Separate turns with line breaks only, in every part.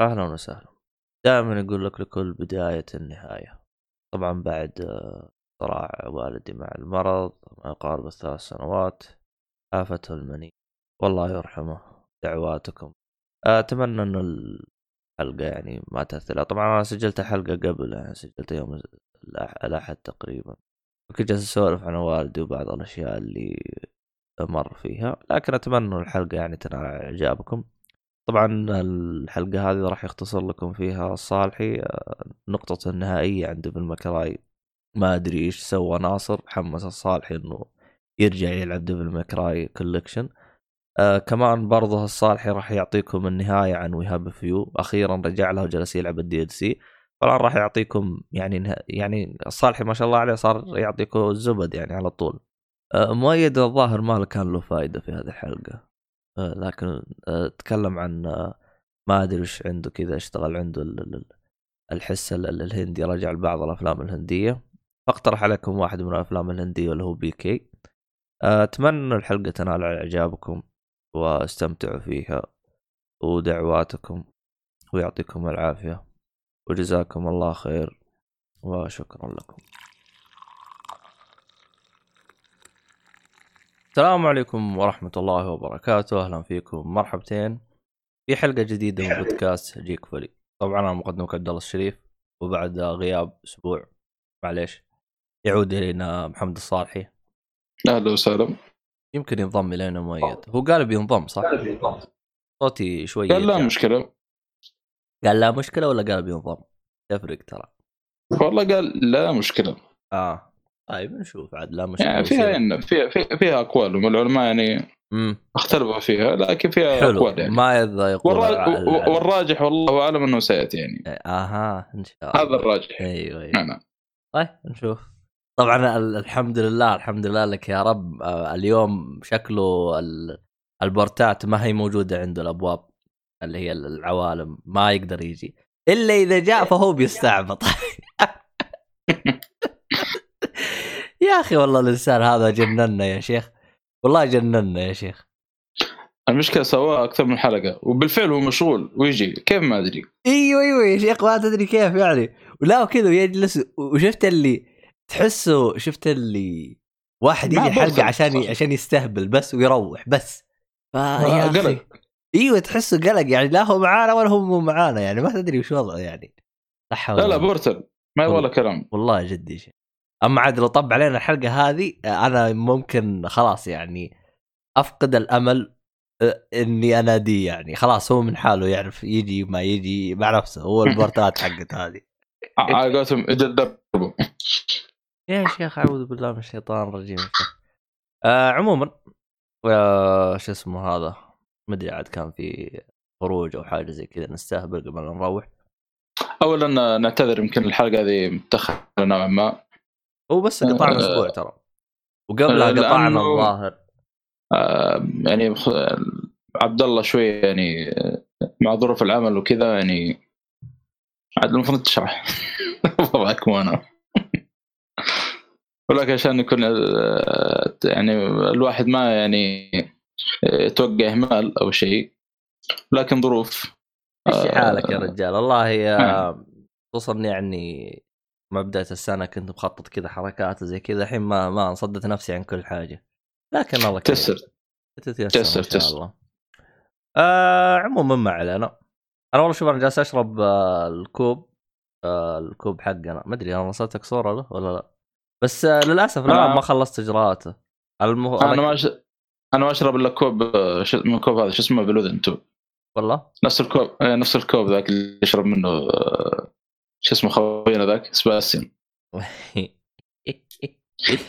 أهلا وسهلا. دائما يقول لك لكل بداية النهاية. طبعا بعد آه، صراع والدي مع المرض ما يقارب الثلاث سنوات آفته المني. والله يرحمه دعواتكم. أتمنى أن الحلقة يعني ما تأثر طبعا أنا سجلت حلقة قبل يعني سجلت يوم الأحد تقريبا. كنت جالس أسولف عن والدي وبعض الأشياء اللي مر فيها. لكن أتمنى الحلقة يعني تنال إعجابكم. طبعا الحلقة هذه راح يختصر لكم فيها الصالحي نقطة النهائية عند ديفل ماي كراي ما أدري إيش سوى ناصر حمس الصالحي إنه يرجع يلعب Devil May Cry Collection آه كمان برضه الصالحي راح يعطيكم النهاية عن We Happy Few. أخيرا رجع له وجلس يلعب ال DLC فالان راح يعطيكم يعني نه... يعني الصالحي ما شاء الله عليه صار يعطيكم الزبد يعني على طول. آه مؤيد الظاهر ما كان له فائده في هذه الحلقة. آه لكن آه تكلم عن آه ما أدري وش عنده كذا اشتغل عنده الحس الهندي رجع لبعض الأفلام الهندية. فاقترح عليكم واحد من الأفلام الهندية اللي هو بي كي. أتمنى الحلقة تنال إعجابكم واستمتعوا فيها ودعواتكم ويعطيكم العافية. وجزاكم الله خير وشكرا لكم. السلام عليكم ورحمة الله وبركاته. أهلا فيكم. مرحبتين. في حلقة جديدة من بودكاست جيك فولي. طبعا أنا مقدمك عبد الله الشريف وبعد غياب أسبوع معليش يعود إلينا محمد الصالحي.
أهلا وسهلا.
يمكن ينضم إلينا مؤيد. هو قال بينضم صح؟ قال بينضم صوتي شوي
قال لا مشكلة.
قال لا مشكلة ولا قال بينضم؟ تفرق ترى.
والله قال لا مشكلة.
آه. طيب نشوف عاد لا مشكلة
يعني فيها يعني فيها فيها, فيها أقوال والعلماء يعني مم. اختلفوا فيها لكن فيها
حلو. أقوال يعني.
ما
يقول
والراجح, والراجح والله أعلم إنه سيأتي يعني.
آها إن شاء الله.
هذا الراجح.
أيوه أيوه.
نعم, نعم.
طيب نشوف. طبعا الحمد لله الحمد لله لك يا رب. آه، اليوم شكله البورتات ما هي موجودة عنده الأبواب اللي هي العوالم ما يقدر يجي. إلا إذا جاء فهو بيستعبط. يا أخي والله الإنسان هذا جننا يا شيخ. والله جننا يا شيخ.
المشكلة سواها أكثر من حلقة وبالفعل هو مشغول ويجي كيف ما أدري.
إيوه إيوه يا شيخ ما تدري كيف يعني. ولا وكذا يجلس وشفت اللي تحسه شفت اللي واحد يجي حلقه عشان عشان يستهبل بس ويروح بس.
فيا أخي.
إيوه تحسه قلق يعني. لا هو معانا ولا هو معانا يعني. ما تدري وش وضعه يعني.
لا لا, لا بورتل ما يبغى له كلام.
والله جدي شيء أما عاد لو طب علينا الحلقة هذه أنا ممكن خلاص يعني أفقد الأمل إني اناديه يعني. خلاص هو من حاله يعرف يجي ما يجي مع نفسه هو البورتات حقت هذه.
على قولتهم دربه
يا شيخ أعوذ بالله من الشيطان الرجيم. آه عموما آه شو اسمه هذا؟ ما أدري عاد كان في خروج أو حاجة زي كذا نستهبل قبل ما نروح.
اولا نعتذر يمكن الحلقة هذه متأخرة نوعا ما.
هو بس قطعنا آه أسبوع ترى. وقبلها قطعنا الظاهر.
آه يعني عبد الله شوي يعني مع ظروف العمل وكذا يعني عاد المفروض تشرح. وضعك وأنا ولكن عشان يكون آه، يعني الواحد ما يعني يتوقع اهمال أو شيء. لكن ظروف
إيش حالك يا آه، رجال؟ والله. خصوصا يعني مع بدايه السنة كنت مخطط كذا حركات زي كذا الحين ما ما صدت نفسي عن كل حاجة. لكن الله
تسر
تسر تسر الله. آه عموما ما علينا. أنا والله شوف أنا جالس أشرب آه الكوب آه الكوب حقنا. ما أدري أنا وصلتك صورة له ولا لا؟ بس آه، للأسف لا ما خلصت إجراءاته.
المه... أنا ما ش... أنا ما أشرب إلا كوب ش... من الكوب هذا. شو اسمه؟ Beyond Two.
والله؟
نفس الكوب إيه، نفس الكوب ذاك اللي يشرب منه آه، شو اسمه خوينا ذاك؟ سباستيان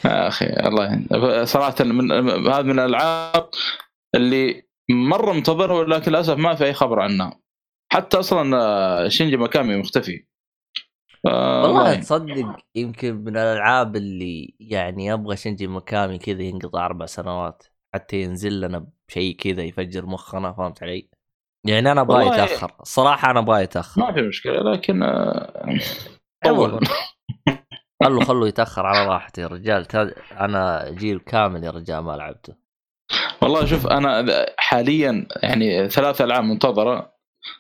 يا أخي الله يعني صراحة من هذا من الألعاب اللي مرة منتظرها ولكن للأسف ما في أي خبر عنها. حتى أصلا آه، شينجي مكامي مختفي.
والله تصدق يمكن من الألعاب اللي يعني أبغى شنجي مكامي كذا ينقطع أربع سنوات حتى ينزل لنا بشيء كذا يفجر مخنا فهمت علي؟ يعني أنا أبغاه يتأخر. الصراحه أنا أبغاه يتأخر.
ما في مشكلة لكن
طول خلوا خلوا يتأخر على راحته يا رجال. أنا جيل كامل يا رجال ما لعبته.
والله شوف أنا حاليا يعني ثلاث ألعاب منتظرة.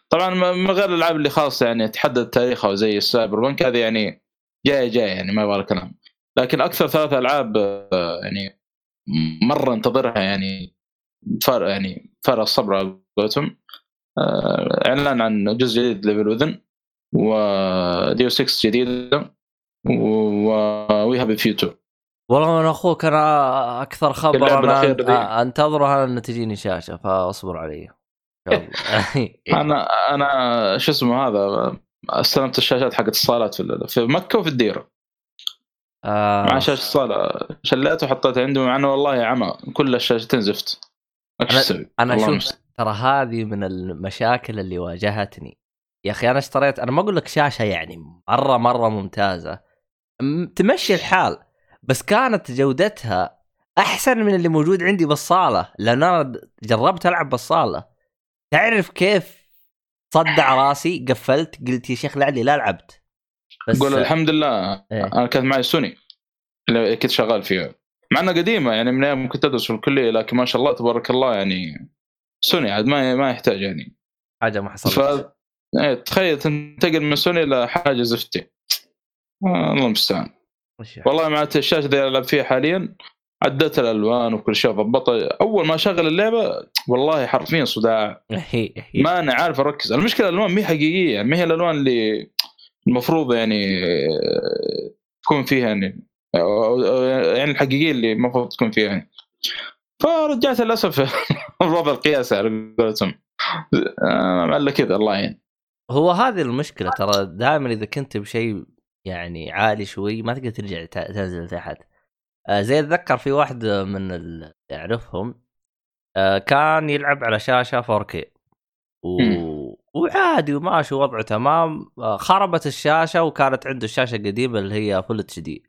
طبعا من غير الألعاب اللي خاصة يعني تحدد تاريخها زي السايبر بنك هذه يعني جاية جاية يعني ما يبغى كلام لكن أكثر ثلاث ألعاب آه، يعني مرة انتظرها يعني فارق يعني فارق الصبر على قولتهم. إعلان عن جزء جديد لـ Evil Within وديو 6 جديده We Happy Few 2
والله من أخوك أنا أكثر خبر أنا انتظره أنا ان تجيني شاشة فأصبر علي.
أنا أنا شو اسمه هذا استلمت الشاشات حقت الصالات في في مكة وفي الديرة. مع
آه
شاشة الصالة. شليته وحطيته عندي مع إنه والله عمى كل الشاشتين زفت. إيش
أنا-
أسوي؟
أنا
الله
شوف
المستعان.
ترى هذه من المشاكل اللي واجهتني. يا أخي أنا اشتريت أنا ما أقول لك شاشة يعني مرة مرة ممتازة. تمشي الحال بس كانت جودتها أحسن من اللي موجود عندي بالصاله لأن أنا جربت ألعب بالصاله تعرف كيف صدع راسي؟ قفلت قلت يا شيخ لعلي لا لعبت. بس
قول الحمد لله.
إيه.
أنا كانت معي سوني. اللي كنت شغال فيها. مع إنها قديمة يعني من أيام كنت أدرس في الكلية لكن ما شاء الله تبارك الله يعني سوني عاد ما ما يحتاج يعني.
حاجة ما
ف
حصلت
إيه، تخيل تنتقل من سوني لحاجه زفتي. آه الله المستعان. والله مع الشاشة اللي ألعب فيها حاليا عدلت الألوان وكل شيء ضبطها أول ما أشغل اللعبة والله حرفيا صداع. ما أنا عارف أركز. المشكلة الألوان ما هي حقيقية يعني ما هي الألوان اللي المفروض يعني آه، تكون فيها يعني. يعني الحقيقية اللي المفروض تكون فيها يعني. فرجعت للأسف الوضع القياسي على قولتهم. آه، الا كذا الله يعين.
هو هذه المشكلة ترى دائما إذا كنت بشيء يعني عالي شوي ما تقدر ترجع تنزل تحت آه، زي أتذكر في واحد من اللي اعرفهم آه، كان يلعب على شاشة 4K و... وعادي وماشي وضعه تمام. آه، خربت الشاشة وكانت عنده الشاشة القديمة اللي هي فل اتش دي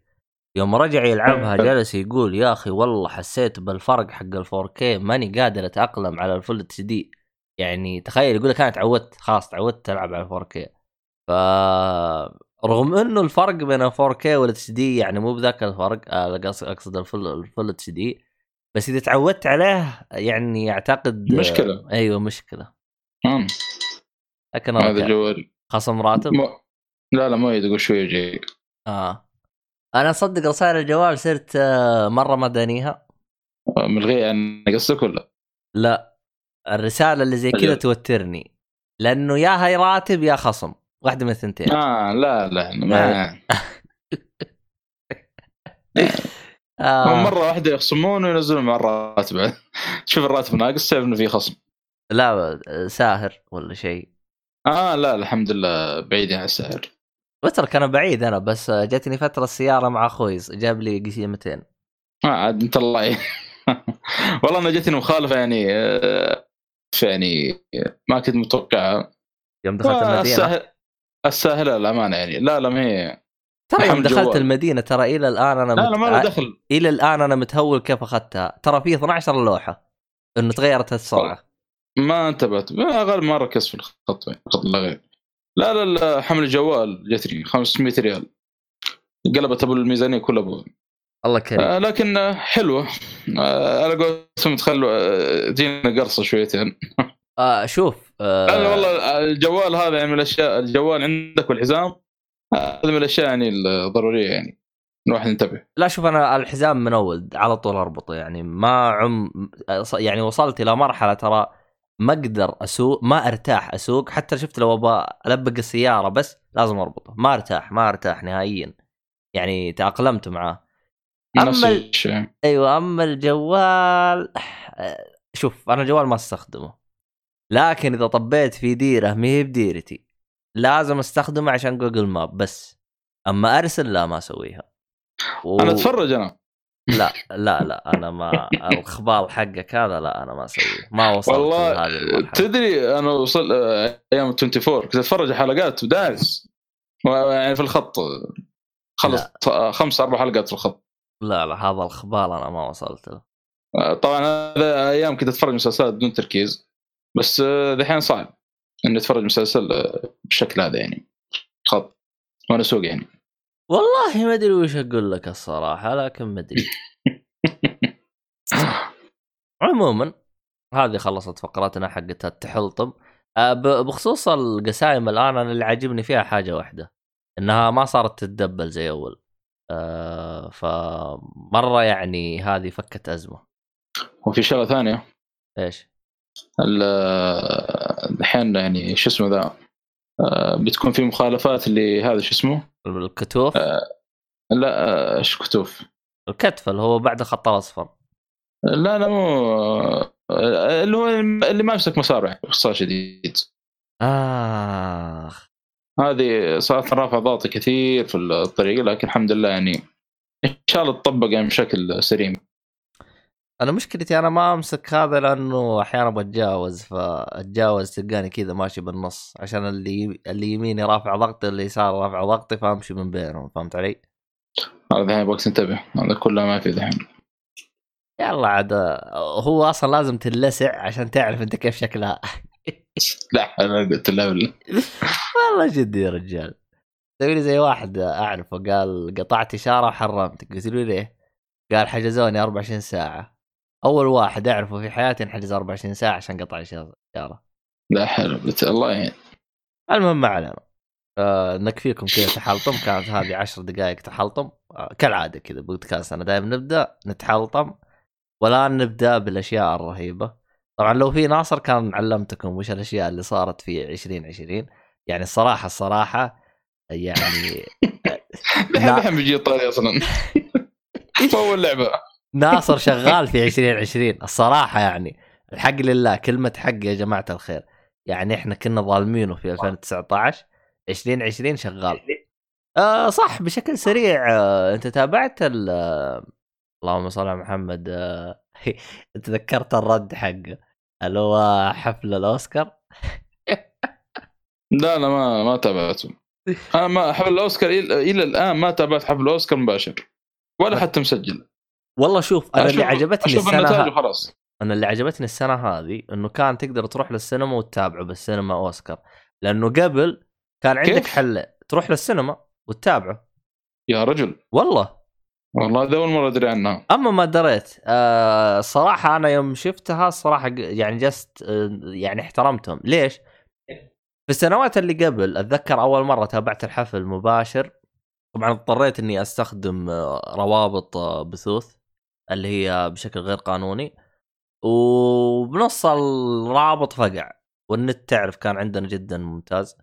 يوم رجع يلعبها جلس يقول يا أخي والله حسيت بالفرق حق ال 4K ماني قادر أتأقلم على ال Full HD يعني تخيل يقول لك أنا تعودت خلاص تعودت ألعب على 4K ف رغم إنه الفرق بين ال 4K وال HD يعني مو بذاك الفرق آه، قص- أقصد ال Full ال Full HD بس إذا تعودت عليه يعني أعتقد
مشكلة.
أيوه مشكلة.
آه،
لكن
هذا. جوال.
خصم راتب؟
مو... لا لا ما يدقوا شوية جاي.
آه. أنا صدق رسائل الجوال صرت آه، مرة ما دانيها.
ملغيه يعني قصدك ولا؟
لا الرسالة اللي زي كذا
أجل.
توترني. لأنه يا هي راتب يا خصم. واحدة من الثنتين.
آه لا لا ما
آه.
هم مرة واحدة يخصمون وينزلون مع الراتب. تشوف الراتب ناقص تعرف إنه في خصم.
لا ساهر ولا شيء.
آه لا الحمد لله بعيد عن السعر
وترك أنا بعيد أنا بس جاتني فترة السيارة مع أخوي جاب لي قسيمتين
آه عاد أنت الله. والله أنا جتني مخالفة يعني آه، يعني ما كنت متوقعها
يوم دخلت المدينة.
الساهل الساهلة الامانه يعني لا لا ما هي
ترى يوم دخلت
جوال.
المدينة ترى إلى الآن أنا
لا لا
مت-
ما له دخل.
إلى الآن أنا متهول كيف أخذتها. ترى في 12 لوحة إنه تغيرت السرعة.
ما انتبهت. ما غالبا ما ركزت في الخط خط لا غير. لا لا لا حمل الجوال جتني 500 ريال. قلبت أبو الميزانية كلها ابو
الله كريم.
آه لكن آه، حلوة. آه على قولتهم تخلوا آه، تجينا قرصة شويتين.
آه شوف آه.
لأن والله الجوال هذا يعني من الأشياء الجوال عندك والحزام هذا من الأشياء يعني الضرورية يعني. الواحد ينتبه.
لا شوف أنا الحزام من اول على طول أربطه يعني. ما عم يعني وصلت إلى مرحلة ترى ما أقدر أسوق ما أرتاح أسوق حتى شفت لو أبغى ألبق السيارة بس لازم اربطه ما أرتاح ما أرتاح نهائيا. يعني تأقلمت معاه. أما ال- أيوه أما الجوال شوف أنا الجوال ما أستخدمه. لكن إذا طبيت في ديرة ما هي بديرتي. لازم أستخدمه عشان جوجل ماب بس. أما أرسل لا ما أسويها. و...
أنا أتفرج أنا.
لا لا لا أنا ما الخبال حقك هذا لا أنا ما أسويه. ما وصلت
والله
المرحلة.
تدري أنا وصل آه، أيام 24 كنت أتفرج حلقات ودارس. يعني في الخط. خلص خمس أربع حلقات في الخط.
لا لا هذا الخبال أنا ما وصلت له.
آه، طبعا هذا أيام كنت أتفرج مسلسلات بدون تركيز. بس آه، دحين صعب إني أتفرج مسلسل آه، بالشكل هذا يعني. خط. وأنا اسوق يعني.
والله ما أدري وش أقول لك الصراحة لكن ما أدري. عموما هذه خلصت فقرتنا حقت التحلطم. آه، بخصوص القسايم الآن أنا اللي عاجبني فيها حاجة واحدة إنها ما صارت تتدبل زي أول. آه فمره يعني هذه فكت أزمة.
وفي شغلة ثانية.
إيش؟
ال- الحين يعني شو اسمه ذا؟ بتكون في مخالفات لهذا شو اسمه؟
الكتوف؟
لا آه، إيش كتوف؟
الكتف اللي هو بعد الخط الاصفر.
لا لا مو آه، اللي هو اللي ما يمسك مسار يعني باختصار شديد.
آخ.
هذه صارت رافع ضغط كثير في الطريق لكن الحمد لله يعني إن شاء الله تطبق يعني بشكل سليم.
أنا مشكلتي أنا ما أمسك هذا لأنه أحيانا بتجاوز فأتجاوز تلقاني كذا ماشي بالنص عشان اللي اللي يميني رافع ضغطي اللي يسار رافع ضغطي فأمشي من بينهم فهمت علي؟
هذا الحين يبغاك تنتبه هذا كله ما في دحين.
يلا عاد هو أصلا لازم تنلسع عشان تعرف أنت كيف شكلها.
لا أنا قلت لا. بالله
والله جد يا رجال. سوي لي زي واحد أعرفه قال قطعت إشارة وحرمتك. قلت له ليه؟ قال حجزوني 24 ساعة. أول واحد أعرفه في حياتي انحجز 24 ساعة عشان قطع اشاره
لا حلو الله يعني
المهم ما علينا. آه نكفيكم كذا تحلطم؟ كانت هذه عشر دقائق تحلطم. آه كالعادة كذا بودكاست أنا دائما نبدأ نتحلطم. ولا نبدأ بالأشياء الرهيبة. طبعا لو في ناصر كان علمتكم وش الأشياء اللي صارت في 2020 يعني الصراحة الصراحة يعني
الحين بيجي طاري أصلا. اول لعبه
ناصر شغال في 2020 الصراحة يعني الحق لله كلمة حق يا جماعة الخير. يعني إحنا كنا ظالمينه في 2019 2020 شغال. آه صح بشكل سريع آه أنت تابعت ال آه، اللهم صل على محمد آه تذكرت الرد حقه اللي هو حفل الأوسكار؟
لا لا ما ما تابعته. أنا ما حفل الأوسكار إلى الآن ما تابعت حفل الأوسكار مباشر ولا حتى مسجل.
والله شوف أنا اللي
أشوف-
عجبتني
أشوف
السنة.
وخلاص.
أنا اللي عجبتني السنة هذه إنه كان تقدر تروح للسينما وتتابعه بالسينما أوسكار. لأنه قبل كان عندك؟ حل تروح للسينما وتتابعه.
يا رجل.
والله.
والله هذا أول مرة أدري عنها.
أما ما دريت آه صراحة أنا يوم شفتها الصراحه ج- يعني جست آه يعني احترمتهم. ليش؟ في السنوات اللي قبل أتذكر أول مرة تابعت الحفل مباشر طبعا اضطريت إني أستخدم آه، روابط بثوث. اللي هي بشكل غير قانوني. وبنص الرابط فقع والنت تعرف كان عندنا جدا ممتاز.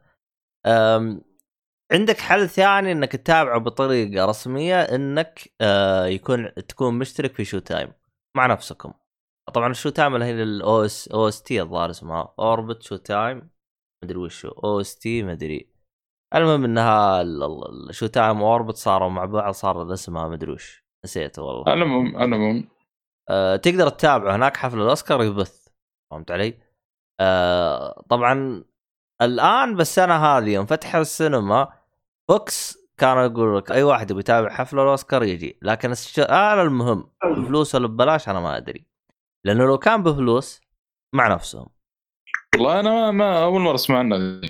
عندك حل ثاني إنك تتابعه بطريقة رسمية إنك آه، يكون تكون مشترك في شو تايم مع نفسكم. طبعا ال Show Time اللي هي ال OS OST الظاهر اسمها. Orbit Show Time مدري وشو OST مدري المهم إنها ال Show Time واوربت صاروا مع بعض صار اسمها مدري وش. نسيته والله.
أنا مم
آه، تقدر تتابعه هناك حفل الأوسكار يبث فهمت علي؟ آه، طبعا الآن بالسنه هذه يوم فتحوا السينما ڤوكس كانوا يقول لك أي واحد يبي يتابع حفل الأوسكار يجي لكن السؤال المهم بفلوس ولا ببلاش أنا ما أدري. لأنه لو كان بفلوس مع نفسهم.
والله أنا ما, ما أول مرة أسمع عنها.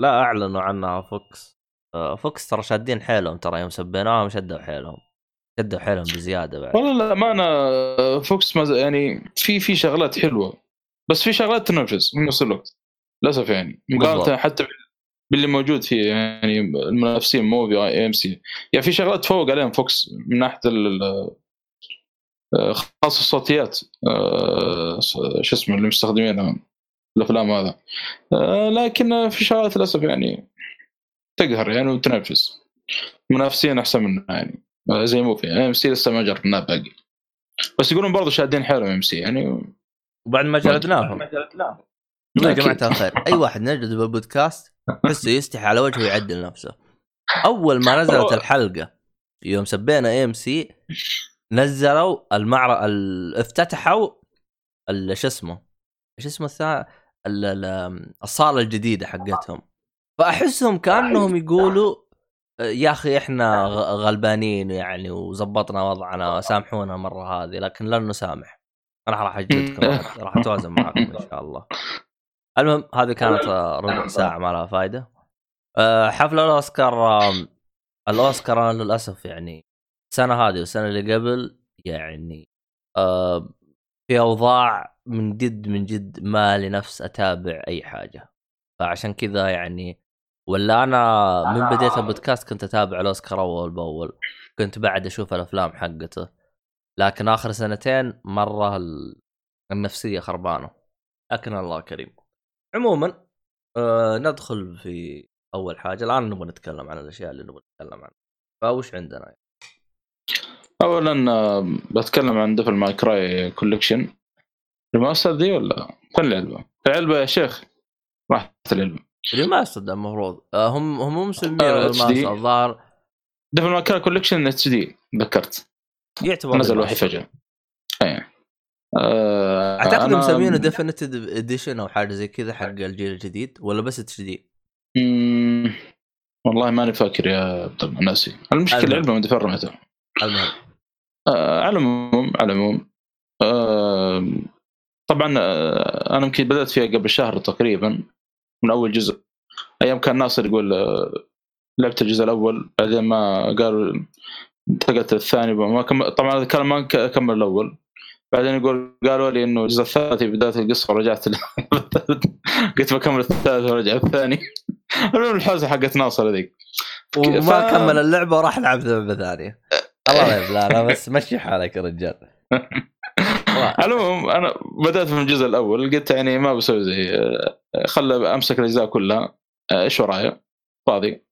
لا أعلنوا عنها فوكس. آه، فوكس ترى شادين حيلهم ترى يوم سبيناهم شدوا حيلهم. شدوا حيلهم بزيادة بعد.
والله لا ما أنا فوكس ما يعني في في شغلات حلوة بس في شغلات تنرفز في نفس الوقت للأسف يعني. مقارنة حتى بال- باللي موجود في يعني المنافسين موفي AMC. يعني في شغلات تفوق عليهم فوكس من ناحية خاصه الصوتيات آه، شو اسمه اللي مستخدمينها الأفلام هذا. آه، لكن في شغلات للأسف يعني تقهر يعني وتنافس منافسين أحسن منها يعني. زي موفي AMC لسه ما جربناه باقي. بس يقولون برضه شادين حيلهم AMC يعني
وبعد ما جلدناهم يا. جماعة الخير أي واحد نجد بالبودكاست تحسه يستحي على وجهه ويعدل نفسه. أول ما نزلت. الحلقة يوم سبينا AMC نزلوا المعرض ال- افتتحوا ال- شو اسمه؟ إيش اسمه الثاني ال- ال- الصالة الجديدة حقتهم. فأحسهم كأنهم يقولوا يا أخي إحنا غلبانين يعني وزبطنا وضعنا سامحونا المرة هذه لكن لن نسامح. أنا راح اجلدكم راح- أتوازن معكم إن شاء الله. المهم هذه كانت ربع ساعة ما لها فائده آه، حفل الأوسكار الأوسكار أنا للأسف يعني السنة هذه والسنة اللي قبل يعني في أوضاع من جد من جد ما لي نفس أتابع أي حاجة. فعشان كذا يعني ولا أنا من بديت البودكاست كنت أتابع الأوسكار أول بأول. كنت بعد أشوف الأفلام حقته. لكن آخر سنتين مرة ال- النفسية خربانة. لكن الله كريم. عموما آه ندخل في أول حاجة. الآن نبغى نتكلم عن الأشياء اللي نبغى نتكلم عنها. فوش عندنا؟
اولا آه، بتكلم عن Devil May Cry Collection. Remaster دي ولا؟ فين العلبه؟ العلبة يا شيخ. راحت العلبة.
Remaster المفروض. آه هم هم مو مسمين
آه،.
Remaster الظاهر.
Devil May Cry Collection HD تذكرت
يعتبر
نزل وحي. فجأة. إيه. آه،
أعتقد
أنا-
مسمينه Definitive Edition أو حاجة زي كذا حق الجيل الجديد ولا بس HD؟
مم، والله ماني فاكر يا عبد الله ناسي.
المشكلة.
العلبه من دفع رميتها
المهم.
آه، على العموم على العموم. آه، طبعا آه، أنا يمكن بدأت فيها قبل شهر تقريبا. من أول جزء. أيام كان ناصر يقول آه، لعبت الجزء الأول بعدين ما قالوا انتقلت الثاني ما كم... طبعا هذا الكلام ما كمل الأول. بعدين يقول قالوا لي إنه الجزء الثالث بداية القصة ورجعت قلت بكمل الثالث ورجع الثاني. المهم الحوسة حقت ناصر هذيك.
وما
ف-
كمل اللعبة وراح لعب لعبه ثانية الله لا لا بس مشي حالك يا رجال.
العموم أنا بدأت من الجزء الأول قلت يعني ما بسوي زي آه، خل أمسك الأجزاء كلها آه، إيش ورايا؟ فاضي.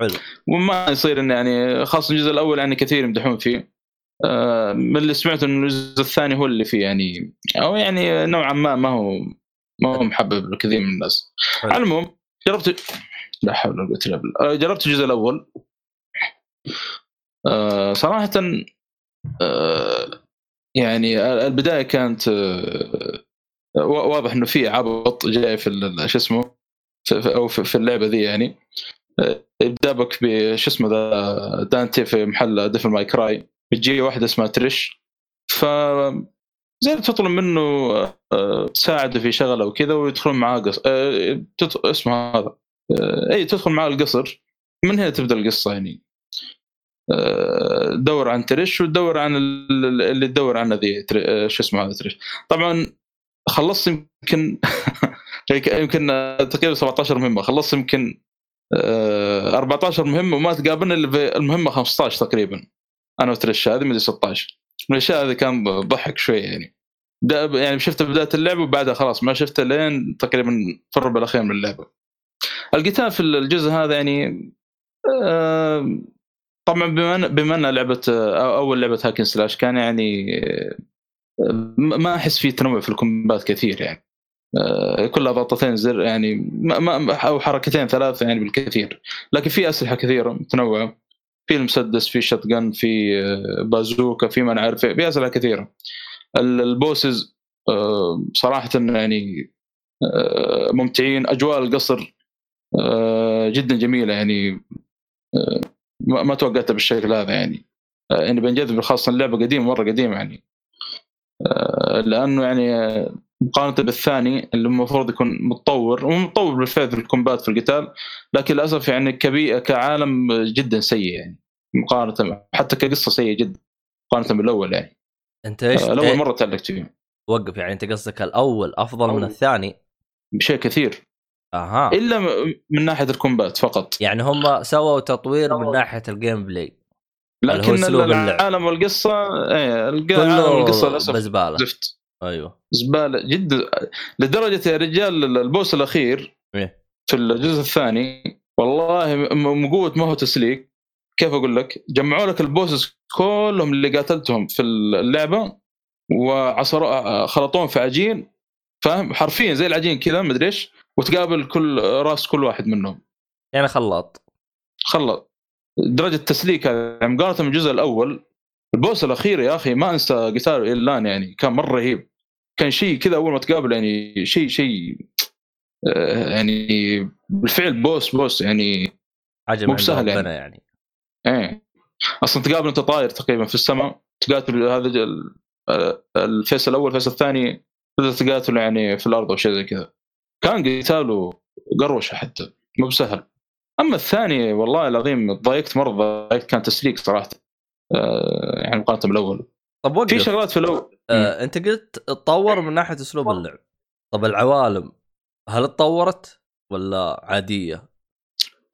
حلو.
وما يصير انه يعني خاصة الجزء الأول يعني كثير يمدحون فيه. آه، من اللي سمعته انه الجزء الثاني هو اللي فيه يعني أو يعني نوعا ما ما هو ما هو محبب لكثير من الناس.
حلو.
المهم جربت لا حول ولا قوة إلا بالله. آه، جربت الجزء الأول. آه، صراحة آه، يعني البداية كانت آه، واضح إنه في عبط جاي في شو اسمه أو في اللعبة ذي يعني. آه، يبدا بك بشو اسمه ذا دانتي في محل Devil May Cry. بتجي واحدة اسمها تريش. ف زي تطلب منه آه، تساعده في شغلة وكذا ويدخلون معاه قصر اسمه هذا إي تدخل معاه القصر. من هنا تبدأ القصة يعني. آه، تدور عن تريش وتدور عن ال- اللي تدور عنه ذي آه، شو اسمه هذا تريش. طبعا خلصت يمكن يمكن تقريبا 17 مهمة. خلصت يمكن آه، 14 مهمة وما تقابلنا إلا في المهمة 15 تقريبا. أنا وتريش هذه مدري 16 من الأشياء هذه كان ضحك شوي يعني. يعني شفته بداية اللعبه وبعدها خلاص ما شفته لين تقريبا في الربع الأخير من اللعبه القتال في الجزء هذا يعني آه، طبعا بما بما انها لعبة أول لعبة hack and slash كان يعني ما أحس في تنوع في ال combat كثير يعني. آه، كلها ضغطتين زر يعني ما أو حركتين ثلاثة يعني بالكثير. لكن في أسلحة كثيرة متنوعة. في المسدس في shot في آه، بازوكا في ما نعرف في أسلحة كثيرة. ال- ال bosses آه، صراحة يعني ممتعين. أجواء القصر جدا جميلة يعني. ما ما توقعتها بالشكل هذا يعني. يعني بنجذب خاصة اللعبة قديمة مرة قديمة يعني. آه، لأنه يعني آه، مقارنة بالثاني اللي المفروض يكون متطور ومتطور بالفعل في الكومبات في القتال لكن للأسف يعني كبيئه كعالم جدا سيء يعني مقارنة حتى كقصة سيئة جدا مقارنة بالأول يعني.
أنت
إيش الأول
إيه؟
مرة تعلقت فيه.
وقف يعني أنت قصدك الأول أفضل من. الثاني؟
بشيء كثير. أها. إلا من ناحية ال combat فقط.
يعني هم سووا تطوير من ناحية ال gameplay
لكن. العالم والقصة إيه العالم والقصة للأسف
بزبالة.
زفت.
أيوه.
زبالة جدا. لدرجة يا رجال ال boss الأخير
إيه.
في الجزء الثاني والله من قوة ما هو تسليك. كيف أقول لك؟ جمعوا لك ال bosses كلهم اللي قاتلتهم في اللعبة وعصروا خلطوهم في عجين فاهم؟ حرفيا زي العجين كذا مدري إيش. وتقابل كل راس كل واحد منهم.
يعني خلاط.
خلط درجة تسليك هذه يعني مقارنه من الجزء الأول البوس الأخير يا أخي ما أنسى قتال الان يعني كان مرة رهيب. كان شيء كذا أول ما تقابل يعني شيء شيء آه، يعني بالفعل بوس بوس يعني
حاجة
مو
عند
يعني.
يعني.
إيه. أصلا تقابل أنت طاير تقريبا في السماء تقاتل هذا آه، ال phase الأول ال phase الثاني تقدر تقاتل يعني في الأرض أو شيء زي كذا. كان قتاله قروشة حتى. مو بسهل. أما الثاني والله العظيم ضايقت مرة ضايقت. كان تسليك صراحة. آه، يعني مقارنه بالأول.
طب وقف.
في شغلات في الأول.
آه أنت قلت تطور من ناحية أسلوب اللعب. طب العوالم هل تطورت ولا عادية؟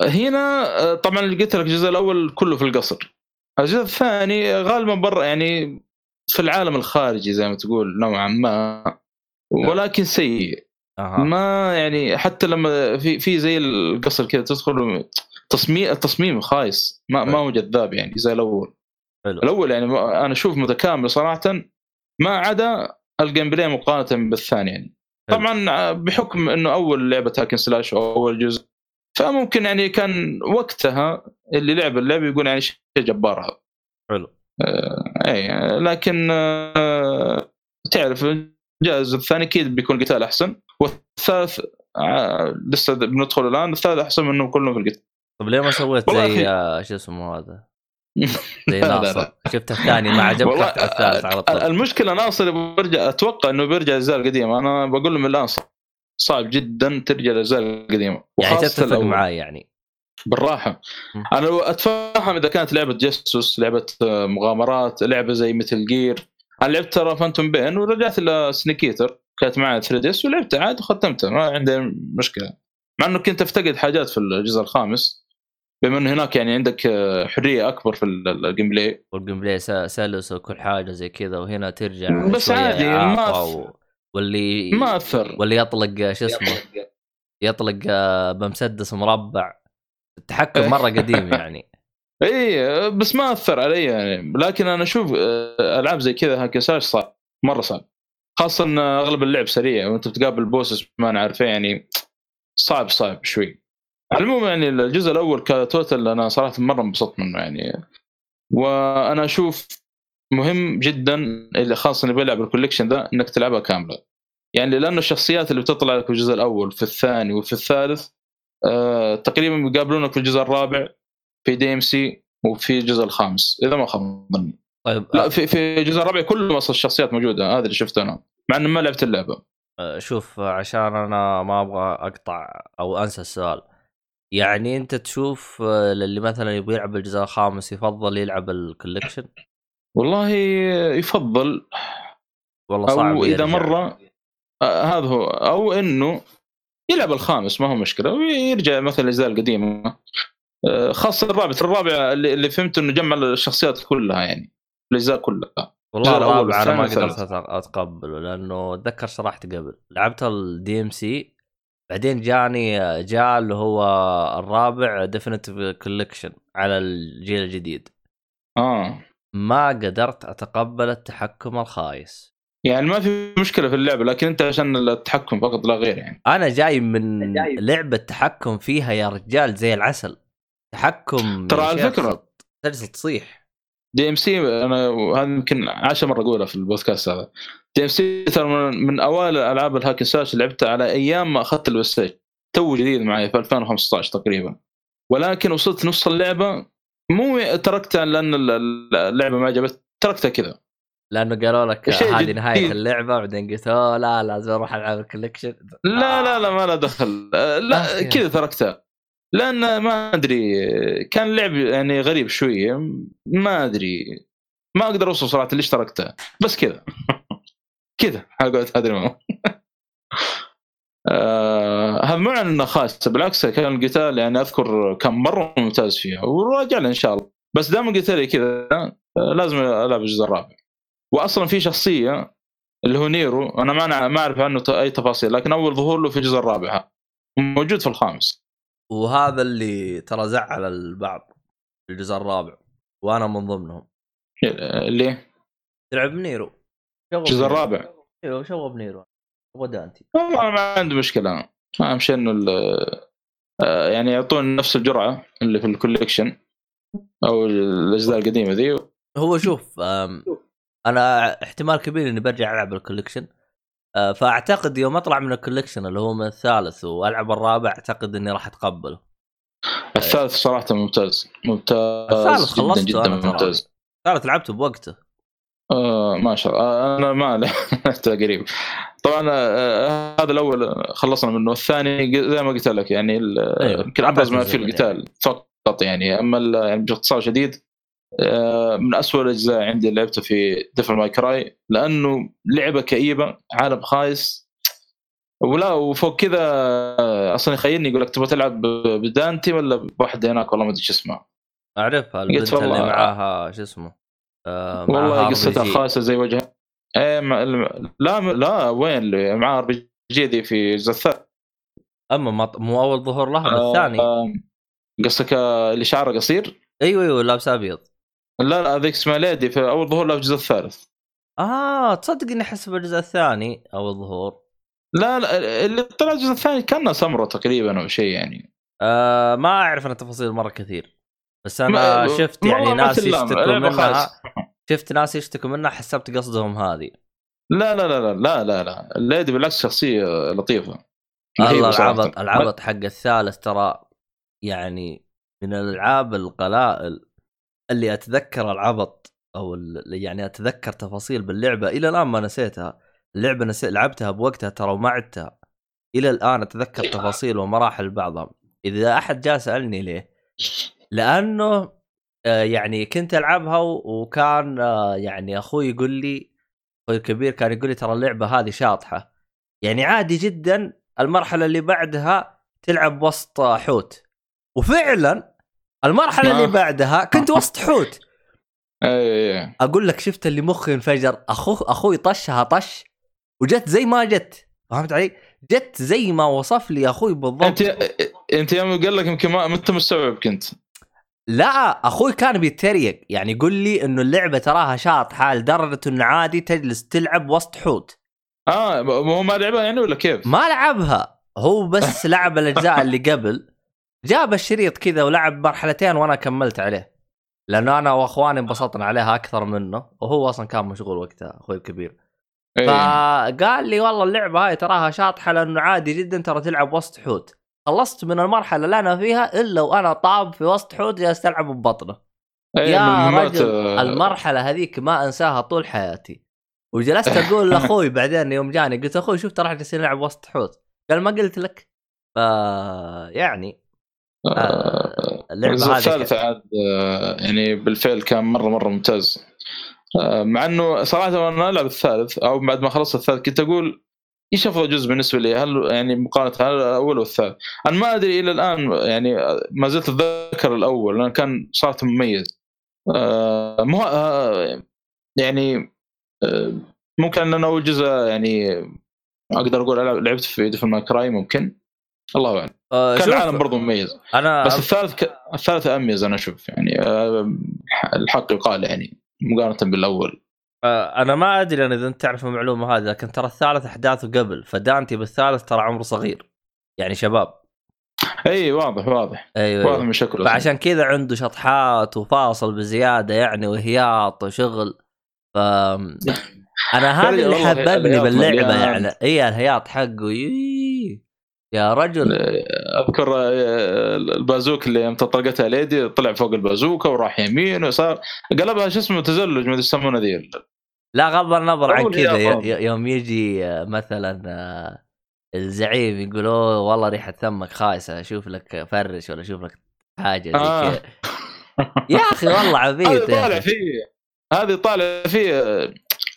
هنا آه، طبعا اللي قلت لك الجزء الأول كله في القصر. الجزء الثاني غالبا برا يعني في العالم الخارجي زي ما تقول نوعا ما. ولكن سيء.
أها.
ما يعني حتى لما في في زي القصر كذا تدخل تصميم التصميم خايس. ما ما هو جذاب يعني زي الأول.
حلو.
الأول يعني أنا أشوف متكامل صراحة. ما عدا ال gameplay مقارنة بالثاني يعني.
حلو.
طبعا بحكم إنه أول لعبة hack and slash أو أول جزء فممكن يعني كان وقتها اللي لعب اللعبه يقول يعني شيء جبار هذا
حلو.
آه، إي لكن آه، تعرف جاز الثاني أكيد بيكون القتال أحسن. والثالث آه، لسه بندخل الآن الثالث أحسن منه كلهم في القتال
طب ليه ما سويت زي. آه، شو اسمه هذا؟ زي ناصر. شفت الثاني ما عجبك الثالث على طول
المشكلة ناصر بيرجع أتوقع إنه بيرجع الأجزاء القديمة أنا بقول لهم الآن صعب جدا ترجع الأجزاء القديمة
يعني تتفق. معاي يعني
بالراحة. أنا أتفهم إذا كانت لعبة جسوس لعبة آه، مغامرات لعبة زي مثل جير أنا لعبت ترى فانتوم بين ورجعت إلى سنيكيتر كانت معي 3 ديس ولعبتها عاد وختمتها ما عندي مشكلة. مع إنه كنت أفتقد حاجات في الجزء الخامس بما إنه هناك يعني عندك حرية أكبر في ال- ال
gameplay وال gameplay سلس وكل حاجة زي كذا وهنا ترجع
بس عادي، ما
و... واللي
ما اثر
واللي يطلق شو اسمه؟ يطلق آه، بمسدس مربع. التحكم مرة قديم يعني.
اي بس ما اثر علي يعني. لكن أنا أشوف آه، ألعاب زي كذا hack slash صعب مرة صعب. خاصة إن أغلب اللعب سريع وأنت بتقابل bosses ما نعرفه يعني صعب صعب شوي. على العموم يعني الجزء الأول ك total أنا صراحة مرة انبسطت منه يعني. وأنا أشوف مهم جدا اللي خاصة اللي بيلعب ال collection ذا إنك تلعبها كاملة. يعني لأنه الشخصيات اللي بتطلع لك في الجزء الأول في الثاني وفي الثالث آه تقريبا بيقابلونك في الجزء الرابع في DMC وفي الجزء الخامس إذا ما خاب ظني
طيب
لا في في الجزء الرابع كله أصلا الشخصيات موجودة هذا اللي شفته أنا. مع انه ما لعبت اللعبة.
آه، شوف عشان أنا ما أبغى أقطع أو أنسى السؤال. يعني أنت تشوف آه، اللي مثلا يبغى يلعب الجزء الخامس يفضل يلعب الكوليكشن؟
والله يفضل.
والله صعب
أو إذا
يرجع.
مرة آه هذا هو. أو إنه يلعب الخامس ما هو مشكلة. ويرجع مثلا الاجزاء القديمة. خاصة الرابع. الرابع اللي, اللي فهمت إنه جمع الشخصيات كلها يعني الأجزاء كلها.
والله الرابع أنا ما قدرت أتقبله لأنه أتذكر شرحت قبل. لعبت ال DMC بعدين جاني جاء اللي هو الرابع definitive collection على الجيل الجديد.
آه.
ما قدرت أتقبل التحكم الخايس.
يعني ما في مشكلة في اللعبة لكن أنت عشان التحكم فقط لا غير يعني.
أنا جاي من
جاي.
لعبة تحكم فيها يا رجال زي العسل. تحكم
ترى فكرة-
تجلس تصيح.
DMC أنا هذا يمكن عشر مرة أقولها في البودكاست هذا. DMC ترى من, أوائل الألعاب ال hack and slash لعبتها على أيام ما أخذت ال Play two جديد معي في 2015 تقريبا. ولكن وصلت نص اللعبة. مو تركتها لأن اللعبة ما عجبت تركتها كذا.
لأنه قالوا لك هذه. نهاية اللعبة بعدين قلت أوه لا لازم أروح ألعب ال collection.
لا لا لا ما له دخل. آه، لا كذا تركتها. لأن ما أدري كان لعب يعني غريب شوية ما أدري ما أقدر اوصل صراحة ليش تركتها بس كذا. كذا ما آه هذا مو انه خاص بالعكس كان القتال يعني أذكر كان مرة ممتاز فيها وراجع إن شاء الله. بس دام لي كذا آه، لازم ألعب الجزء الرابع. واصلا في شخصية اللي هو نيرو أنا ما ما أعرف عنه أي تفاصيل لكن أول ظهور له في الجزء الرابع موجود في الخامس.
وهذا اللي ترى زعل البعض في الجزء الرابع وأنا من ضمنهم.
اللي؟
تلعب نيرو شغل
الجزء. الرابع؟
إيوه شغل نيرو ودانتي
والله ما عندي مشكلة. أنا. اهم شيء إنه ال- آه، يعني يعطون نفس الجرعة اللي في ال collection أو الأجزاء القديمة ذي.
هو شوف أنا احتمال كبير إني برجع ألعب ال collection. فأعتقد يوم أطلع من ال collection اللي هو من الثالث وألعب الرابع أعتقد إني راح أتقبله.
الثالث صراحة ممتاز. ممتاز
الثالث
جدا
خلصته
جدا
ترى.
ممتاز.
الثالث لعبته بوقته.
آه ما شاء الله. آه أنا ما لعبته قريب. طبعا آه هذا الأول خلصنا منه. الثاني زي ما قلت لك يعني
أيوه.
يمكن أبرز ما في القتال فقط يعني. أما يعني باختصار شديد آه، من أسوأ الأجزاء عندي اللي لعبته في Devil May Cry لأنه لعبة كئيبة عالم خايس. ولا وفوق كذا آه، أصلا يخيلني يقول لك تبغى تلعب بدانتي ولا بواحدة هناك؟ والله ما أدري شو اسمها
أعرفها البنت اللي معاها شو اسمه آه
والله. قصتها خايسة زي وجهها. إيه مع... لا لا وين اللي معاه RPG دي في الجزء الثالث
أما ما مو أول ظهور لها بالثاني
آه، قصدك آه، اللي شعره قصير؟
أيوه أيوه لابس أبيض.
لا لا هذيك اسمها ليدي في أول ظهور لها في الجزء الثالث.
آه تصدق إني أحس بالجزء الثاني أو الظهور
لا لا اللي طلع الجزء الثاني كانها سمره تقريبا أو شيء يعني.
آه ما أعرف أنا تفاصيل مرة كثير بس أنا
ما-
شفت يعني
ما
ناس يشتكوا منها. شفت ناس يشتكوا منها حسبت قصدهم هذه.
لا لا لا لا لا لا لا. الليدي بالعكس شخصية لطيفة.
الله. العبط العبط حق الثالث ترى يعني من الألعاب القلائل. اللي أتذكر العبط أو يعني أتذكر تفاصيل باللعبة إلى الآن ما نسيتها. اللعبة نسيت لعبتها بوقتها ترى وما عدتها. إلى الآن أتذكر تفاصيل ومراحل بعضها. إذا أحد جاء سألني ليه؟ لأنه آه، يعني كنت ألعبها وكان آه، يعني أخوي يقول لي أخوي الكبير كان يقول لي ترى اللعبة هذه شاطحة. يعني عادي جدا المرحلة اللي بعدها تلعب وسط حوت. وفعلا المرحلة اللي. بعدها كنت وسط حوت.
اي اي
أقول لك شفت اللي مخي انفجر؟ أخو أخوي طشها طش وجت زي ما جت. فهمت علي؟ جت زي ما وصف لي أخوي بالضبط.
أنت أنت يوم قال لك يمكن ما انت مستوعب كنت؟
لا أخوي كان بيتريق. يعني يقول لي إنه اللعبة تراها شاطحه لدرجه إنه عادي تجلس تلعب وسط حوت.
آه هو ما لعبها يعني ولا كيف؟
ما لعبها. هو بس لعب الأجزاء اللي قبل. جاب الشريط كذا ولعب مرحلتين وأنا كملت عليه. لأنه أنا وأخواني انبسطنا عليها أكثر منه وهو أصلا كان مشغول وقتها أخوي الكبير.
إيه.
فقال لي والله اللعبة هاي تراها شاطحة لأنه عادي جدا ترى تلعب وسط حوت. خلصت من المرحلة اللي أنا فيها إلا وأنا طاب في وسط حوت جالس ألعب ببطنة.
إيه،
يا رجل
آه،
المرحلة هذيك ما أنساها طول حياتي. وجلست أقول لأخوي بعدين يوم جاني قلت أخوي شوف ترى إحنا جالسين نلعب وسط حوت. قال ما قلت لك؟ ف يعني اللعبة
الجزء
هذه
الثالث عاد آه، يعني بالفعل كان مرة مرة ممتاز آه، مع إنه صراحة وأنا ألعب الثالث أو بعد ما خلصت الثالث كنت أقول إيش أفضل جزء بالنسبة لي؟ هل يعني مقارنة هل الأول والثالث؟ أنا ما أدري إلى الآن يعني ما زلت أتذكر الأول لأنه كان صراحة مميز. آه، مو آه، يعني آه، ممكن أن أول جزء يعني أقدر أقول لعبت في Devil May Cry ممكن الله أعلم.
آه،
كان العالم برضو مميز.
أنا
بس الثالث ك... الثالث أميز أنا أشوف يعني آه، الحق يقال يعني مقارنة بالأول.
آه، أنا ما أدري أنا إذا أنت تعرف المعلومة هذه لكن ترى الثالث أحداثه قبل فدانتي بالثالث ترى عمره صغير. يعني شباب.
إي واضح واضح.
أيوه,
واضح
أيوة.
من شكله.
فعشان كذا عنده شطحات وفاصل بزيادة يعني وهياط وشغل. ف أنا هذا اللي حببني
باللعبة.
يعني. إي الهياط حقه. يا رجل
أذكر آه، البازوك اللي يوم طلقتها ليدي طلع فوق البازوكا وراح يمين وصار قلبها شو اسمه تزلج ما أدري يسمونه ذي
لا غض النظر عن كذا يوم يجي آه، مثلا آه، الزعيم يقول أوه والله ريحة ثمك خايسة أشوف لك فرش ولا أشوف لك حاجة زي
آه.
كذا يا أخي والله عبيط
هذه طالع. فيه هذه طالع فيه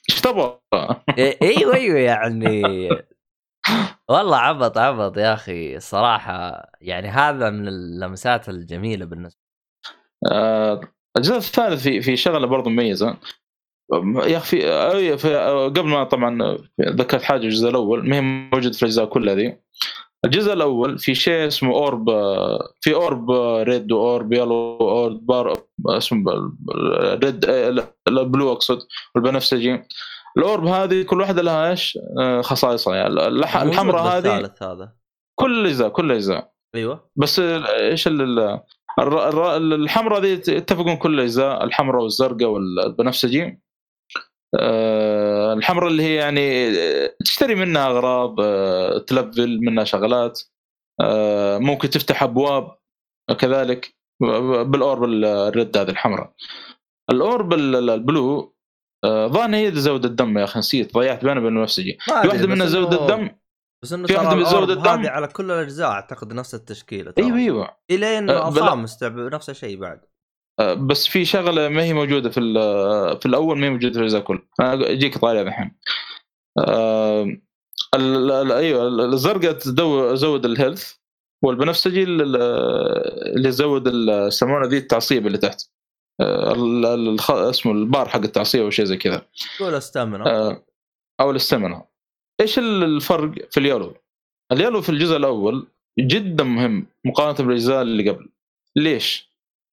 إيش تبغى؟
إيه- أيوه أيوه يعني والله عبط عبط يا أخي الصراحه يعني هذا من اللمسات الجميلة بالنسبة
آه، الجزء الثالث في في شغلة برضو مميزة. يا أخي أي في قبل ما طبعا ذكرت حاجة الجزء الأول ما هي موجود في الأجزاء كلها ذي. الجزء الأول في شيء اسمه orb في orb red و orb yellow orb بار اسمه red ال blue أقصد والبنفسجي. ال orb هذه كل واحدة لها إيش؟ آه، خصائصها. يعني الحمراء هذه
هذا.
كل الاجزاء كل الاجزاء
أيوه.
بس إيش الحمراء ذي يتفقون كل الاجزاء الحمراء والزرقاء والبنفسجي آه، الحمراء اللي هي يعني آه، تشتري منها أغراض آه، تلفل منها شغلات. آه، ممكن تفتح أبواب كذلك. بالأورب الريد هذه الحمراء الأورب ال- ال- البلو آه، ظن هي زود الدم يا أخي نسيت ضيعت بينها وبين البنفسجي في
واحدة
منها زود الدم
بس إنه
في من زود الدم.
هذه على كل الأجزاء أعتقد نفس التشكيلة.
أيوه أيوه.
الين
أه، بلا-
الخامس تعب- نفس الشيء بعد.
آه، بس في شغلة ما هي موجودة في في الأول ما هي موجودة في الأجزاء كلها. أنا أجيك طاري الحين. ال- ال- أيوه ال- الزرقاء تزود الهيلث والبنفسجي ال- اللي يزود ال- يسمونه ذي التعصيب اللي تحت. الخ- اسمه البار حق التعصيب أو شيء زي كذا
قول استامنا
آه، أو الاستمنة إيش ال- الفرق في اليالو؟ اليالو في الجزء الأول جدا مهم مقارنة بالأجزاء اللي قبل ليش؟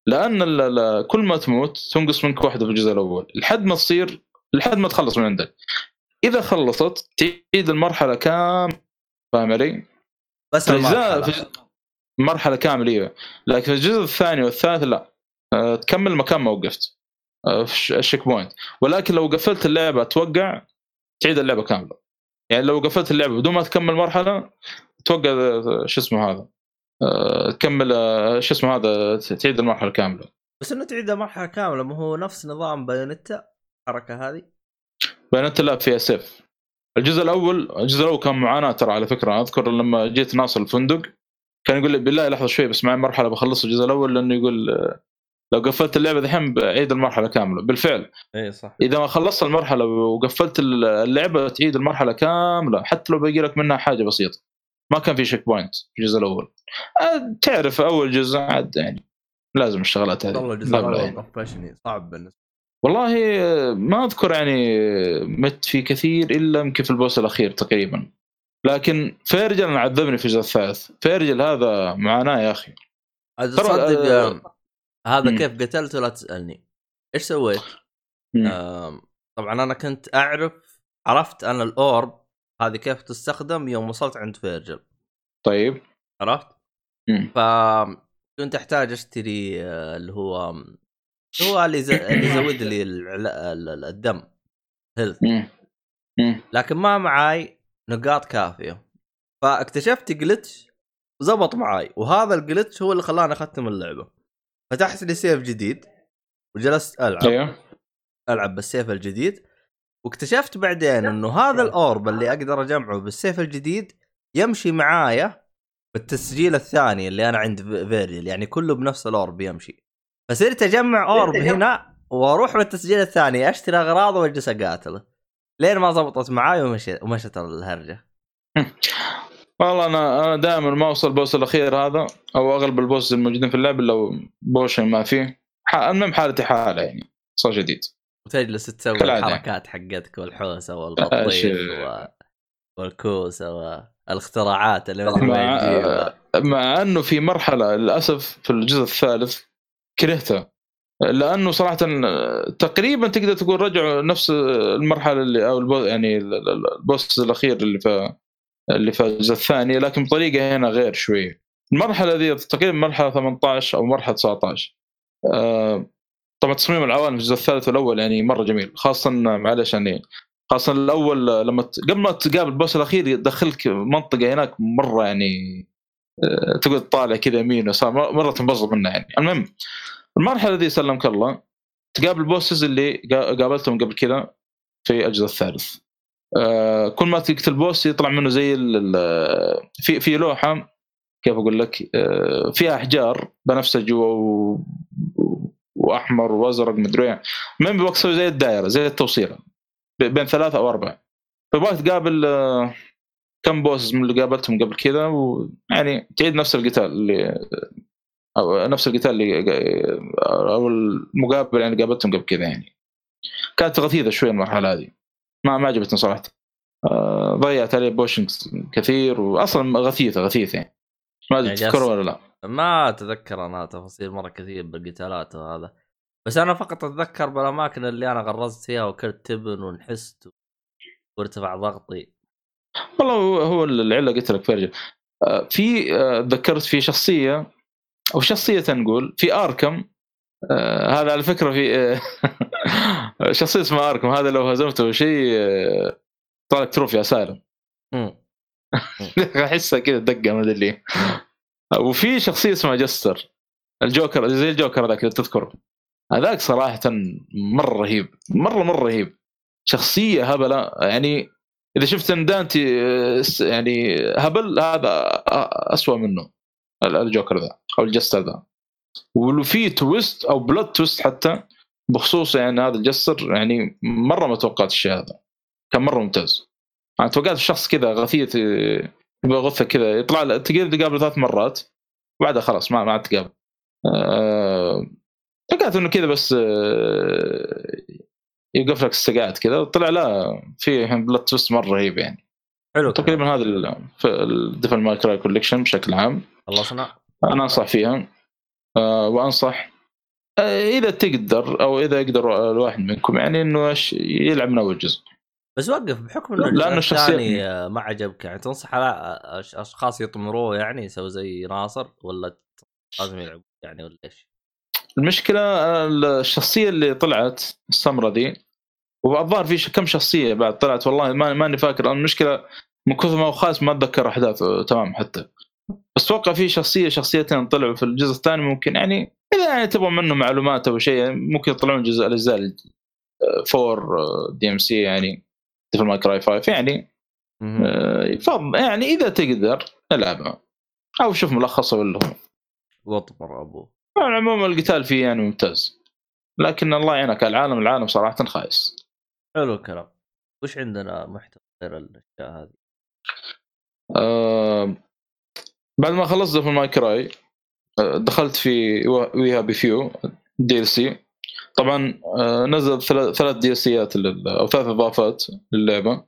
لأن ال- كل ما تموت تنقص منك واحدة في الجزء الأول لحد ما تصير لحد ما تخلص من عندك إذا خلصت تعيد المرحلة كاملة فاهم علي؟
بس المرحلة.
في مرحلة كاملة إيوه لكن في الجزء الثاني والثالث لا تكمل مكان ما وقفت. في الش- ال checkpoint ولكن لو قفلت اللعبة توقع تعيد اللعبة كاملة. يعني لو قفلت اللعبة بدون ما تكمل مرحلة توقع شو اسمه هذا؟ أه، تكمل أه، شو اسمه هذا؟ تعيد المرحلة كاملة.
بس إنه تعيد مرحله كاملة ما هو نفس نظام Bayonetta الحركة هذه؟
بيانات لا فيها save الجزء الأول الجزء الأول كان معاناة ترى على فكرة. أذكر لما جيت ناصر الفندق كان يقول لي بالله لحظة شوي بس معي مرحلة بخلص الجزء الأول لأنه يقول آه، لو قفلت اللعبة دحين بعيد المرحلة كاملة. بالفعل.
اي صح.
إذا ما خلصت المرحلة وقفلت اللعبة تعيد المرحلة كاملة حتى لو باقي لك منها حاجة بسيطة. ما كان في checkpoint في الجزء الأول. آه، تعرف أول جزء عاد يعني لازم الشغلات هذه.
والله الجزء
لا، لا،
الأول صعب بالنسبة.
والله ما أذكر يعني مت فيه كثير إلا يمكن في ال boss الأخير تقريبا. لكن Vergil عذبني في الجزء الثالث. Vergil هذا معاناه يا أخي.
تصدق
آه،
هذا
مم.
كيف قتلته لا تسألني إيش سويت؟ آم، طبعا أنا كنت أعرف عرفت أنا ال orb هذه كيف تستخدم يوم وصلت عند Vergil
طيب
عرفت؟
مم.
فكنت أحتاج أشتري آه، اللي هو هو اللي يز- اللي يزود لي العلا- ال- ال- الدم
health.
لكن ما معاي نقاط كافية فاكتشفت glitch زبط معاي وهذا ال glitch هو اللي خلاني أختم اللعبة فتحت لي save جديد وجلست ألعب.
أيوه.
ألعب بال save الجديد. واكتشفت بعدين إنه هذا ال orb اللي أقدر أجمعه بال save الجديد يمشي معايا بالتسجيل الثاني اللي أنا عند في- Vergil يعني كله بنفس ال orb يمشي. فصرت أجمع orb هنا وأروح بالتسجيل الثاني أشتري أغراض وأجلس اقاتله لين ما زبطت معاي ومشيت ومشت الهرجة.
والله أنا أنا دائما ما أوصل ال boss الأخير هذا أو أغلب ال boss الموجودين في اللعبه لو potion ما فيه المهم حالتي حالة يعني صار جديد
وتجلس تسوي
كالعادة.
الحركات حقتك
والحوسة
والبطيخ. و... والكوسة والاختراعات اللي
مع. مع أنه في مرحلة للأسف في الجزء الثالث كرهتها لأنه صراحة تقريبا تقدر تقول رجعوا نفس المرحلة اللي أو البو يعني البوس الأخير اللي في اللي في الجزء الثاني لكن بطريقة هنا غير شوي. المرحلة ذي تقريبا مرحلة 18 أو مرحلة 19 آه، طبعا تصميم العوالم في الجزء الثالث والأول يعني مرة جميل خاصه معلش يعني خاصه الأول لما قبل ما تقابل البوس الأخير يدخلك منطقة هناك مرة يعني آه، تقعد طالع كذا يمين ويسار مرة تنبسط منها يعني. المهم المرحلة ذي سلمك الله تقابل البوسز اللي قا- قابلتهم قبل كذا في الجزء الثالث. كل ما تقتل بوس يطلع منه زي في في لوحة كيف أقول لك؟ آه، فيها أحجار بنفسجي وأحمر وأزرق مدري يبغاك تسوي زي الدائرة زي التوصيلة بين ثلاثة أو أربعة. فيبغاك تقابل آه، كم boss من اللي قابلتهم قبل كذا ويعني تعيد نفس القتال اللي أو نفس القتال اللي أو المقابل يعني قابلتهم قبل كذا يعني. كانت غثيثة شوي المرحلة هذه. ما ما عجبتني صراحة. آه، ضيعت عليه potions كثير واصلا غثيثة غثيثة يعني. ما أدري
يعني جالس-
ولا لا.
ما أتذكر أنا تفاصيل مرة كثير بالقتالات وهذا. بس أنا فقط أتذكر بالأماكن اللي أنا غرزت فيها وكلت تبن ونحست وارتفع ضغطي.
والله هو هو العله قلت لك فرجة. آه، في آه، تذكرت في شخصية أو شخصية نقول في آركم. آه، هذا على فكرة في آه، شخصية اسمها اركم هذا لو هزمته شيء آه، طالع تروفي يا سالم. أحسها كذا دقة ما أدري ليه. وفي شخصية اسمها جستر. الجوكر زي الجوكر ذاك اذا تذكره. هذاك صراحة مرة رهيب مرة مرة رهيب. شخصية هبلة يعني إذا شفت إن دانتي آه، يعني هبل هذا اسوء منه. ال- الجوكر ذا أو ال jester ذا. ولو في twist أو plot twist حتى بخصوص يعني هذا ال jester يعني مرة ما توقعت الشيء هذا. كان مرة ممتاز. أنا توقعت شخص كذا غثيث آه، يبغى غثه كذا يطلع له تقدر تقابله ثلاث مرات. وبعدها خلاص ما ما عاد تقابل. أه... توقعت إنه كذا بس أه... يوقف لك السقعات كذا طلع لا في plot twist مرة رهيب يعني.
حلو.
تقريبا هذا ال Devil May Cry collection بشكل عام.
خلصنا
أنا أنصح فيها. أه وأنصح إذا تقدر أو إذا يقدر الواحد منكم يعني إنه إيش يلعب من أول جزء.
بس وقف بحكم إنه
الشخصية-
الثاني آه، ما عجبك يعني تنصح على أش- أشخاص يطمروه يعني يسوي زي ناصر ولا لازم يلعب يعني ولا إيش؟
المشكلة آه، الشخصية اللي طلعت السمرة دي والظاهر في كم شخصية بعد طلعت والله ما ماني فاكر أنا المشكلة من كثر ما هو خايس ما أتذكر أحداثه تمام حتى. بس أتوقع في شخصية شخصيتين طلعوا في الجزء الثاني ممكن يعني إذا يعني تبغى منه معلومات أو شيء ممكن يطلعون جزء الأجزاء four DMC يعني Devil May Cry 5 يعني. آه، يفضل يعني إذا تقدر ألعبها. أو شوف ملخصه ولا هو.
واطمر ابوه
على العموم القتال فيه يعني ممتاز. لكن الله يعينك العالم العالم صراحة خايس.
حلو الكلام. وش عندنا محتوى غير الأشياء هذه؟
آه بعد ما خلصت Devil May Cry دخلت في We Happy Few DLC طبعا آه، نزل ثلاث DLC ات أو ثلاث إضافات للعبة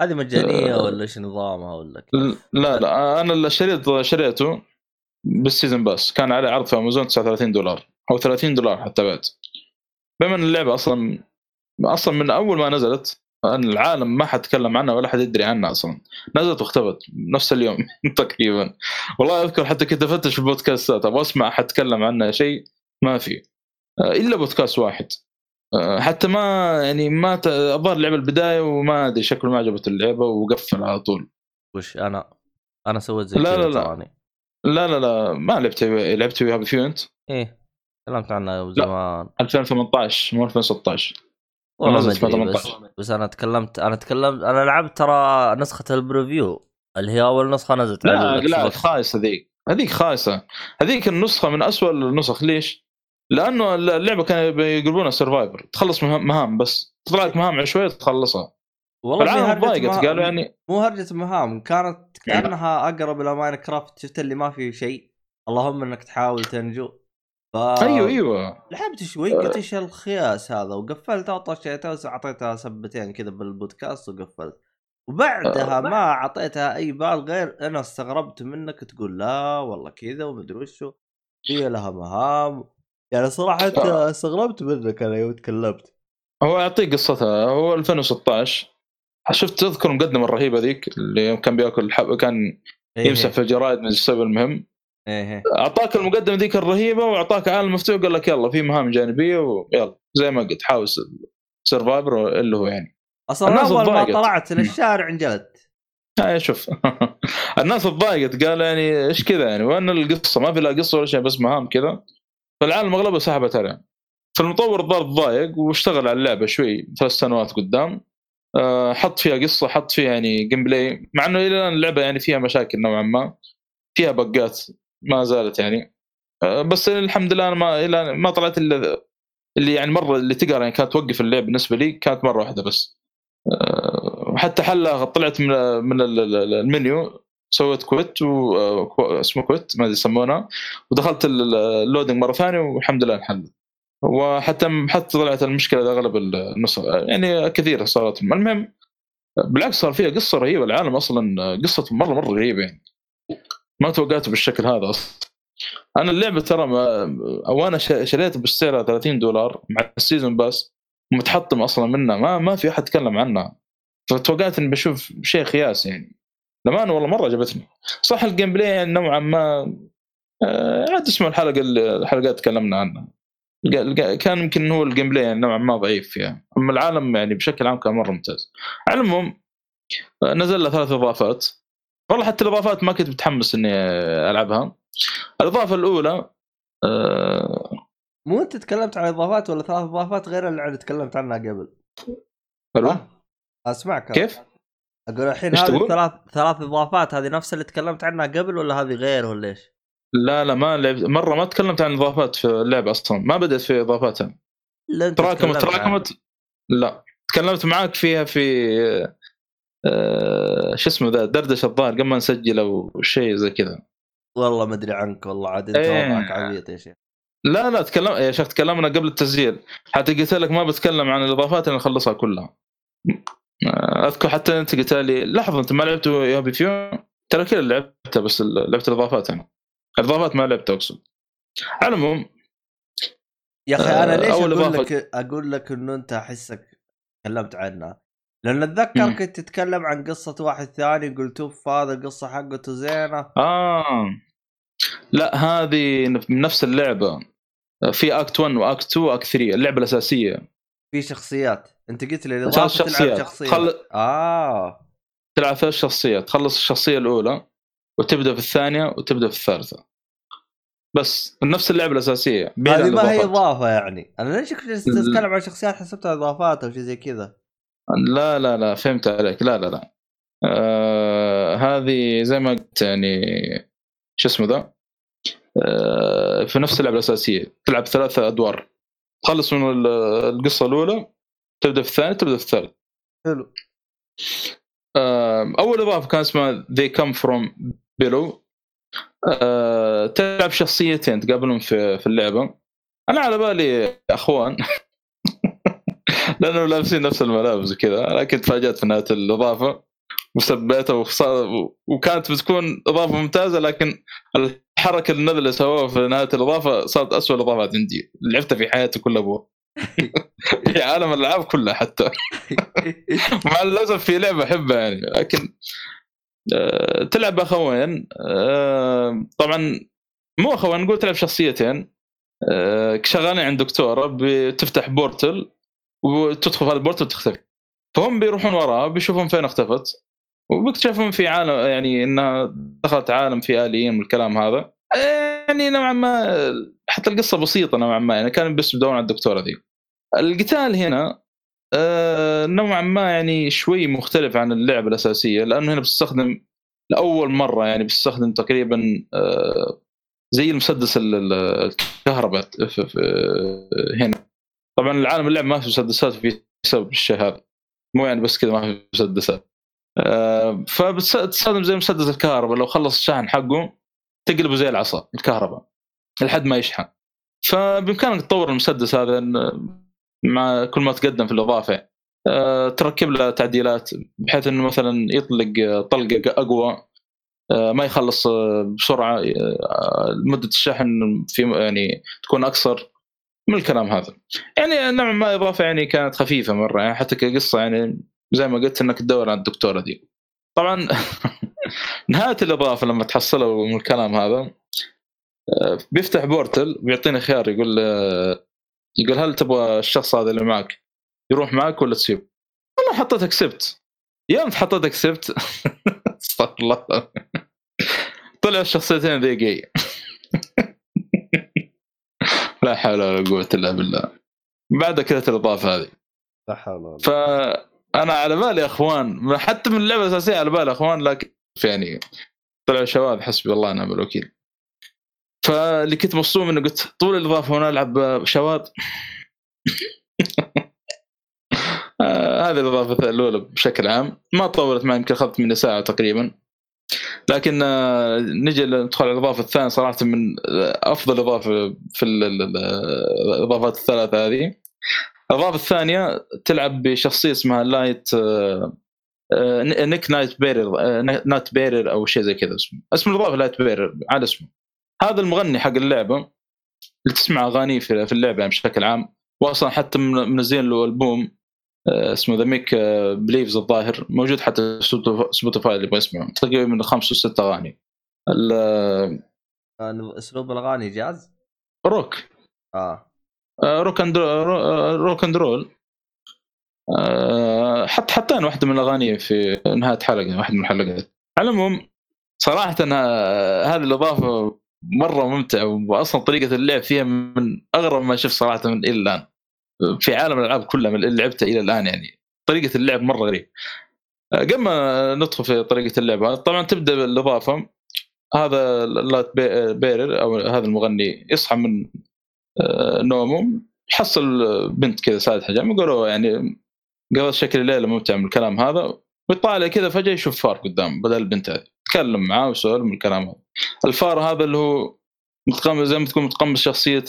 هذه مجانية
آه.
ولا إيش نظامها ولا كيف؟
لا لا أنا اللي شريت شريته بال season pass كان عليه عرض في امازون 39 دولار أو 30 دولار حتى بعد بما إن اللعبة أصلا أصلا من أول ما نزلت العالم ما حد تكلم عنها ولا حد يدري عنها أصلا. نزلت واختفت نفس اليوم تقريبا. والله أذكر حتى كنت أفتش في البودكاستات أبغى أسمع احد تكلم عنها شيء ما في. آه، إلا بودكاست واحد. آه، حتى ما يعني ما ت- الظاهر لعب البداية وما أدري شكله ما عجبت اللعبة وقفل على طول.
وش أنا أنا سويت زي
لا، لا، لا. لا لا لا ما لعبت لعبت We Happy Few انت
إيه تكلمت عنها زمان.
2018 مو 2016
والله ما أدري بس
18.
بس أنا تكلمت أنا تكلمت أنا لعبت ترى نسخة ال preview اللي هي أول نسخة نزلت
لا لا. خايسة ذيك. هذيك خايسة. هذيك النسخة من أسوأ النسخ. ليش؟ لأنه اللعبة كانوا يقلبونها survivor تخلص مهام, بس. تطلع لك مهام عشوائية تخلصها.
والله هرجة
ضايقت. قالوا يعني
مو هرجة مهام كانت كأنها أقرب إلى Minecraft شفت اللي ما في شيء. اللهم إنك تحاول تنجو. ف
أيوه أيوه.
لعبت شوي قلت إيش الخياس هذا؟ وقفلتها وطشيتها واعطيتها سبتين كذا بالبودكاست وقفلت. وبعدها
آه.
ما أعطيتها أي بال غير أنا استغربت منك تقول لا والله كذا ومدري وشو. هي لها مهام. يعني صراحة
آه.
استغربت منك أنا يوم تكلمت.
هو يعطيك قصتها. هو 2016 شفت تذكر المقدمه الرهيبه ذيك اللي كان بياكل حب كان
إيه.
يمسح في الجرايد من السبب المهم.
إيه إيه.
أعطاك المقدمة ذيك الرهيبة وأعطاك عالم مفتوح قال لك يلا في مهام جانبية ويلا. زي ما قلت حاول survivor اللي هو يعني. أصلا
أول ما. طلعت للشارع انجلت
هاي شوف. الناس تضايقت قالوا يعني إيش كذا يعني؟ وأن القصة ما في لا قصة ولا شيء بس مهام كذا. فالعالم اغلبه سحبت عليه فالمطور الظاهر تضايق واشتغل على اللعبة شوي ثلاث سنوات قدام. آه، حط فيها قصة حط فيها يعني gameplay مع إنه إلى الآن اللعبة يعني فيها مشاكل نوعا ما. فيها بقات ما زالت يعني. آه، بس الحمد لله أنا ما إلى ما طلعت إلا اللي يعني مرة اللي تقهر يعني كانت توقف اللعب بالنسبة لي كانت مرة واحدة بس. آه، حتى حلها طلعت من من ال- ال- المنيو سويت quit و اسمه quit ما أدري يسمونها ودخلت ال- ال- ال loading مرة ثانية والحمد لله انحل وحتى حتى طلعت المشكلة اغلب النسخ يعني كثيرة صارت. المهم بالعكس صار فيها قصة رهيبة العالم أصلا قصته مره مرة رهيبه يعني. ما توقعته بالشكل هذا أصلا. أنا اللعبة ترى أو أنا شريتها بالسعر 30 دولار مع ال season pass متحطم أصلا منها ما ما في أحد تكلم عنها فتوقعت إني بشوف شيء خياس يعني. لما والله مرة عجبتني. صح ال gameplay يعني نوعا ما آه، عاد اسمه الحلقة الحلقات تكلمنا عنها. كان يمكن هو ال gameplay يعني نوعا ما ضعيف فيها أما العالم يعني بشكل عام كان مرة ممتاز. على العموم آه، نزل له ثلاث إضافات. والله حتى الإضافات ما كنت متحمس إني ألعبها الإضافة الأولى آه،
مو أنت تكلمت عن إضافات ولا ثلاث إضافات غير اللي تكلمت عنها قبل
حلو
ها؟ أسمعك
كيف؟
أقول الحين هذه؟ الثلاث ثلاث إضافات هذه نفس اللي تكلمت عنها قبل ولا هذه غير ولا إيش؟
لا لا ما لعبت مرة ما تكلمت عن إضافات في اللعبة أصلا ما بدأت في
إضافاتها
تراكمت تراكمت لا تكلمت معاك فيها في شو اسمه ذا؟ دردشة الظاهر قبل ما نسجل أو شيء زي كذا.
والله ما أدري عنك والله عاد أنت
إيه.
وضعك عبيط يا شيخ.
لا لا تكلم يا شيخ تكلمنا قبل التسجيل. حتى قلت لك ما بتكلم عن الإضافات اللي نخلصها كلها. آه، أذكر حتى أنت قلت لي لحظة أنت ما لعبت We Happy Few؟ ترى كذا لعبتها بس لعبت الإضافات أنا. الإضافات ما لعبتها أقصد. على العموم
يا أخي أنا
آه،
ليش
أقول
لك أقول لك إنه أنت أحسك تكلمت عنها؟ لأن
أتذكر.
كنت تتكلم عن قصة واحد ثاني قلت اوف هذا القصة حقته زينة.
آه. لا هذه من نفس اللعبة. في اكت 1 واكت 2 واكت 3 اللعبة الأساسية.
في شخصيات. أنت قلت لي الاضافه تلعب
شخصيات.
شخصية.
خل-
آه.
تلعب ثلاث شخصيات. تخلص الشخصية الأولى وتبدأ في الثانية وتبدأ في الثالثة. بس نفس اللعبة الأساسية
هذه ما هي. إضافة يعني. أنا ليش كنت تتكلم عن شخصيات حسبتها إضافات أو شيء زي كذا؟
لا لا لا فهمت عليك. لا لا لا. آه هذه زي ما قلت يعني شو اسمه ذا؟ آه في نفس اللعبة الأساسية تلعب ثلاثة أدوار. تخلص من ال- القصة الأولى تبدأ في الثانية تبدأ في الثالث
حلو.
آه أول إضافة كان اسمها they come from below. آه تلعب شخصيتين تقابلهم في في اللعبة. أنا على بالي أخوان. لانهم لابسين نفس الملابس وكذا لكن تفاجأت في نهاية الإضافة وسبيتها وصار وكانت بتكون إضافة ممتازة لكن الحركة النذله اللي سووها في نهاية الإضافة صارت أسوأ الإضافات عندي. لعبتها في حياتي كلها ابوها في عالم الألعاب كلها حتى. مع الأسف في لعبة أحبها يعني لكن آه، تلعب أخوين آه، طبعا مو أخوين نقول تلعب شخصيتين. آه، شغالين عند دكتورة بتفتح بورتل. وتدخل في هذا البورتل وتختفي فهم بيروحون وراها بيشوفون فين اختفت وبيكتشفون في عالم يعني إنها دخلت عالم فيه آليين والكلام هذا. يعني نوعا ما حتى القصة بسيطة نوعا ما يعني كانوا بس بدورون على الدكتورة ذي. القتال هنا آه، نوعا ما يعني شوي مختلف عن اللعبة الأساسية لأنه هنا بتستخدم لأول مرة يعني بتستخدم تقريبا آه، زي المسدس ال- ال- الكهرباء في- في- هنا. طبعا العالم اللعب ما في مسدسات في سبب الشيء هذا مو يعني بس كذا ما في مسدسات. آه، فبتستخدم زي مسدس الكهرباء. لو خلص الشحن حقه تقلبه زي العصا الكهرباء لحد ما يشحن. فبإمكانك تطور المسدس هذا مع كل ما تقدم في الإضافة. آه، تركب له تعديلات بحيث إنه مثلا يطلق طلقة أقوى. آه، ما يخلص بسرعة. مدة الشحن في يعني تكون أقصر. من الكلام هذا. يعني نوعا ما إضافة يعني كانت خفيفة مرة يعني حتى كقصة يعني زي ما قلت إنك تدور على الدكتورة دي. طبعا نهاية الإضافة لما تحصلها من الكلام هذا آه، بيفتح بورتل بيعطيني خيار يقول آه، يقول هل تبغى الشخص هذا اللي معك يروح معك ولا تسيب؟ أنا حطيت اكسبت يوم حطيت اكسبت استغفر الله. طلع الشخصيتين ذي جاي لا حول ولا قوة إلا بالله. بعد كذا الإضافة هذه.
لا حول ولا
فانا على بالي أخوان حتى من اللعبة الأساسية على بالي أخوان لكن يعني طلعوا شواذ حسبي الله ونعم الوكيل. فاللي كنت مصدوم انه قلت طول الإضافة وأنا ألعب شواذ. آه، هذه الإضافة الأولى بشكل عام. ما طولت معي يمكن أخذت مني ساعة تقريبا. لكن آه، نجي ندخل على الإضافة الثانية صراحة من آه، أفضل إضافة في ال- ال- ال- الإضافات الثلاثة هذه. الإضافة الثانية تلعب بشخصية اسمها Light آه، Nick Lightbearer Lightbearer أو شيء زي كذا اسمه. اسم الإضافة Lightbearer على اسمه. هذا المغني حق اللعبة اللي تسمع أغانيه في اللعبة يعني بشكل عام واصلا حتى من- منزلين له البوم اسمه The Make Believes الظاهر موجود حتى في Spotify- اللي يبغى يسمعه. تقريبا من خمس وست أغاني.
آه، اسلوب الأغاني جاز؟
روك.
آه.
آه، rock and ro- rock and roll آه، حط حطينا واحدة من الأغاني في نهاية حلقة واحدة من الحلقات. على العموم صراحة آه، هذه الإضافة مرة ممتعة واصلا طريقة اللعب فيها من أغرب ما شفت صراحة من إلى الآن. في عالم الألعاب كلها من اللي لعبتها إلى الآن يعني. طريقة اللعب مرة غريب. قبل ما ندخل في طريقة اللعب طبعا تبدأ بالإضافة. هذا لات بي- بيرر أو هذا المغني يصحى من آه، نومه يحصل بنت كذا سادة حجام يقولوا يعني قضى شكل الليلة ممتع من الكلام هذا ويطالع كذا فجأة يشوف فار قدام بدل البنت هذه. تكلم معاه وسولف من الكلام هذا. الفار هذا اللي هو متقمص زي ما تكون متقمص شخصية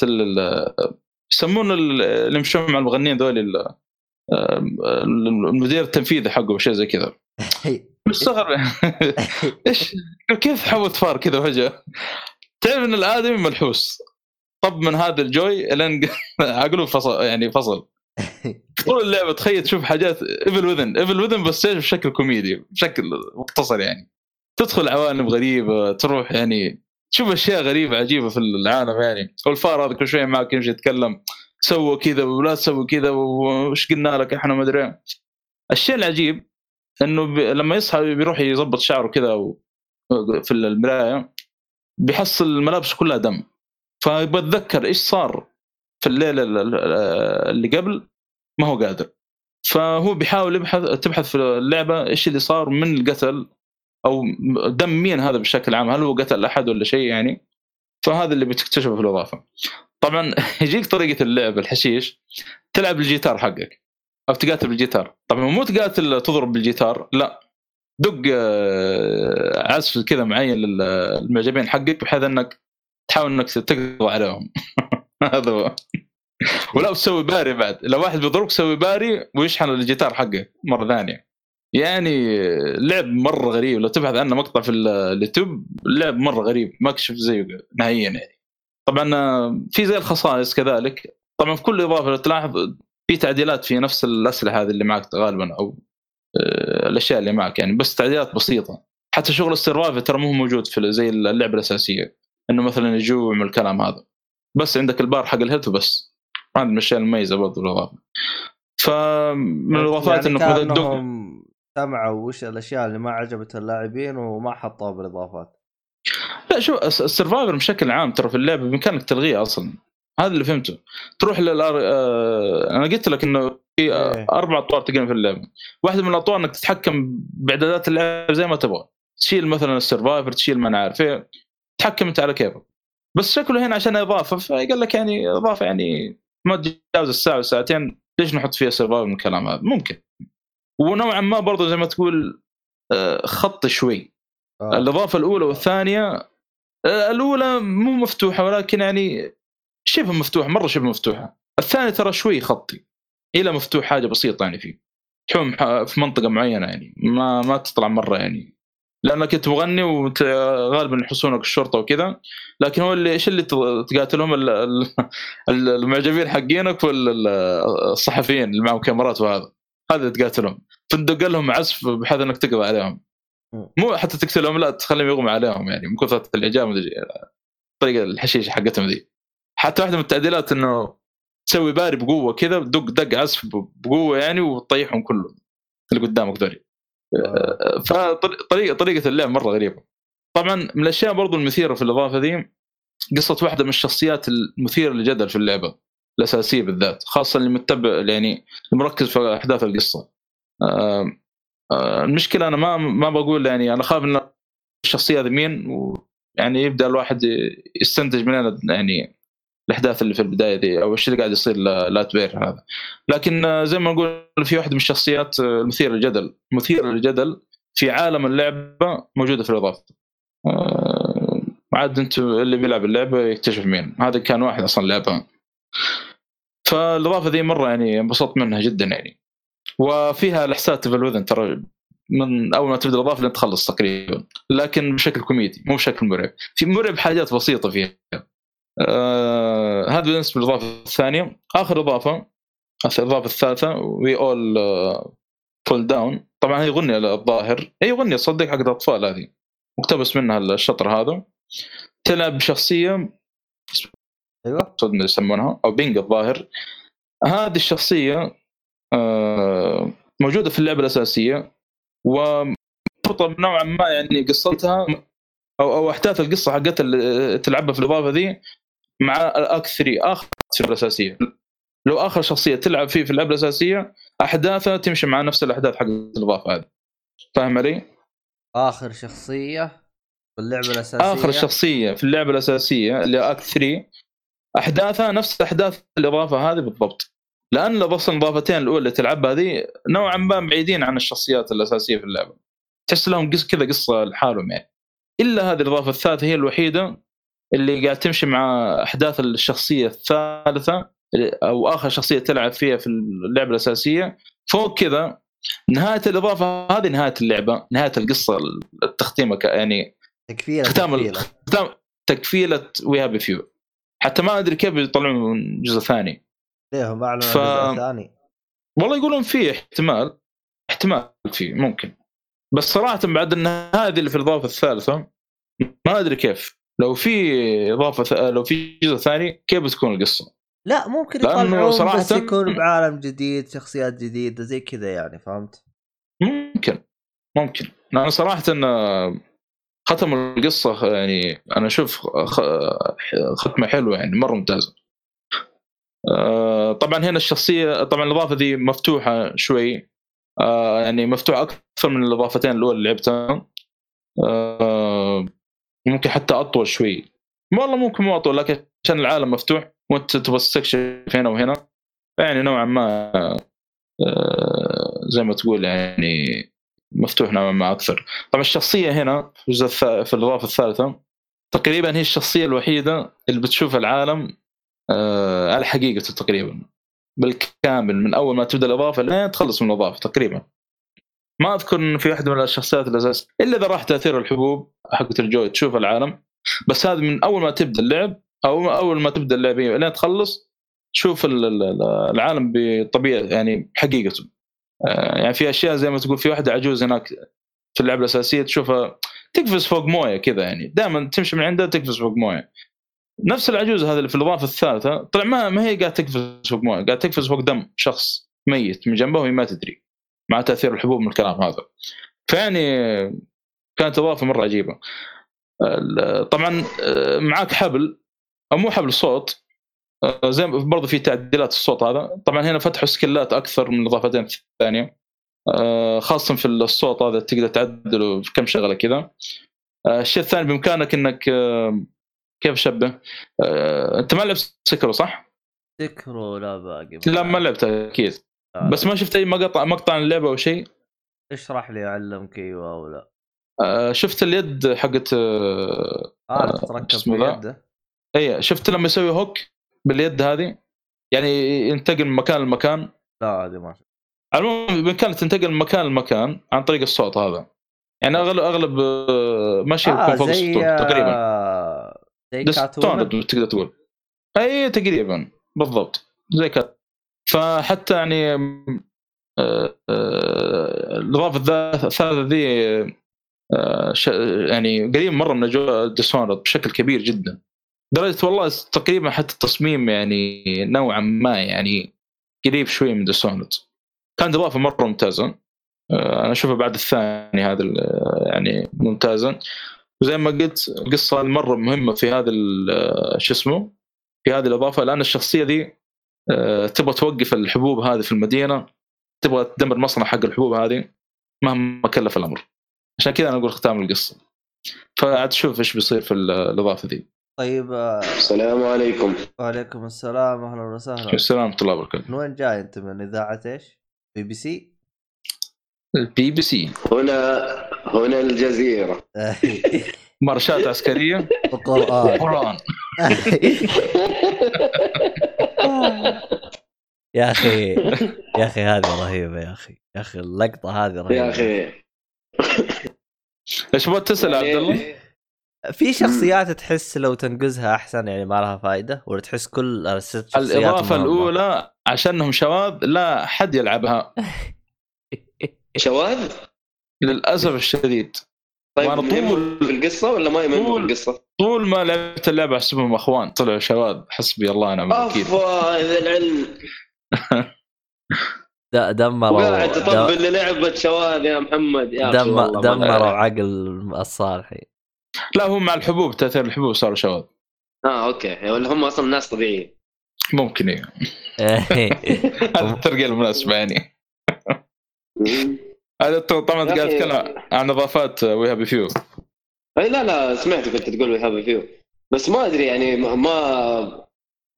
يسمون ال- اللي يمشون مع المغنيين ذول ال- المدير التنفيذي حقه وشيء زي كذا. مستغرب إيش؟ كيف حولت فار كذا فجاه تعرف إن الآدمي ملحوس. طب من هذا ال Joy لين عقله فصل يعني فصل. طول اللعبة تخيل تشوف حاجات Evil Within Evil Within بس بشكل كوميدي بشكل مختصر يعني. تدخل عوالم غريبة تروح يعني تشوف أشياء غريبة عجيبة في العالم يعني. والفار هذا كل شوية معك يمشي يتكلم سووا كذا ولا تسوي كذا وش قلنا لك إحنا ما أدري. الشيء العجيب إنه ب... لما يصحى بيروح يظبط شعره كذا و... في المراية بيحصل الملابس كلها دم. فبتذكر إيش صار في الليلة ال- ال- اللي قبل؟ ما هو قادر. فهو بيحاول يبحث تبحث في اللعبة إيش اللي صار من القتل. أو دم مين هذا بشكل عام؟ هل هو قتل أحد ولا شيء يعني؟ فهذا اللي بتكتشفه في الإضافة. طبعا يجيك طريقة اللعب الحشيش. تلعب الجيتار حقك. أو تقاتل بالجيتار. طبعا مو تقاتل تضرب بالجيتار لا. دق آه، عزف كذا معين للمعجبين حقك بحيث إنك تحاول إنك تقضي عليهم. هذا هو. ولا تسوي parry بعد. لو واحد بيضربك سوي parry ويشحن الجيتار حقه مرة ثانية. يعني لعب مرة غريب. لو تبحث عنه مقطع في اليوتيوب لعب مرة غريب. ما قد شفت زيه نهائيا يعني. طبعا في زي الخصائص كذلك. طبعا في كل إضافة لو تلاحظ في تعديلات في نفس الأسلحة هذه اللي معك غالبا أو آه، الأشياء اللي معك يعني. بس تعديلات بسيطة. حتى شغل ال survive ترى مو موجود في زي اللعبة الأساسية. إنه مثلا يجوع من الكلام هذا. بس عندك البار حق ال health وبس. هذا من الأشياء المميزة برضه الاضافه فمن الإضافات
يعني إنه سمعوا وش الأشياء اللي ما عجبت اللاعبين وما حطوها بالإضافات.
لا شو الس- ال survivor بشكل عام ترى في اللعبه بإمكانك تلغيه أصلا. هذا اللي فهمته. تروح لل آه، أنا قلت لك إنه في آه،
إيه.
أربع أطوار تقريبا في اللعبه واحدة من الأطوار إنك تتحكم باعدادات اللعبه زي ما تبغى. تشيل مثلا ال survivor تشيل ما أنا عارف إيه، تحكم أنت على كيفك. بس شكله هنا عشان إضافة فقال لك يعني إضافة يعني ما تتجاوز الساعة والساعتين. ليش نحط فيها survivor من الكلام هذا؟ ممكن. ونوعا ما برضه زي ما تقول آه، خط شوي.
آه.
الإضافة الأولى والثانية آه، الأولى مو مفتوحة ولكن يعني شبه مفتوحة مرة شبه مفتوحة. الثانية ترى شوي خطي إلى مفتوح حاجة بسيطة يعني فيه. تحوم في منطقة معينة يعني ما ما تطلع مرة يعني. لأنك أنت مغني وغالبا يحصونك الشرطة وكذا لكن هو اللي إيش اللي تقاتلهم؟ ال- ال- ال- المعجبين حقينك والصحفيين اللي معهم كاميرات وهذا هذا اللي تقاتلهم. تدق لهم عزف بحيث إنك تقضي عليهم. مو حتى تقتلهم لا تخليهم يغمى عليهم يعني من كثرة الإعجاب الطريقة الحشيشه حقتهم ذي. حتى واحدة من التعديلات إنه تسوي باري بقوة كذا دق دق عزف بقوة يعني وتطيحهم كلهم اللي قدامك ذولي. فطريقه طريقة اللعب مرة غريبة. طبعا من الأشياء برضو المثيرة في الإضافة ذي قصة واحدة من الشخصيات المثيرة للجدل في اللعبة الأساسية بالذات خاصة اللي متبع يعني مركز في أحداث القصة. آه، آه، المشكلة أنا ما ما بقول يعني أنا اخاف ان الشخصية هذه مين ويعني يبدأ الواحد يستنتج منين يعني الأحداث اللي في البداية دي أو إيش اللي قاعد يصير لأتبير هذا. لكن آه، زي ما نقول في واحدة من الشخصيات آه، المثيره للجدل مثيرة للجدل في عالم اللعبة موجودة في الإضافة. آه، عاد أنت اللي بيلعب اللعبة يكتشف مين. هذا كان واحد أصلا لعبها فالإضافة ذي مرة يعني انبسطت منها جدا يعني. وفيها لحسات فالوذن ترى من أول ما تبدأ الإضافة لين تخلص تقريبا لكن بشكل كوميدي مو بشكل مرعب. في مرعب حاجات بسيطة فيها. آه هذا بالنسبة للإضافة الثانية. آخر إضافة الإضافة الثالثة We All Fall Down طبعا هي اغنيه الظاهر هي اغنيه صدق حق الأطفال هذه. مقتبس منها الشطر هذا. تلعب
بشخصية
أيوه. يسمونها أو بينج الظاهر. هذه الشخصية موجودة في اللعبة الأساسية ومرتبطة نوعا ما يعني قصتها أو أو أحداث القصة حقتها اللي تلعبها في الاضافه ذي مع الاك 3 آخر في اللعبه الأساسية. لو آخر شخصية تلعب فيه في اللعبة الأساسية أحداثها تمشي مع نفس الأحداث حق الاضافه هذه. فاهم علي؟
آخر شخصية في اللعبة الأساسية؟
آخر شخصية في اللعبة الأساسية اللي اك 3 أحداثها نفس أحداث الاضافه هذه بالضبط. لأن أصلا الاضافتين الأولى اللي تلعبها هذه نوعا ما بعيدين عن الشخصيات الأساسية في اللعبة. تحس لهم قصه كذا قصة لحالهم يعني. إلا هذه الإضافة الثالثة هي الوحيدة اللي قاعد تمشي مع أحداث الشخصية الثالثة أو آخر شخصية تلعب فيها في اللعبة الأساسية. فوق كذا نهاية الإضافة هذه نهاية اللعبة نهاية القصة التختيمة يعني
تكفيله
ختام
تكفيله
ختام تكفيلة We Happy Few حتى ما أدري كيف يطلعون جزء ثاني.
ليه هم اعلنوا
ف-
ثاني.
والله يقولون فيه احتمال احتمال فيه ممكن. بس صراحة بعد إن هذه اللي في الإضافة الثالثة ما أدري كيف. لو في إضافة ث- لو في جزء ثاني كيف بتكون القصة؟
لا ممكن يطلعون
صراحة-
بس يكون بعالم جديد شخصيات جديدة زي كذا يعني فهمت؟
ممكن ممكن. أنا صراحة إن ختموا القصة يعني أنا أشوف ختمة حلوة يعني مرة ممتازة. طبعا هنا الشخصية طبعا الإضافة دي مفتوحة شوي. آه، يعني مفتوحه أكثر من الإضافتين الاولى اللي لعبتها. آه، ممكن حتى أطول شوي. والله ممكن مو أطول لكن عشان العالم مفتوح وانت تبغى تستكشف هنا وهنا. يعني نوعا ما آه، زي ما تقول يعني مفتوح نوعا ما أكثر. طبعا الشخصية هنا في في الإضافة الثالثة تقريبا هي الشخصية الوحيدة اللي بتشوف العالم آه على حقيقته تقريبا. بالكامل من أول ما تبدأ الإضافة لين تخلص من الإضافة تقريبا. ما أذكر ان في واحدة من الشخصيات الاساس إلا إذا راح تأثير الحبوب حقت الجو تشوف العالم. بس هذا من أول ما تبدأ اللعب أو أول ما تبدأ اللعبه لين تخلص تشوف ال- ال- ال- العالم بطبيعة يعني بحقيقته آه، يعني في أشياء زي ما تقول في واحدة عجوز هناك في اللعبة الأساسية تشوفها تقفز فوق موية كذا يعني. دائما تمشي من عندها تقفز فوق موية. نفس العجوز هذا اللي في الأضافة الثالثة. طلع ما ما هي قاعدة تقفز فوق مويه قاعدة تقفز فوق دم شخص ميت من جنبه وهي ما تدري مع تأثير الحبوب من الكلام هذا. فيعني كانت إضافة مرة عجيبة. طبعا آه، معاك حبل أو مو حبل صوت. آه، زي برضه في تعديلات الصوت هذا. طبعا هنا فتحوا سكيلات أكثر من الإضافتين الثانية. آه، خاصة في الصوت هذا تقدر تعدله في كم شغلة كذا. الشيء الثاني بإمكانك إنك كيف اشبه آه، انت ما لعبت Sekiro صح؟
Sekiro لا باقي.
لا ما لعبتها أكيد.
لا،
بس ما شفت أي مقطع مقطع عن اللعبه أو شيء؟
اشرح لي اعلمك أيوه أو لا.
آه، شفت اليد حقت آه،
آه
آه،
تتركب في
اسمه ذا؟
يده
اي شفت لما يسوي هوك باليد هذه؟ يعني ينتقل من مكان لمكان؟
لا هذه ما شفت.
العموم بامكانك تنتقل من مكان لمكان عن طريق الصوت هذا. يعني أغلب أغلب آه، ماشي
آه
يكون فوق
زي
السطور تقريبا.
آه، زي كاتونا
تقدر تقول. أي تقريبا بالضبط. زي كذا فحتى يعني آه، آه، الأضافة الثالث- الثالثة ذي آه، يعني قريب مرة من أجواء Dishonored بشكل كبير جدا. درجة والله تقريبا حتى التصميم يعني نوعا ما يعني قريب شوي من Dishonored كانت إضافة مرة ممتازة. أنا أشوفها بعد الثاني هذا يعني ممتازه وزي ما قلت القصة مرة مهمة في هذا ال- شو اسمه؟ في هذه الإضافة لأن الشخصية دي آه، تبغى توقف الحبوب هذه في المدينة تبغى تدمر مصنع حق الحبوب هذه مهما كلف الأمر. عشان كذا أنا أقول ختام القصة. فعاد تشوف إيش بيصير في ال- الإضافة دي.
طيب آه،
السلام عليكم.
وعليكم السلام أهلا وسهلا.
السلام ورحمة الله وبركاته.
من وين جاي أنت؟ من إذاعة إيش؟ بي بي سي؟
البي بي سي.
هنا هنا الجزيرة.
مارشات عسكرية؟
القرآن.
قران
يا أخي يا أخي هذه رهيبة يا أخي. يا أخي اللقطة هذه رهيبة.
يا أخي.
إيش تبغى تسأل عبد الله؟
في شخصيات تحس لو تنقزها أحسن يعني ما لها فائده ولا تحس كل الست شخصيات الإضافة؟
الأولى عشانهم شواذ لا حد يلعبها.
شواذ
للأسف الشديد.
طيب
وأنا طول-
في القصة ولا ما يهمهم
طول-
في القصة؟
طول ما لعبت اللعبة احسبهم أخوان. طلعوا شواذ حسبي الله ونعم الوكيل
أفا ذا العلم.
دمروا
وقاعد
د-
تطبل للعبة شواذ يا محمد يا
دم دمروا عقل الصالحي.
لا هم مع الحبوب تأثير الحبوب صاروا شواذ
آه أوكي. ولا هم أصلا ناس طبيعيين.
ممكن إيه. هذا الترقية المناسبة يعني. هذا طبعا
يا
قاعد اتكلم عن اضافات We Happy Few
أي لا لا سمعتك كنت تقول We Happy Few بس ما أدري يعني ما- ما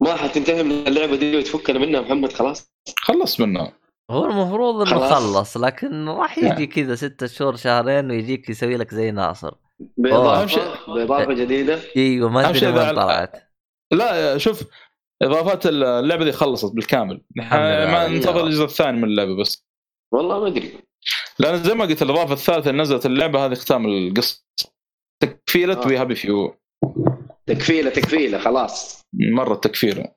ما حتنتهي من اللعبة دي وتفكنا منها محمد خلاص؟
خلص منها.
هو المفروض
إنه.
خلص لكن راح يجي كذا ستة شهور شهرين ويجيك يسوي لك زي ناصر.
باضافه باضافه جديدة.
إيوه ما
أدري
وين طلعت.
لا شوف إضافات اللعبة دي خلصت بالكامل. ما ننتظر الجزء الثاني من اللعبة بس.
والله ما أدري.
لأن زي ما قلت الإضافة الثالثة اللي نزلت اللعبة هذه ختام القصة تكفيلة
آه.
We Happy Few
تكفيلة تكفيلة خلاص
مرة تكفيلة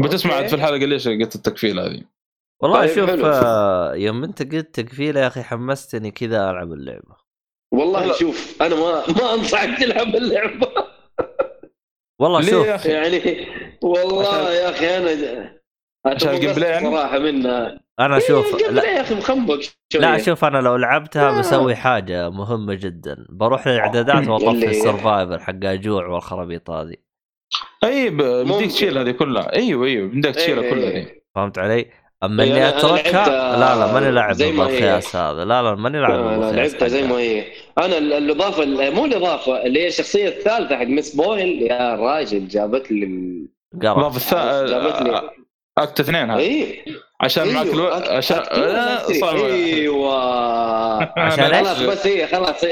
بتسمع. في الحلقة ليش قلت التكفيلة هذه
والله
طيب،
شوف. آه يوم انت قلت تكفيلة يا أخي حمستني كذا ألعب اللعبة
والله
لا.
شوف أنا ما ما أنصحك تلعب اللعبة
والله شوف
يا أخي؟
يعني والله يا أخي أنا
عشان ال gameplay يعني؟
صراحة منها
أنا شوف
إيه، ال
game
لا يا أخي مخنبق.
لا شوف أنا لو لعبتها
لا.
بسوي حاجة مهمة جدا بروح للإعدادات وأطفي
اللي-
ال survivor حق الجوع والخرابيط هذه
أي ب- بديك. تشيل هذه كلها أيوه أيوه بدك تشيلها
إيه،
كلها
إيه.
دي
فهمت علي؟ أما
إيه،
إني
أتركها
لا لا ماني لاعب. بالخياس هذا لا لا ماني لاعب
أنا
بالخياس
لعبتها زي. ما هي أنا ال- الإضافة ال- مو الإضافة اللي هي الشخصية الثالثة حق Miss Boyle يا راجل جابت لي ال-
قرف
الإضافة
جابت لي
الثانية اكت اثنين هذا
اي
عشان معك ألو...
أيوه، أك-
عشان لا،. صعب
أيوه
عشان؟
خلاص بس هي خلاص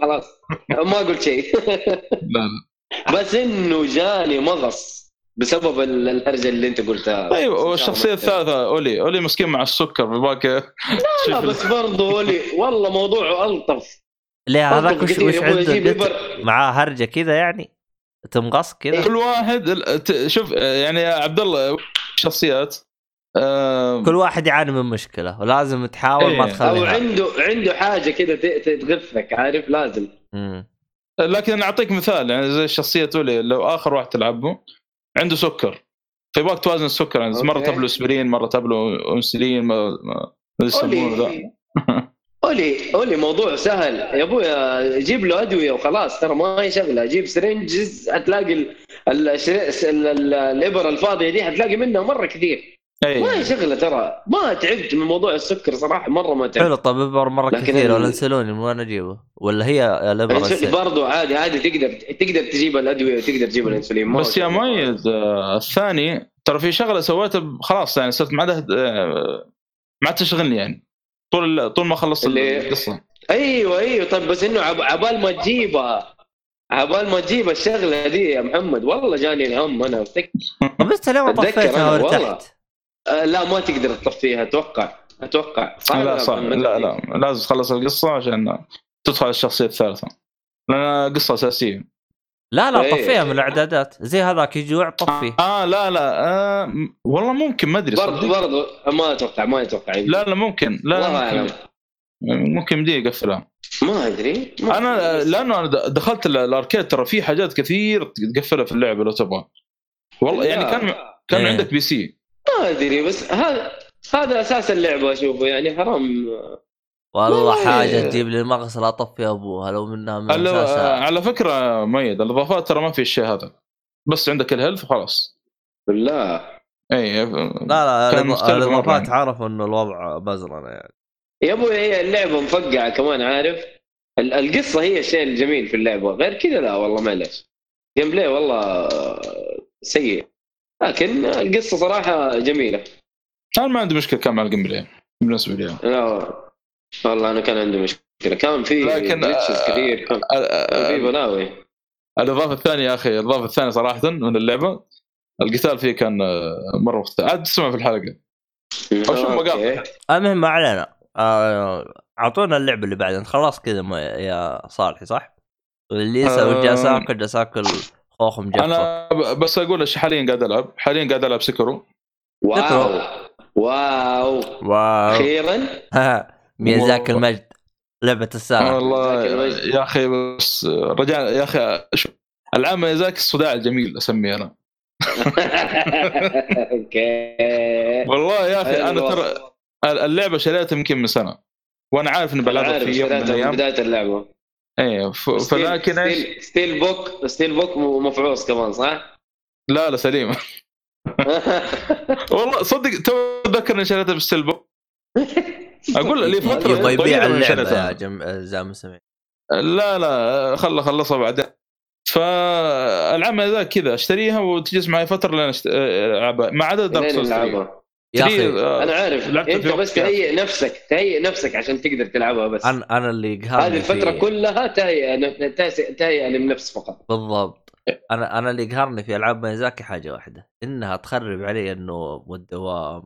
خلاص ما قلت شيء
لا لا.
بس انه جاني مغص بسبب ال- الهرجه اللي انت قلتها
أيوه والشخصيه الثالثه اولي اولي مسكين مع السكر بالباك
لا بس برضه ولي والله موضوعه الطف
ليه هذاك
ألطف
وش عنده. معاه هرجه كذا يعني تمغص كذا؟
كل واحد ال- ت- شوف يعني يا عبد الله شخصيات آه،
كل واحد يعاني من مشكلة ولازم تحاول ما
إيه.
أو
تخليها
عنده عنده حاجة كذا ت- ت- تغثك عارف؟ لازم.
مم.
لكن أنا أعطيك مثال يعني زي شخصيه اولي لو آخر واحد تلعبه عنده سكر. فيبغاك توازن السكر يعني
مرة.
تبلو أسبرين مرة تبلو انسولين ما ما ما يسمونه ذا.
Ollie Ollie موضوع سهل. يا أبويا جيب له أدوية وخلاص. ترى ما هي شغلة. جيب syringes حتلاقي ال- ال- الشري- ال- ال- الابر الفاضية دي حتلاقي منها مرة كثير. ما هي شغلة ترى. ما تعبت من موضوع السكر صراحة. مرة ما تعبت.
حلو طب ابر مرة
لكن
كثير ولا إنسولين من وين أجيبه؟ ولا هي الإبرة الس-
برضو عادي عادي. تقدر تقدر تجيب الأدوية وتقدر تجيب الإنسولين.
بس يا. مؤيد آه، الثاني ترى في شغلة سويتها خلاص يعني صرت ما عاد آه، ما عاد تشغلني يعني. طول طول ما خلصت
اللي-
القصة
أيوه أيوه طيب بس إنه عب- عبال ما تجيبها عبال ما تجيب الشغلة دي يا محمد والله جاني الهم أنا أفتكر.
طب انت ليه ما
أتذكر
طفيتها. وارتحت؟
آه لا ما تقدر تطفيها أتوقع أتوقع صح
لا صح؟ لا لا لازم تخلص القصة عشان تدخل الشخصية الثالثة لانها قصة أساسية
لا لا
إيه.
طفيها من الإعدادات. زي هذاك يجوع طفيه
آه لا لا آه والله ممكن ما أدري
برضو
صدق.
برضو ما أتوقع ما أتوقع.
لا لا ممكن لا لا
أعلم.
ممكن يمدي يقفلها
ما أدري
أنا
أدري.
لأنه أنا دخلت ال- الأركيد ترى في حاجات كثير تقفلها في اللعبة لو تبغى. والله يعني كان كان
إيه.
عندك بي سي.
ما أدري بس هذا هذا أساس اللعبة أشوفه يعني حرام.
والله. حاجة تجيب لي المغسله أطفي ابوها لو منها من اساسها
على فكرة ميد الإضافات ترى ما في الشيء هذا. بس عندك ال health وخلاص.
بالله.
اي
لا لا الإضافات
يعني.
عرفوا إنه الوضع بزرنا يعني.
يا أبوي هي اللعبة مفقعة كمان عارف؟ ال- القصة هي الشيء الجميل في اللعبة. غير كذا لا والله معلش gameplay والله سيء. لكن القصة صراحة جميلة.
أنا ما عندي مشكلة كان مع ال gameplay بالنسبة لي.
لا. والله أنا كان عندي مشكلة. كان في
لكن، آه،
كثير. كان
ال-
كان في بلاوي.
الإضافة الثانية يا أخي الإضافة الثانية صراحة من اللعبة القتال فيه كان آه، مرة مختلف عاد تسمع في الحلقة. أو شوف. مقاطع.
المهم ما علينا. آه، أعطونا اللعبة اللي بعدين. خلاص كذا ما- يا صالحي صح؟ الليسا
آه.
والجالس اكل جالس اكل خوخ مجفف
أنا بس أقول إيش حاليا قاعد ألعب. حاليا قاعد ألعب Sekiro
wow. wow.
wow.
أخيرا؟
ميازاكي
والله.
المجد لعبة السنة
والله. يا أخي بس رجع يا أخي شوف العاب ميازاكي الصداع الجميل أسميه أنا
okay
والله يا أخي أنا
أيوة.
ترى اللعبة شريتها يمكن من سنة وأنا عارف إني بلعبها في يوم من الأيام
بداية اللعبة
إيه ف- فلكن إيش
steel, steel book steel book مفعوص كمان صح؟
لا لا سليمه والله صدق تو اتذكر إني شريتها بالسلبو أقول لي فترة
يبغى يبيع
طويلة من اللعبة
يا جم... زام سمين
لا لا خل خلصها بعدين. فالعاب ذا كذا أشتريها وتجلس معي فترة لين أشت... ألعبها. ما عدا دارك سولز 3
نلعبها
يا أخي
أنا عارف.
أنت
بس تهيئ نفسك تهيئ نفسك عشان تقدر تلعبها بس.
أنا أنا اللي يقهرني
هذه الفترة
في-
كلها تهيئه تهيئه تهيئه للنفس فقط.
بالضبط. أنا أنا اللي يقهرني في ألعاب ميزاكي حاجة واحدة إنها تخرب علي النوم والدوام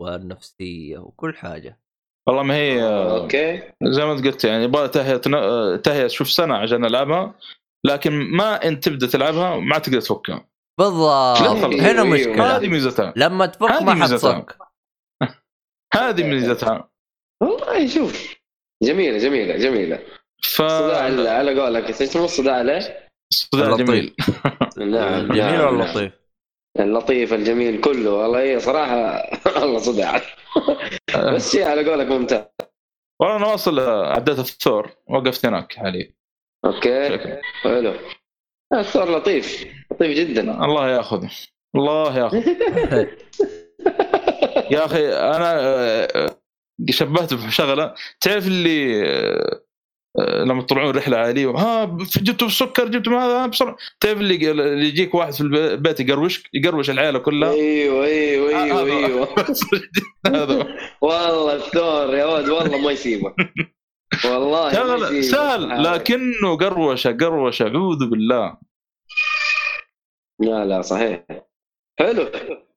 والنفسية وكل حاجة.
والله ما هي
أوكي.
زي ما انت قلت يعني يبغى تهيئه تهيئه شوف سنة عشان ألعبها لكن ما أنت تبدأ تلعبها ما تقدر تفكها.
بالضبط. هنا
أيوه،
مشكلة.
هذه ميزتها.
لما تفك ما. حتصك
هذه ميزتها.
والله شوف جميلة جميلة جميلة.
ف
الصداع على قولك. إيش اسمه الصداع عليه؟
صداع
اللطيف.
جميل.
نعم
جميل.
نعم،
ولا. لطيف؟
اللطيف الجميل كله. والله هي صراحة والله صداع. بس شيء على قولك ممتاز.
والله أنا واصل عديت الثور وقفت هناك حاليا.
أوكي. حلو. آه، الثور لطيف لطيف جدا.
الله ياخذه. الله ياخذ يا أخي أنا آه، شبهت بشغلة. تعرف اللي آه، آه، لما تطلعون رحلة عائلية. ها جبتوا السكر جبتوا هذا بسرعة تعرف اللي اللي يجيك واحد في البيت يقروش يقروش العيلة كلها؟
أيوه أيوه
أيوه
أيوه.
هذا.
والله الثور يا ولد والله ما يسيبك. والله يسيبك.
سهل لكنه قروشة قروشة أعوذ بالله.
لا لا صحيح. حلو.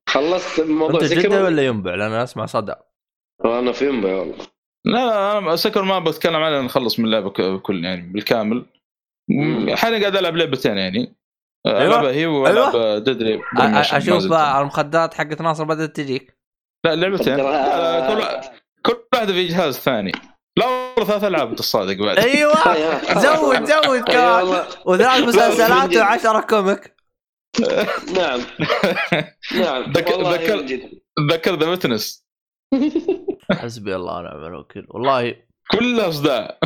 خلصت موضوع
أنت
جدة
ولا ينبع؟ لأن أنا أسمع صدى.
أنا في ينبع والله.
لا لا أنا سكر ما بتكلم عنه نخلص من اللعبة كل يعني بالكامل. حاليا قاعد ألعب لعبتين يعني.
أيوة.
ألعبها هي والعب ديدلي
أ- أ- أشوف المخدات حقت ناصر بدات تجيك.
لا لعبتين.
ترى-
لا، لا، كل كل واحدة في جهاز ثاني. لا والله ثلاث ألعاب تصادق بعد.
أيوه.
يا-
زود زود
أي
كمان. وثلاث مسلسلات. وعشرة كوميك.
نعم. نعم.
ذكر-. ذكر The Witness.
حسبي الله ونعم الوكيل. والله
كلها صداع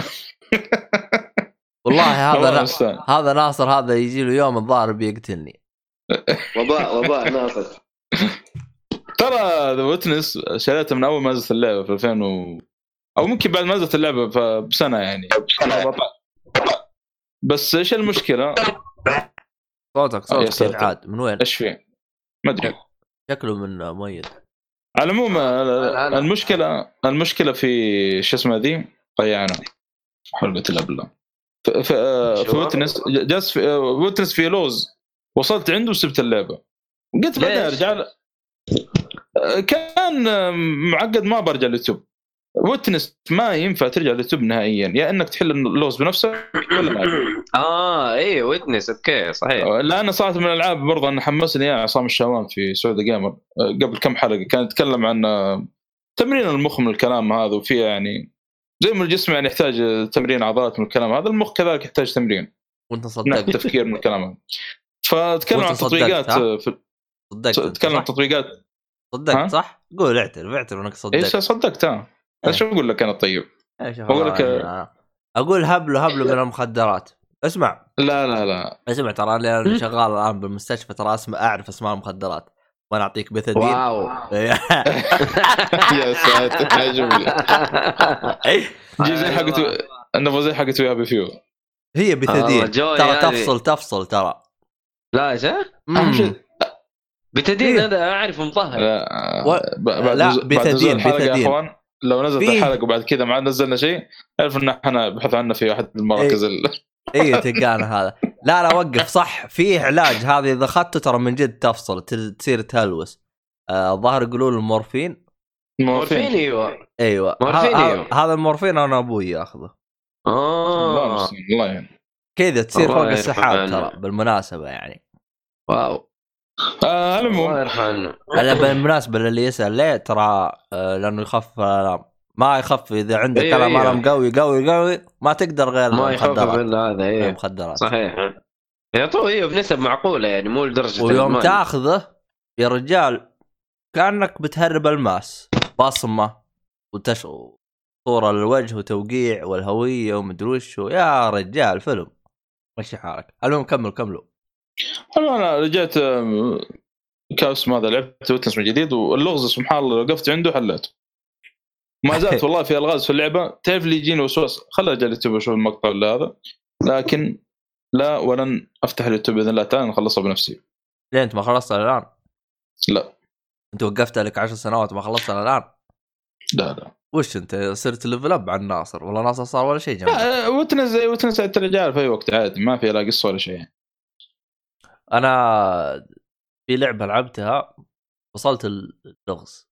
والله
الله
هذا نا... هذا ناصر هذا يجي له يوم الظاهر بيقتلني.
وباء وباء ناصر.
ترى The Witness شريته من أول ما نزلت اللعبة في 2000 و... أو ممكن بعد ما نزلت اللعبة بسنة يعني. بس إيش المشكلة؟
صوتك صوتك. عاد من وين؟
إيش فيه؟ ما أدري.
شكله من مؤيد.
على العموم. المشكلة المشكلة في شو اسمه ذي ضيعنا حلقة ف- ف- في
شو؟
Witness جالس في Witness في لغز وصلت عنده وسبت اللعبة قلت بعدين؟ أرجع له. كان معقد ما برجع اليوتيوب Witness ما ينفع ترجع اليوتيوب نهائيا يا إنك تحل اللغز بنفسك ولا لا
آه اي Witness okay صحيح
لأن صارت من الألعاب برضه أنا حمسني اياها عصام الشوام في Saudi Gamer قبل كم حلقة كان يتكلم عن تمرين المخ من الكلام هذا وفيها يعني زي ما الجسم يعني يحتاج تمرين عضلات من الكلام هذا المخ كذلك يحتاج تمرين
وأنت
نعم
صدقت
تفكير من الكلام هذا فتكلم عن
صدقت،
تطبيقات؟ في
صدقت
تكلم عن؟ تطبيقات؟
صدقت صح؟ قول اعترف اعترف إنك
إيش
صدقت
صدقت ها
إيه.
إيش أقول لك أنا طيب
إيش
أقول لك-
أقول هبله هبله من المخدرات اسمع.
لا لا لا.
اسمع ترى أنا شغال الآن بالمستشفى ترى أسمع أعرف أسماء المخدرات. وأنا أعطيك بثدين
واو.
يا ساتر عجبني زي حقت نبغى زي حقت ويا بفيو
هي
آه،
بثدين
جوي
ترى. تفصل تفصل ترى.
لا.
شيء
بتدين
إيه.
هذا اعرف مطهر.
لا
و-
ب- بعد
لا،
نزول- بعد لو نزلت
فيه.
الحلقة وبعد كذا ما نزلنا شيء أعرف إن إحنا نبحث عنه في أحد المراكز ال...
اي تلقانا هذا. لا لا وقف صح. في علاج هذا إذا أخذته ترى من جد تفصل ت- تصير تهلوس آه، الظاهر يقولون المورفين.
مورفين.
المورفين
أيوه. أيوه.
أيوة.
هذا المورفين أنا أبوي ياخذه.
الله
آه
المستعان الله يعين
كذا تصير فوق السحاب. ترى بالمناسبة يعني.
واو.
آه، على
الله
العموم
يرحم عنه
لا بالمناسبة للي يسأل ليه ترى آه، لأنه يخفف الالام ما يخف إذا عندك الم
أيوة.
ألم قوي قوي قوي ما تقدر غير
ما يخفف
المخدرات.
إلا هذا إيه.
المخدرات.
صحيح. يعطوه إيه بنسب معقولة يعني مو لدرجة
ويوم
الإدمان.
تاخذه يا رجال كأنك بتهرب الماس بصمة وتش صوره للوجه وتوقيع والهوية ومدري وش. يا رجال فيلم. مشي حالك. المهم كمل كملوا
أنا- أنا رجعت كاس ماذا لعبت Witness من جديد واللغز سبحان الله وقفت عنده حليته. ما زالت والله في ألغاز في اللعبة. تعرف اللي يجيني وسواس خل أرجع اليوتيوب أشوف المقطع ولا هذا. لكن لا ولن أفتح اليوتيوب بإذن الله تعالى نخلصها بنفسي.
ليه أنت ما خلصتها الآن؟
لا.
أنت وقفت لك عشر سنوات ما خلصتها الآن؟
لا لا.
وش أنت صرت level up عن ناصر؟ ولا ناصر صار ولا شيء جنبك
Witness عند الرجال في أي وقت عادي ما في لا قصة ولا شيء.
أنا في لعبة لعبتها وصلت اللغز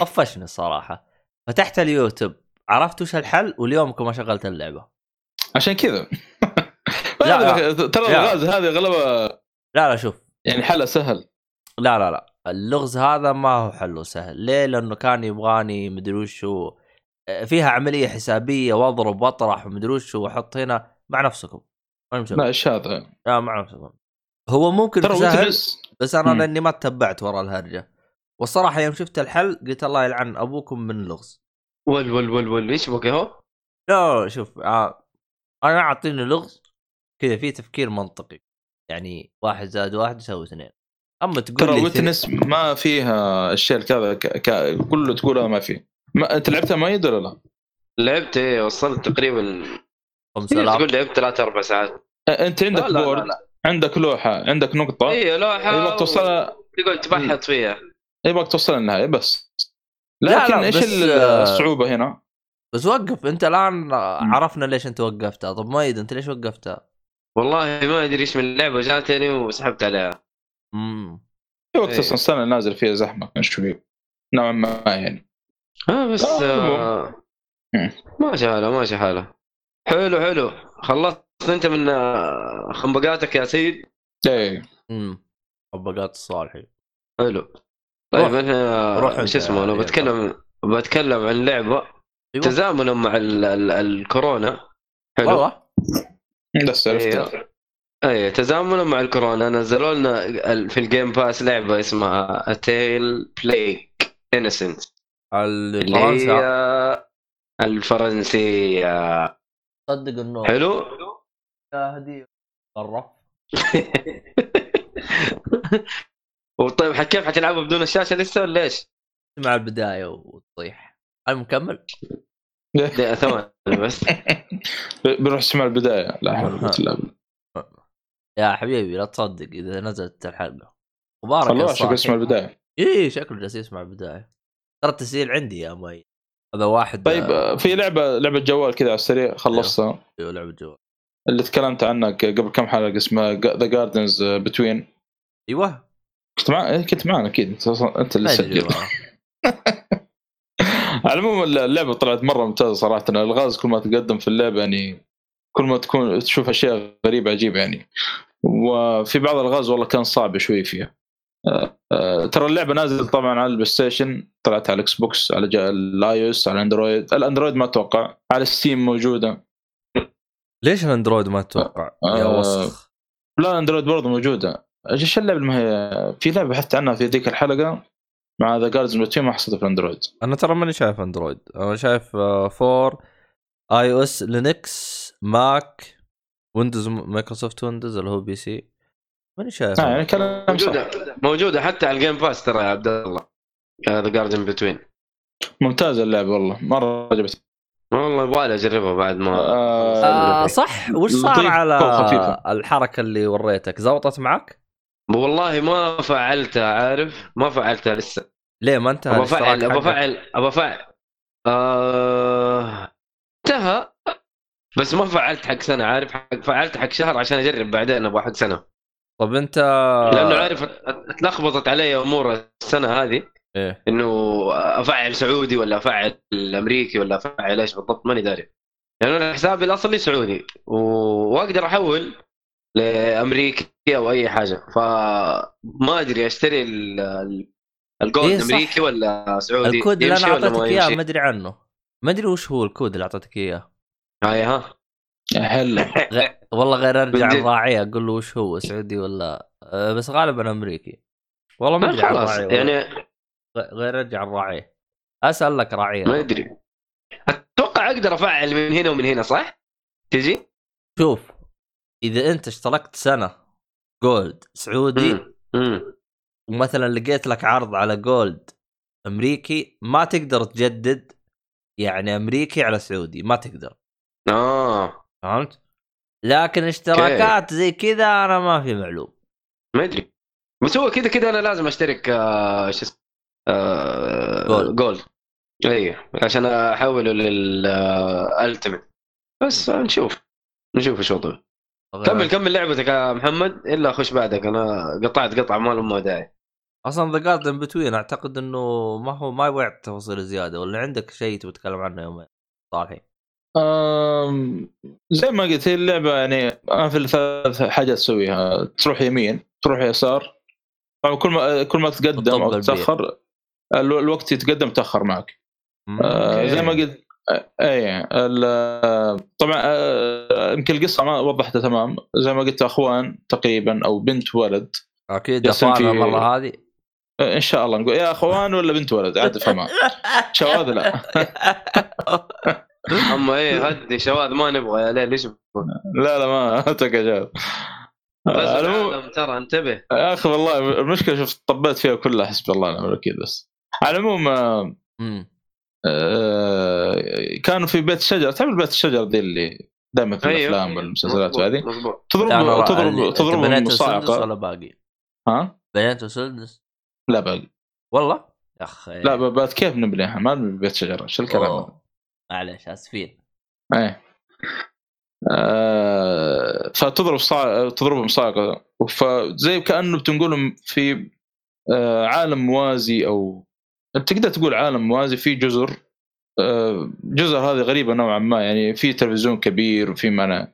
طفشني الصراحة. فتحت اليوتيوب. عرفت وش الحل؟ واليومكم ما شغلت اللعبة.
عشان كذا.
لا، لا.
ترى. الغاز هذه اغلبها
لا لا شوف.
يعني حلها سهل.
لا لا لا. اللغز هذا ما هو حله سهل. ليه؟ لأنه كان يبغاني مدري وش هو. فيها عملية حسابية واضرب واطرح ومدري وش وأحط هنا مع نفسكم.
لا إيش هذا
لا مع نفسكم. هو ممكن
ترى
بس أنا
مم.
لأني ما تبعت ورا الهرجة والصراحة يوم شفت الحل قلت الله يلعن أبوكم من اللغز
ول ول ول ول إيش بك هو؟
لا لا، شوف آه أنا أعطيني لغز كذا في تفكير منطقي يعني واحد زائد واحد يساوي اثنين أما تقول
ترى
لي
Witness ما فيها الشيء كذا ك... ك... كله تقول هذا ما فيه ما... أنت لعبتها مؤيد ولا لا؟
لعبت إيه وصلت تقريبا
5000
تقول لعبت ثلاث أربع ساعات
أنت عندك
لا، لا، لا،
board
لا.
عندك لوحة عندك نقطة.
إيه لوحة
يبغاك توصلها
تقعد تبحث فيها.
يبغاك توصل النهايه بس.
لا،
لكن
لا،
إيش
بس،
ال-
آه،
الصعوبة هنا؟
بس وقف. أنت الآن عرفنا ليش أنت وقفتها. طب مايد أنت ليش وقفتها؟
والله ما أدري إيش من اللعبة جاتني وسحبت عليها.
امم
في وقت
إيه.
أصلا السنة نازل فيها زحمة كان شوي نوعا ما يعني.
آه بس آه
مم.
ماشي حاله ماشي حاله حلو حلو. خلصت. انت من آه، خنبقاتك يا سيد؟
إيه.
امم حبقات الصالحي.
حلو. طيب
روح.
أنا
روح
شو اسمه
أنا
بتكلم بتكلم عن لعبة
أيوه.
تزامنا مع ال ال الكورونا. حلو.
والله.
بس عرفت.
إيه إيه تزامنا مع الكورونا. نزلوا لنا في ال Game Pass لعبة اسمها Tale Plague
Innocence
هي الفرنسية.
صدق انه
حلو.
هدي الرف
وطيب كيف حتلعبها بدون الشاشة لسه ولا إيش؟
مع البداية وتطيح. المكمل
دقيقة ثواني بس.
بنروح نسمع البداية لا حول ولا
يا حبيبي لا تصدق إذا نزلت الحلقة. مبارك الصالحي.
عشان اسمع البداية.
إيه شكله جالس يسمع البداية. ترى التسجيل عندي يا مي هذا واحد.
طيب
آه،
في لعبه لعبة جوال كذا على السريع خلصتها.
أيوه لعبة جوال.
اللي تكلمت عنها ك- قبل كم حلقة اسمها The Gardens Between
أيوه.
كنت مع إيه، كنت معنا أكيد. أنت أنت اللي
ادري
سجل. على العموم اللعبة طلعت مرة ممتازة صراحة. الألغاز كل ما تقدم في اللعبة يعني كل ما تكون تشوف أشياء غريبة عجيبة يعني. وفي بعض الألغاز والله كان صعب شوي فيها. آه، آه، ترى اللعبة نازلة طبعا على ال PlayStation طلعت على ال Xbox على جا- ال iOS على ال Android ال Android ما أتوقع على Steam موجودة.
ليش ال Android ما تتوقع؟ يا
آه،
وسخ.
لا ال Android برضه موجودة. إيش اللعبة اللي ما هي في لعبة بحثت عنها في ذيك الحلقة مع The Gardens ما حصلت في ال
Android. أنا ترى ماني شايف Android. أنا شايف آه، for iOS Linux Mac Windows Microsoft Windows اللي هو PC ماني شايف.
آه يعني كلام صح.
موجودة. موجودة حتى على ال Game Pass ترى يا عبد الله. The Garden Between
ممتازة اللعبة والله. مرة عجبتني.
والله يبغالي أجربها بعد ما
آه،
آه صح؟ وش صار على. الحركة اللي وريتك؟ زبطت معك؟
والله ما فعلتها عارف؟ ما فعلتها لسه.
ليه ما انتهى
ابى
الاشتراك
افعل ابى
حقك؟
افعل ابى افعل آه... انتهى. بس ما فعلت حق سنة عارف؟ حق فعلت حق شهر عشان أجرب بعدين أبغى حق سنة.
طب أنت
لأنه عارف اتلخبطت علي أمور السنة هذه.
إيه.
إنه أفعل سعودي ولا أفعل أمريكي ولا أفعل إيش بالضبط ماني داري. يعني أنا حسابي الأصلي سعودي و... وأقدر أحول لأمريكي أو أي حاجة. فما أدري أشتري ال- ال- ال
Gold إيه.
أمريكي ولا سعودي
الكود اللي
أنا
أعطيتك
إياه؟ ما
أدري عنه. ما أدري وش هو الكود اللي أعطيتك إياه.
هاي ها.
هلا.
غ... والله غير
أرجع.
الراعي أقول له وش هو سعودي ولا أه بس غالبا أمريكي. والله ما أدري
خلاص.
الراعي
يعني
غير ارجع الراعي اسال لك راعي
ما أدري أتوقع أقدر أفعل من هنا ومن هنا صح؟ تجي؟
شوف إذا أنت اشتركت سنة Gold سعودي
مم. مم.
ومثلا لقيت لك عرض على Gold أمريكي ما تقدر تجدد يعني أمريكي على سعودي ما تقدر
آه
فهمت؟ لكن اشتراكات زي كذا أنا ما في معلوم
ما أدري بس هو كذا كذا أنا لازم أشترك آه، شو اسمه آه،
Gold.
جولد. اي عشان أحوله لل Ultimate بس نشوف. نشوف إيش وضعه. كمل كمل لعبتك يا محمد إلا اخش بعدك. أنا قطعت قطعة ما لهم داعي.
أصلا The Garden Between أعتقد إنه ما هو ما يبغى تفاصيل زيادة. ولا عندك شيء تبي تتكلم عنه يوم صالحين
آم، زي ما قلت هي اللعبة يعني ما في ثلاث حاجات تسويها تروح يمين تروح يسار طبعا كل ما كل ما تقدم أو. تتأخر الوقت يتقدم تأخر معك. آه،. زي ما قلت آه، اي طبعا آه، يمكن القصة ما وضحتها تمام. زي ما قلت أخوان تقريبا أو بنت ولد. أكيد
اخوان
في-
المرة هذه.
آه، إن شاء الله نقول يا أخوان ولا بنت ولد؟ عاد افهمها شواذ لا.
أما إيه هدي شواذ ما نبغى يا ليل إيش
لا لا ما تقى
بس
آه،
ترى انتبه.
يا أخي والله المشكلة شفت طبيت فيها كلها حسب الله ونعم الوكيل بس. على العموم آه،. آه، كانوا في بيت الشجر. تعرف بيت الشجر دي اللي دائما في الأفلام والمسلسلات وهذه تضرب تضرب تضرب المصاعقة.
ولا باقي؟
ها؟
بنيته سدس
لا باقي.
والله؟ يا أخي.
لا بات كيف نبنيها ما نبني بيت شجره شو الكلام هذا.
معلش آسفين.
إيه. آه فتضرب صاع... تضربهم صاعقه فزي كأنه بتنقلهم في آه عالم موازي أو تقدر تقول عالم موازي في جزر آه جزر هذه غريبة نوعا ما يعني في تلفزيون كبير وفي معنى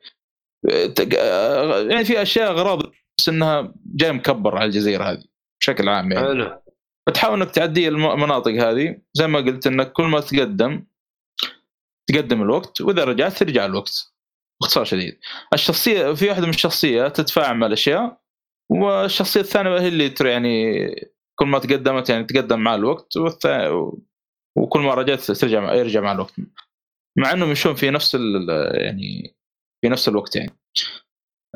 آه يعني في أشياء أغراض بس إنها جاي مكبر على الجزيرة هذه بشكل عام يعني.
حلو.
فتحاول إنك تعدي الم- المناطق هذه زي ما قلت إنك كل ما تقدم تقدم الوقت وإذا رجعت ترجع الوقت باختصار شديد. الشخصية في واحدة من الشخصيات تتفاعل مع الأشياء والشخصية الثانية هي اللي يعني كل ما تقدمت يعني تقدم مع الوقت وكل ما رجعت ترجع يرجع مع الوقت مع انهم يمشون في نفس يعني في نفس الوقت يعني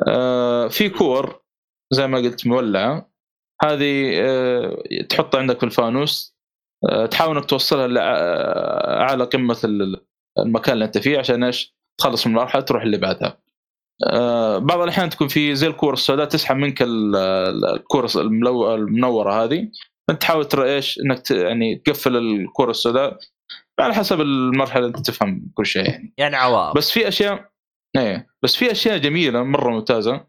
آه في كور زي ما قلت مولعه هذه آه، تحطها عندك في الفانوس آه، تحاول إنك توصلها لاعلى قمة ال- المكان اللي أنت فيه عشان إيش؟ تخلص من المرحله تروح اللي بعدها. آه، بعض الأحيان تكون في زي الكور السوداء تسحب منك ال- ال- الكور الملو- المنورة هذه. أنت تحاول ترى إيش؟ إنك ت- يعني تقفل الكور السوداء على حسب المرحلة أنت تفهم كل شيء يعني.
يعني عوائق.
بس في أشياء إيه بس في أشياء جميلة مرة ممتازة.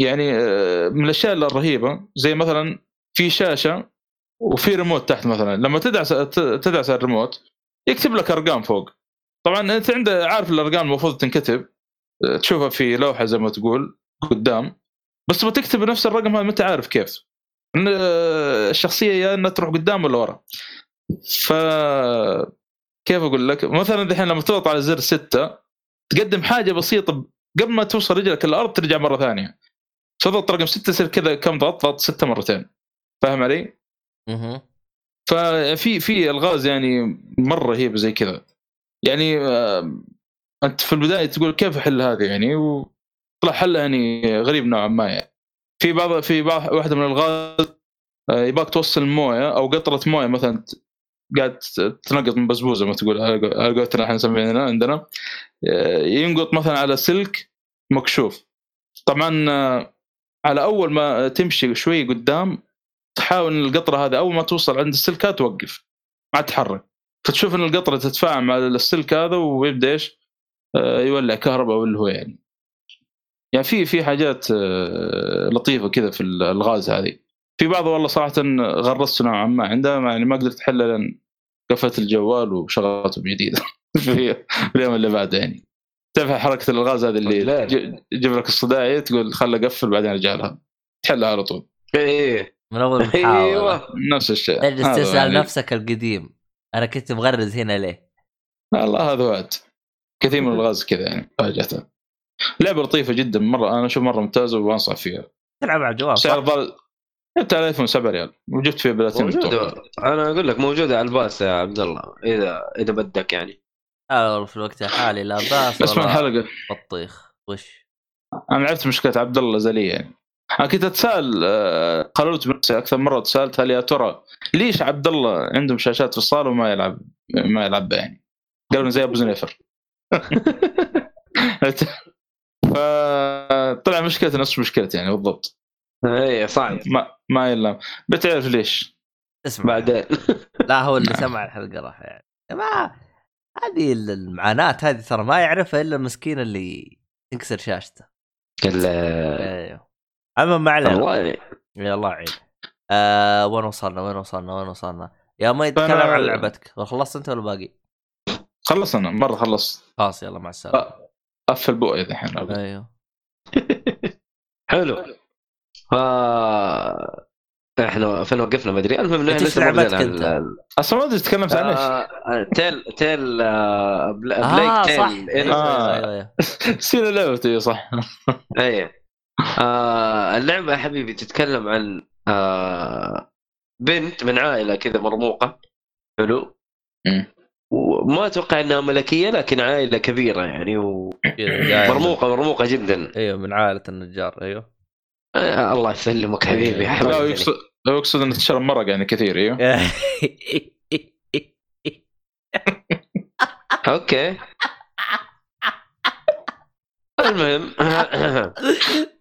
يعني آه، من الأشياء الرهيبة زي مثلا في شاشة وفي ريموت تحت مثلا. لما تدعس تدعس على الريموت يكتب لك أرقام فوق. طبعا أنت عند عارف الأرقام المفروض تنكتب. تشوفها في لوحة زي ما تقول قدام بس تبغى تكتب نفس الرقم هذا ما أنت عارف كيف. الشخصية يا إنها تروح قدام ولا ورا. ف كيف أقول لك؟ مثلا الحين لما تضغط على زر ستة تقدم حاجة بسيطة قبل ما توصل رجلك الأرض ترجع مرة ثانية. تضغط رقم ستة يصير كذا كم ضغط؟ ضغط ستة مرتين. فاهم علي؟
مهم.
ففي في ألغاز يعني مرة رهيبه زي كذا. يعني آه، أنت في البداية تقول كيف احل هذه يعني؟ وطلع حلها يعني غريب نوعا ما يعني. في بعض في بعض واحدة من الغاز آه، يباك توصل موية أو قطرة موية مثلا قاعد تنقط من بزبوزة ما تقول. على قولتنا إحنا نسميها عندنا. آه، ينقط مثلا على سلك مكشوف. طبعا آه، على أول ما تمشي شوي قدام تحاول إن القطرة هذه أول ما توصل عند السلك توقف ما تتحرك. فتشوف إن القطرة تتفاعل مع السلك هذا ويبدأ إيش؟ يولع كهرباء ولا هو يعني. يعني في في حاجات آه، لطيفة كذا في الغاز هذه. في بعض والله صراحة غرست نوعا ما عندها يعني ما قدرت أحلها لأن قفلت الجوال وشغلته من جديد في اليوم اللي بعده يعني. تعرف حركة الغاز هذه اللي يجيب لك الصداعي تقول خله اقفل بعدين أرجع لها. تحلها على طول.
إيه.
من أول محاولة.
أيوه.
نفس الشيء.
تجلس تسأل
يعني-
نفسك القديم أنا كنت مغرز هنا ليه؟
الله هذا وعد. كثير من الغاز كذا يعني فاجأته. لعبة لطيفة جدا مرة أنا أشوف مرة ممتازة وأنصح فيها.
تلعب على الجوال
سعر؟ الظاهر جبت على iPhone 7 ريال وجبت فيه بلاتين
موجودة. أنا أقول لك موجودة على ال Pass يا عبد الله إذا إذا بدك يعني.
آه، في الوقت الحالي لا باس
اسمع الحلقة.
بطيخ. وش؟
أنا عرفت مشكلة عبد الله الازليه يعني. أنا كنت أتساءل آه، قررت بنفسي أكثر مرة تسالت هل يا ترى ليش عبد الله عندهم شاشات في الصاله وما يلعب ما يلعب يعني؟ قالوا زي أبو زنيفر. فطلع مشكلته نفس مشكلتي يعني بالضبط.
اي صعب
ما ما يلام. بتعرف ليش؟
اسمع.
بعدين
لا هو اللي سمع الحلقة راح يعني. ما هذه المعاناة هذه ترى ما يعرفها إلا المسكين اللي تنكسر شاشته.
ال-
أيوه. أما ما علينا
والله
يا الله يعين. آه وين وصلنا؟ وين وصلنا؟ وين وصلنا؟ يا ما يتكلم عن لعبتك. خلصت أنت ولا باقي؟
خلص أنا مرة خلصت
خلاص يلا مع
السلامة. قفل بوقي الحين
أيوه.
حلو. ف إحنا فين وقفنا؟ ما أدري. المهم
إيش
لسه ما
لعبتك؟
ال-
أصلا ما أدري تكلمت عن إيش
آه، تيل تيل آه،
آه
بليك
صح.
تيل.
أيوه
آه.
أيوه. أيوه
نسينا لعبتي صح.
آه اللعبة يا حبيبي تتكلم عن آه بنت من عائلة كذا مرموقة. حلو. وما أتوقع إنها ملكية لكن عائلة كبيرة يعني ومرموقه مرموقة جدا.
أيوه من عائلة النجار إيوه.
آه الله يسلمك حبيبي.
لا
حبيبي.
هو يقصد هو يقصد انه تشرب مرق يعني كثير إيوه.
أوكي. المهم.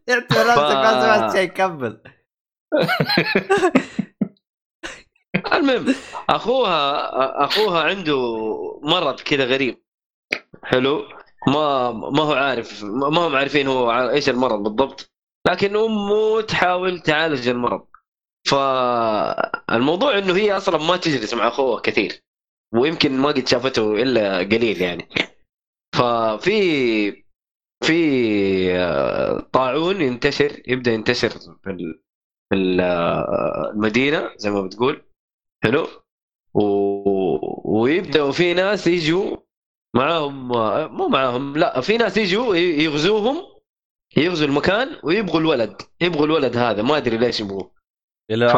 اعتبر نفسك ما سمعت شيء كمل.
المهم أخوها أخوها عنده مرض كذا غريب. حلو. ما ما هو عارف ما هم عارفين هو إيش المرض بالضبط لكن أمه تحاول تعالج المرض. فالموضوع إنه هي أصلا ما تجلس مع أخوها كثير ويمكن ما قد شافته إلا قليل يعني. ففي في آه، طاعون ينتشر يبدأ ينتشر في آه، المدينة زي ما بتقول. حلو. و... ويبدأوا في ناس يجوا معاهم مو معاهم لا في ناس يجوا يغزوهم يغزوا المكان ويبغوا الولد يبغوا الولد هذا ما أدري ليش يبغوه.
إلى
ف...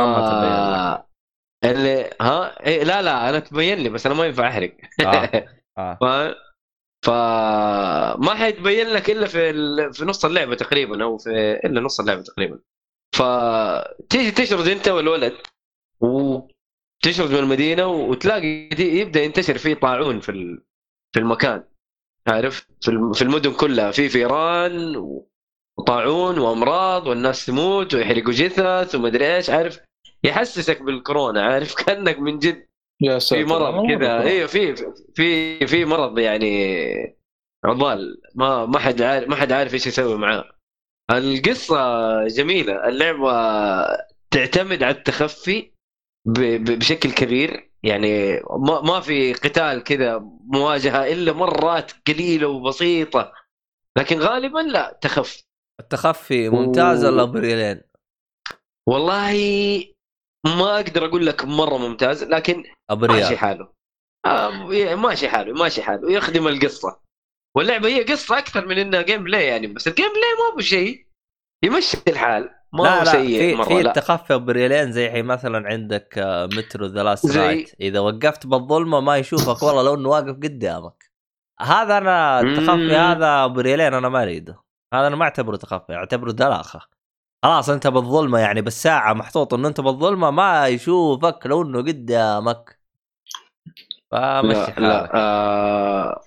اللي ها؟ إيه لا لا أنا تبين لي بس أنا ما ينفع أحرق.
آه. آه.
ف... فما حيتبين لك إلا في ال... في نص اللعبة تقريبا أو في إلا نص اللعبة تقريبا. فتيجي تشرد أنت والولد. وتشرد من المدينة وتلاقي دي- يبدأ ينتشر فيه طاعون في. في المكان. عارف؟ في الم- في المدن كلها. في فيران وطاعون وأمراض والناس تموت ويحرقوا جثث ومدري إيش. عارف؟ يحسسك بالكورونا. عارف؟ كأنك من جد.
يا
في مرض كذا. أيوه في في في مرض يعني عضال. ما ما حد عارف ما حد عارف إيش يسوي معاه. القصة جميلة. اللعبة تعتمد على التخفي بشكل كبير. يعني ما ما في قتال كذا مواجهة إلا مرات قليلة وبسيطة. لكن غالبا لا تخفي
التخفي ممتاز ولا بريالين؟
والله ما أقدر أقول لك مرة ممتاز لكن ماشي
بريال
حاله. آه ماشي حاله ماشي حاله. يخدم القصة. واللعبة هي قصة أكثر من إنها gameplay يعني بس ال gameplay ما هو شيء. يمشي الحال. ما
لا
هو
لا
سيء
في في التخفي بريالين زي مثلا عندك آه، Metro The
Last
Light إذا وقفت بالظلمة ما يشوفك والله لو إنه واقف قدامك. هذا أنا التخفي. هذا بريلين أنا ما أريده. هذا أنا ما أعتبره تخفي أعتبره دلاخة. خلاص أنت بالظلمة يعني بالساعة محطوط إنه أنت بالظلمة ما يشوفك لو إنه قدامك. فمشي
لا
حالك.
لا آه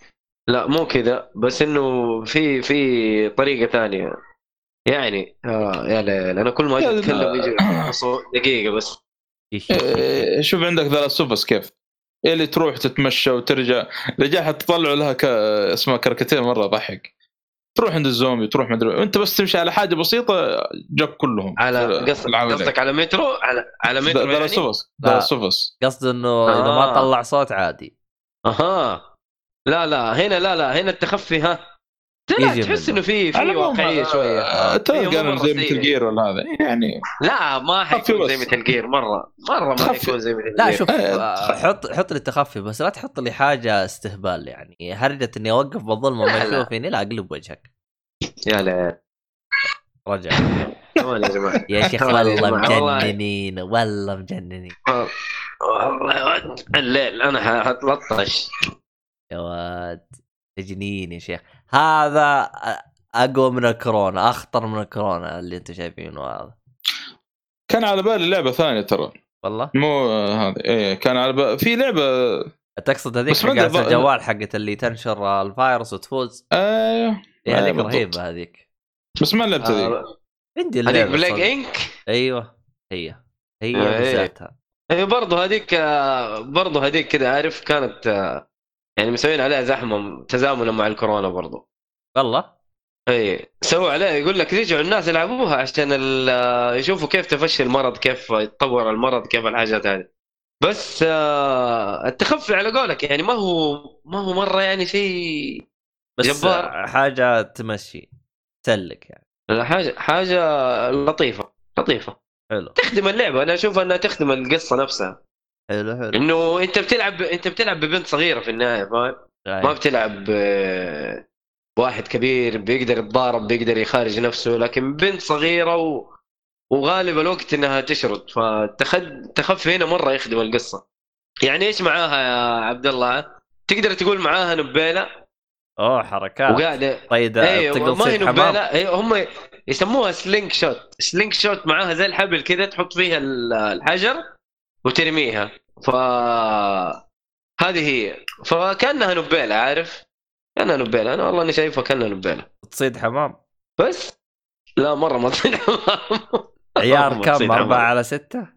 لا مو كذا بس إنه في في طريقة ثانية. يعني آه يا ليل أنا كل ما أجي
لا.
أتكلم يجي دقيقة بس.
إيه، شوف عندك ذا سوفس كيف؟ اللي تروح تتمشى وترجع رجال حتطلعوا لها ك... اسمها كاريكاتير مرة ضحك. تروح عند الزومبي تروح مدري وانت بس تمشي على حاجة بسيطة جاب كلهم.
على قصدك على مترو؟ على على مترو
ذا
يعني؟
سوفس
لا.
ذا سوفس
قصد إنه إذا ما
آه.
طلع صوت عادي.
أها. لا لا هنا لا لا هنا التخفي ها. لا
يجي
تحس. إنه في في واقعية
آه،
شوية
آه، تلقى
هي مو
أنا زي مثل. جير ولا هذا يعني
لا ما حيكون. زي مثل جير مره مرة ما. حيكون زي مثل
لا شوف
إيه،
آه، حط حط لي التخفي بس لا تحط لي حاجة استهبال يعني هرجة إني أوقف بالظلمه
لا،
ما. يشوفني لا أقلب وجهك
يا لا
رجع
يا
شيخ
والله.
مجننين والله مجننين
والله يا ولد، الليل أنا حتلطش
يا واد تجنين يا شيخ هذا أقوى من الكورونا أخطر من الكورونا اللي أنتم شايفينه هذا.
كان على بالي لعبة ثانية ترى.
والله؟
مو هذه. إيه كان على بالي. في لعبة
تقصد هذيك
بس ما أدري
حقت
ض-
الجوال حقت اللي تنشر الفايروس وتفوز؟
أيوه.
إيه، هذيك. رهيبة هذيك.
بس ما لعبت ذي
آه،
عندي
هذيك اللعبة
Plague.
Inc؟
أيوه هي. هي
آه، إيه.
ذاتها
اي برضه هذيك آه، برضه هذيك كذا عارف كانت آه، يعني مسوين عليها زحمه تزامنا مع الكورونا برضه
والله؟
إي. سووا عليها يقول لك رجعوا الناس يلعبوها عشان يشوفوا كيف تفشي المرض كيف يتطور المرض كيف الحاجات هذه. بس آه، التخفي على قولك يعني ما هو ما هو مرة يعني شيء
بس
جبار.
حاجة تمشي تسلك يعني.
حاجة حاجة لطيفة لطيفة.
حلو.
تخدم اللعبة أنا أشوف أنها تخدم القصة نفسها.
حلو حلو.
إنه أنت بتلعب أنت بتلعب ببنت صغيرة في النهاية فاهم؟ ما
أيوة.
بتلعب آه، واحد كبير بيقدر يتضارب بيقدر يخارج نفسه لكن بنت صغيرة و... وغالب الوقت إنها تشرد فالتخفي هنا مرة يخدم القصة. يعني إيش معاها يا عبد الله؟ تقدر تقول معاها نبيلة؟
أوه حركات.
وقاعدة
طيب أيوه
ما هي نبيلة
حمام
أيوة هم يسموها slingshot. slingshot معاها زي الحبل كذا تحط فيها ال- الحجر وترميها. ف هذه هي. فكأنها نبيلة عارف؟ كأنها نبيلة. أنا والله إني شايفها كأنها نبيلة.
تصيد حمام.
بس؟ لا مرة ما تصير حمام.
عيار كم
تصيد
أربعة
حمام.
على ستة؟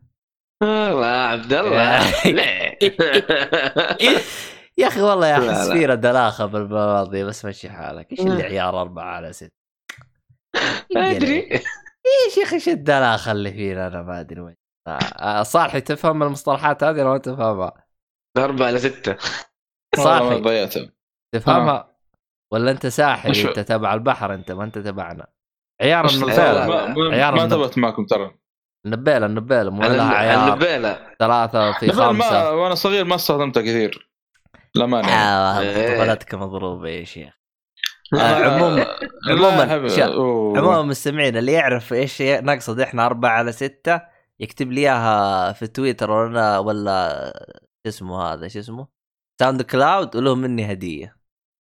والله يا عبد الله؟
يا أخي والله يا
لا.
فينا دلاخة بالمواضيع بس مشي حالك. إيش اللي
لا.
عيار أربعة على ستة؟
ما أدري.
إيش يا أخي إيش الدلاخة اللي فينا؟ أنا ما أدري وين. آه، آه، صالحي تفهم المصطلحات هذه ولا ما تفهمها؟
أربعة على ستة.
صالحي. تفهمها؟ ولا أنت ساحل أنت تبع البحر أنت ما أنت تبعنا. عيار
ما, ما,
عيار
ما انتبهت معكم ترى.
النبيله النبيله مو لها عيار.
النبالة
ثلاثة في خمسة.
وأنا صغير ما استخدمتها كثير. للأمانة يعني.
آه
إيه.
طفولتك مضروبه يا شيخ. آه، عموما عموما. عموما مستمعين اللي يعرف إيش نقصد إحنا أربعة على ستة يكتب لي إياها في تويتر ولا ولا شو اسمه هذا شو اسمه؟ SoundCloud وله مني هدية.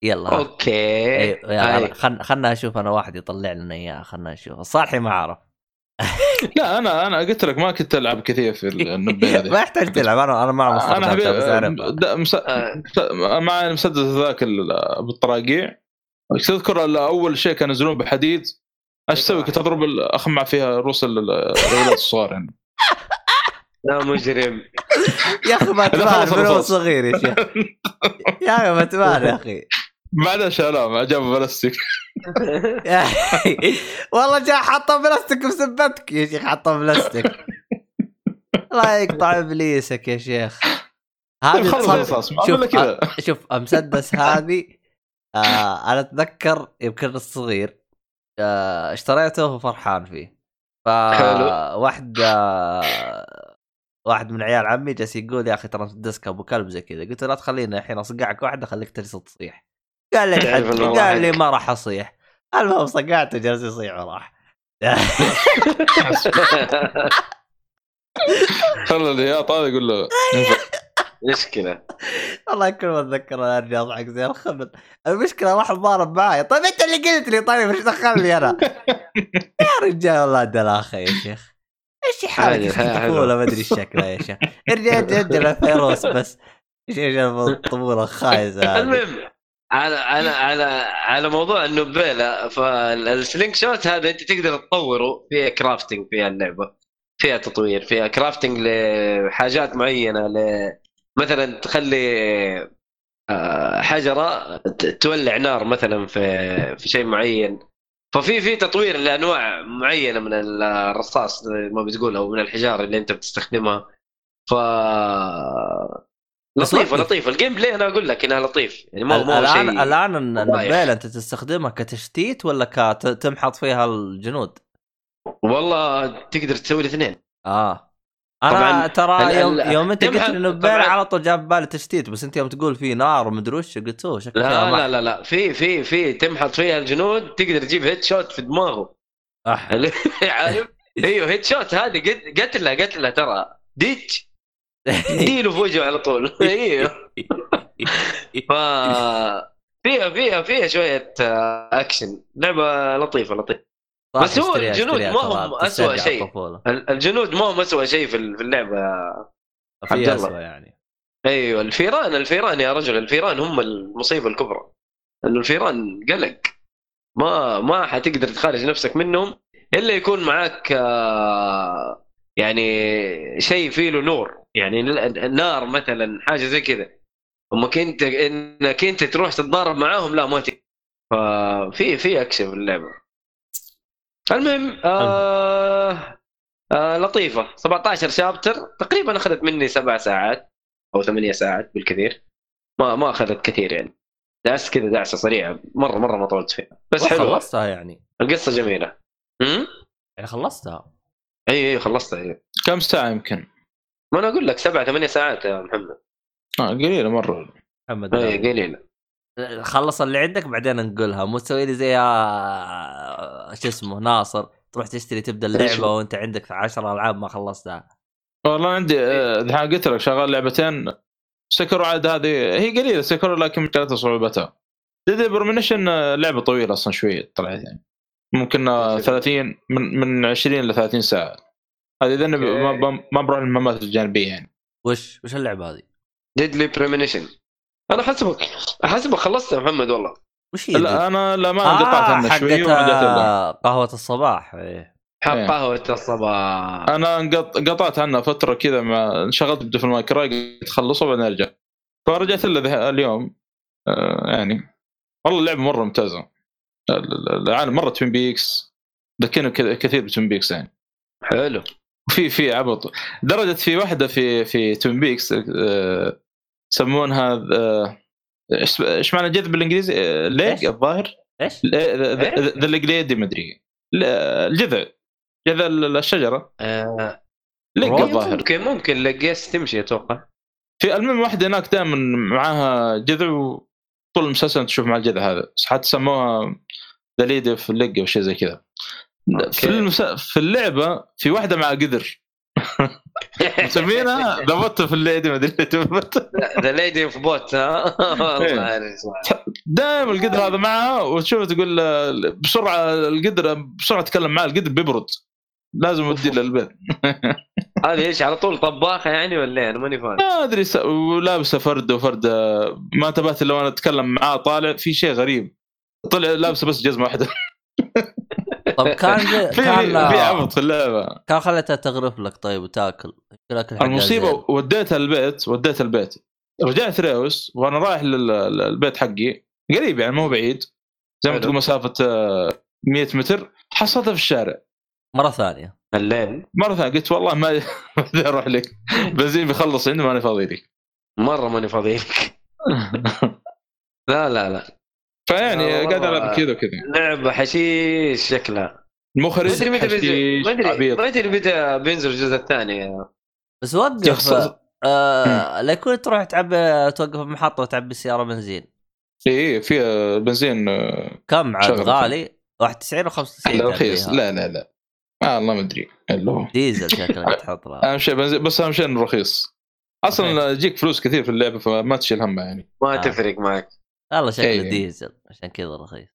يلا. أوكي.
هاي.
خل... خلنا أشوف أنا واحد يطلع لنا إياها خلنا نشوف الصالحي ما أعرف.
لا أنا أنا قلت لك ما كنت ألعب كثير في النبي هذه
ما يحتاج تلعب. أنا أنا ما أنا
د- مس... مع المسدس ذاك ال- بالطراقيع تذكر أول شيء كانوا ينزلون بحديد. إيش تسوي؟ كنت أضرب أخمع فيها رؤوس ال- الاولاد الصغار يعني
لا مجرم.
يا أخي ما تبان من هو. صغير يا شيخ؟ يا أخي ما تبان يا
أخي. شالوه ما جابوا بلاستيك.
والله جاء حطه بلاستيك بسبتك يا شيخ حطه بلاستيك. الله يقطع إبليسك يا شيخ. هذه شوف شوف المسدس هذه آه أنا أتذكر يمكن الصغير. آه اشتريته وفرحان فيه. فواحد آه واحد من عيال عمي جالس يقول يا أخي ترى مسدسك أبو كلب زي كذا. قلت له لا تخليني الحين أصقعك واحدة خليك تجلس تصيح قال لي قال لي. ما راح أصيح. المهم صقعته جالس يصيح وراح.
خلى الهياط هذا يقول له.
مشكلة
والله كل ما اتذكر أرجع أضحك زي الخبل المشكلة واحد ضارب معي طيب أنت اللي قلت لي طيب إيش دخلني أنا؟ يا رجال والله دلاخه يا شيخ. إيش حالك؟ طفوله ما أدري إيش شكلها يا شيخ. ارجع أجل الفيروس بس. إيش إيش الطفولة الخايسة
المهم على على على على موضوع النبيلة فال slingshot هذا أنت تقدر تطوره فيها crafting فيها اللعبة فيها تطوير فيها crafting لحاجات معينة ل مثلا تخلي آه، حجرة ت- تولع نار مثلا في في شيء معين ففي في تطوير لأنواع معينة من الرصاص ما بتقول أو من الحجارة اللي أنت بتستخدمها ف لطيفه
لطيف.
لطيفه ال gameplay أنا أقول لك إنها لطيف يعني ما ما هو
الآن
شيء
الآن
رايح.
النبيله أنت تستخدمها كتشتيت ولا كتمحط فيها الجنود؟
والله تقدر تسوي الاثنين
آه
أنا
ترى يوم يوم أنت قلت لي
طبعاً.
على طول جاب بالي تشتيت بس أنت يوم تقول في نار ومدري وش قلت أوه شكله فيها
لا لا لا لا. في في في تمحط فيها الجنود تقدر تجيب headshot في دماغه. عارف؟ إيوه headshot هذه قت- قتله قتله ترى. ديتش اديله في وجهه على طول. إيوه. ف فيها فيها فيها شوية آه، اكشن لعبة لطيفة
لطيفة.
بس هو الجنود ما هم
تسترجع
شيء. الجنود ما هم اسوء شيء في ال- في اللعبة. عبد
في
الله.
اسوء يعني.
أيوه الفيران الفيران يا رجل الفيران هم المصيبة الكبرى. انه الفيران قلق. ما ما حتقدر تخرج نفسك منهم إلا يكون معك آه، يعني شيء فيه له نور. يعني النار مثلا حاجة زي كذا. اما كنت إنك أنت تروح تتضارب معاهم لا ما تقدر ففي في أكشن في اللعبة. المهم آه آه لطيفة. 17 شابتر تقريبا أخذت مني سبع ساعات أو ثمانية ساعات بالكثير. ما ما أخذت كثير يعني. دعست كذا دعسة سريعة. مرة مرة ما طولت فيها. بس حلوة.
خلصتها يعني.
القصة جميلة. امم
يعني خلصتها.
إي إي خلصتها إي.
كم ساعة يمكن؟
ما أنا أقول لك سبع ثمانية ساعات يا محمد.
آه قليلة مرة.
محمد إي.
قليلة.
خلص اللي عندك بعدين نقولها مو تسوي لي زي آه، شو اسمه ناصر. تروح تشتري تبدأ اللعبة وانت عندك 10 ألعاب ما خلصتها.
والله عندي آه، الحين قلت لك شغال لعبتين. سكروا عاد هذه هي قليلة سكروا لكن مشكلتها صعوبتها Deadly Premonition لعبة طويلة أصلا شوية طلعت يعني. ممكن آه، 30 من من 20 ل 30 ساعة. هذه إذا ما بروح المهمات الجانبية يعني.
وش وش اللعبة هذه؟
Deadly Premonition أنا حسبك حسبك خلصت يا محمد والله
وش هي؟
لا أنا لا ما
آه
انقطعت شوي
حقت
ورجعت لها.
آه، قهوة الصباح إيه.
حق
إيه.
قهوة الصباح
أنا انقط- انقطعت عنها فترة كذا مع انشغلت ب Devil May Cry قلت خلصه وبعدين أرجع فرجعت له ذه- اليوم آه يعني والله اللعبه مرة ممتازة ال- ال- العالم مرة توين بيكس ذكرني ك- كثير بتوين بيكس يعني
حلو
وفي في عبط درجة في واحدة في في توين بيكس آه يسمونها إيش معنى جذب بالإنجليزي؟ ليج؟ الظاهر
إيش؟
ذا الجليدي مدري الجذع. جذع الشجرة.
آه
ليج. الظاهر
ممكن ممكن لقيس تمشي أتوقع.
في المهم واحدة هناك دائما معاها جذع وطول المسلسل تشوف مع الجذع هذا. حتى سموها دليدة في اللقة أو شيء زي كذا. في المس... في اللعبة في واحدة مع قدر مسمينها؟ ذا بوت في الليدي ما أدري
ذا ليدي اوف بوت ها؟ والله
إيه. دائما القدر هذا معها وتشوف تقول بسرعة القدر بسرعة تكلم معاه القدر بيبرد. لازم اوديه للبيت.
هذه إيش على طول طباخة يعني ولا إيه؟ أنا ماني فاهم.
ما أدري س... ولابسة فرده وفرده ما انتبهت إلا وأنا أتكلم معاه طالع في شيء غريب. طلع لابسة بس جزمة واحدة.
طب كان
في
كان
في عبط في اللعبة.
كان خلتها تغرف لك طيب وتاكل. المصيبة.
وديتها البيت وديتها البيت. رجعت ريوس وأنا رايح لل- للبيت حقي. قريب يعني مو بعيد. زي ما. تقول مسافة آه، 100 متر. حصلتها في الشارع.
مرة ثانية.
الليل؟
مرة ثانية. قلت والله ما أروح لك. بنزين بيخلص عندي ماني فاضي لك
مرة ماني فاضي لك. لا لا لا.
فيعني
والله.
قاعد ألعب كذا وكذا.
لعبه حشيش شكلها
المخرج
متى ما ادري
عبيط.
ما أدري متى بينزل الجزء الثاني.
بس وقف آه لا يكون تروح تعبي توقف بمحطة وتعبي السياره بنزين.
اي إيه، في آه، بنزين آه،
كم عاد. غالي؟ 91 و 95
لا رخيص.
تعبيها.
لا لا لا. آه الله ما أدري.
ديزل شكلك تحط له.
أهم شيء بنزين بس أهم شيء إنه رخيص. أصلا يجيك فلوس كثير في اللعبة فما تشيل همها يعني.
ما
آه.
تفرق معك.
والله شكله
إيه.
ديزل عشان كذا رخيص.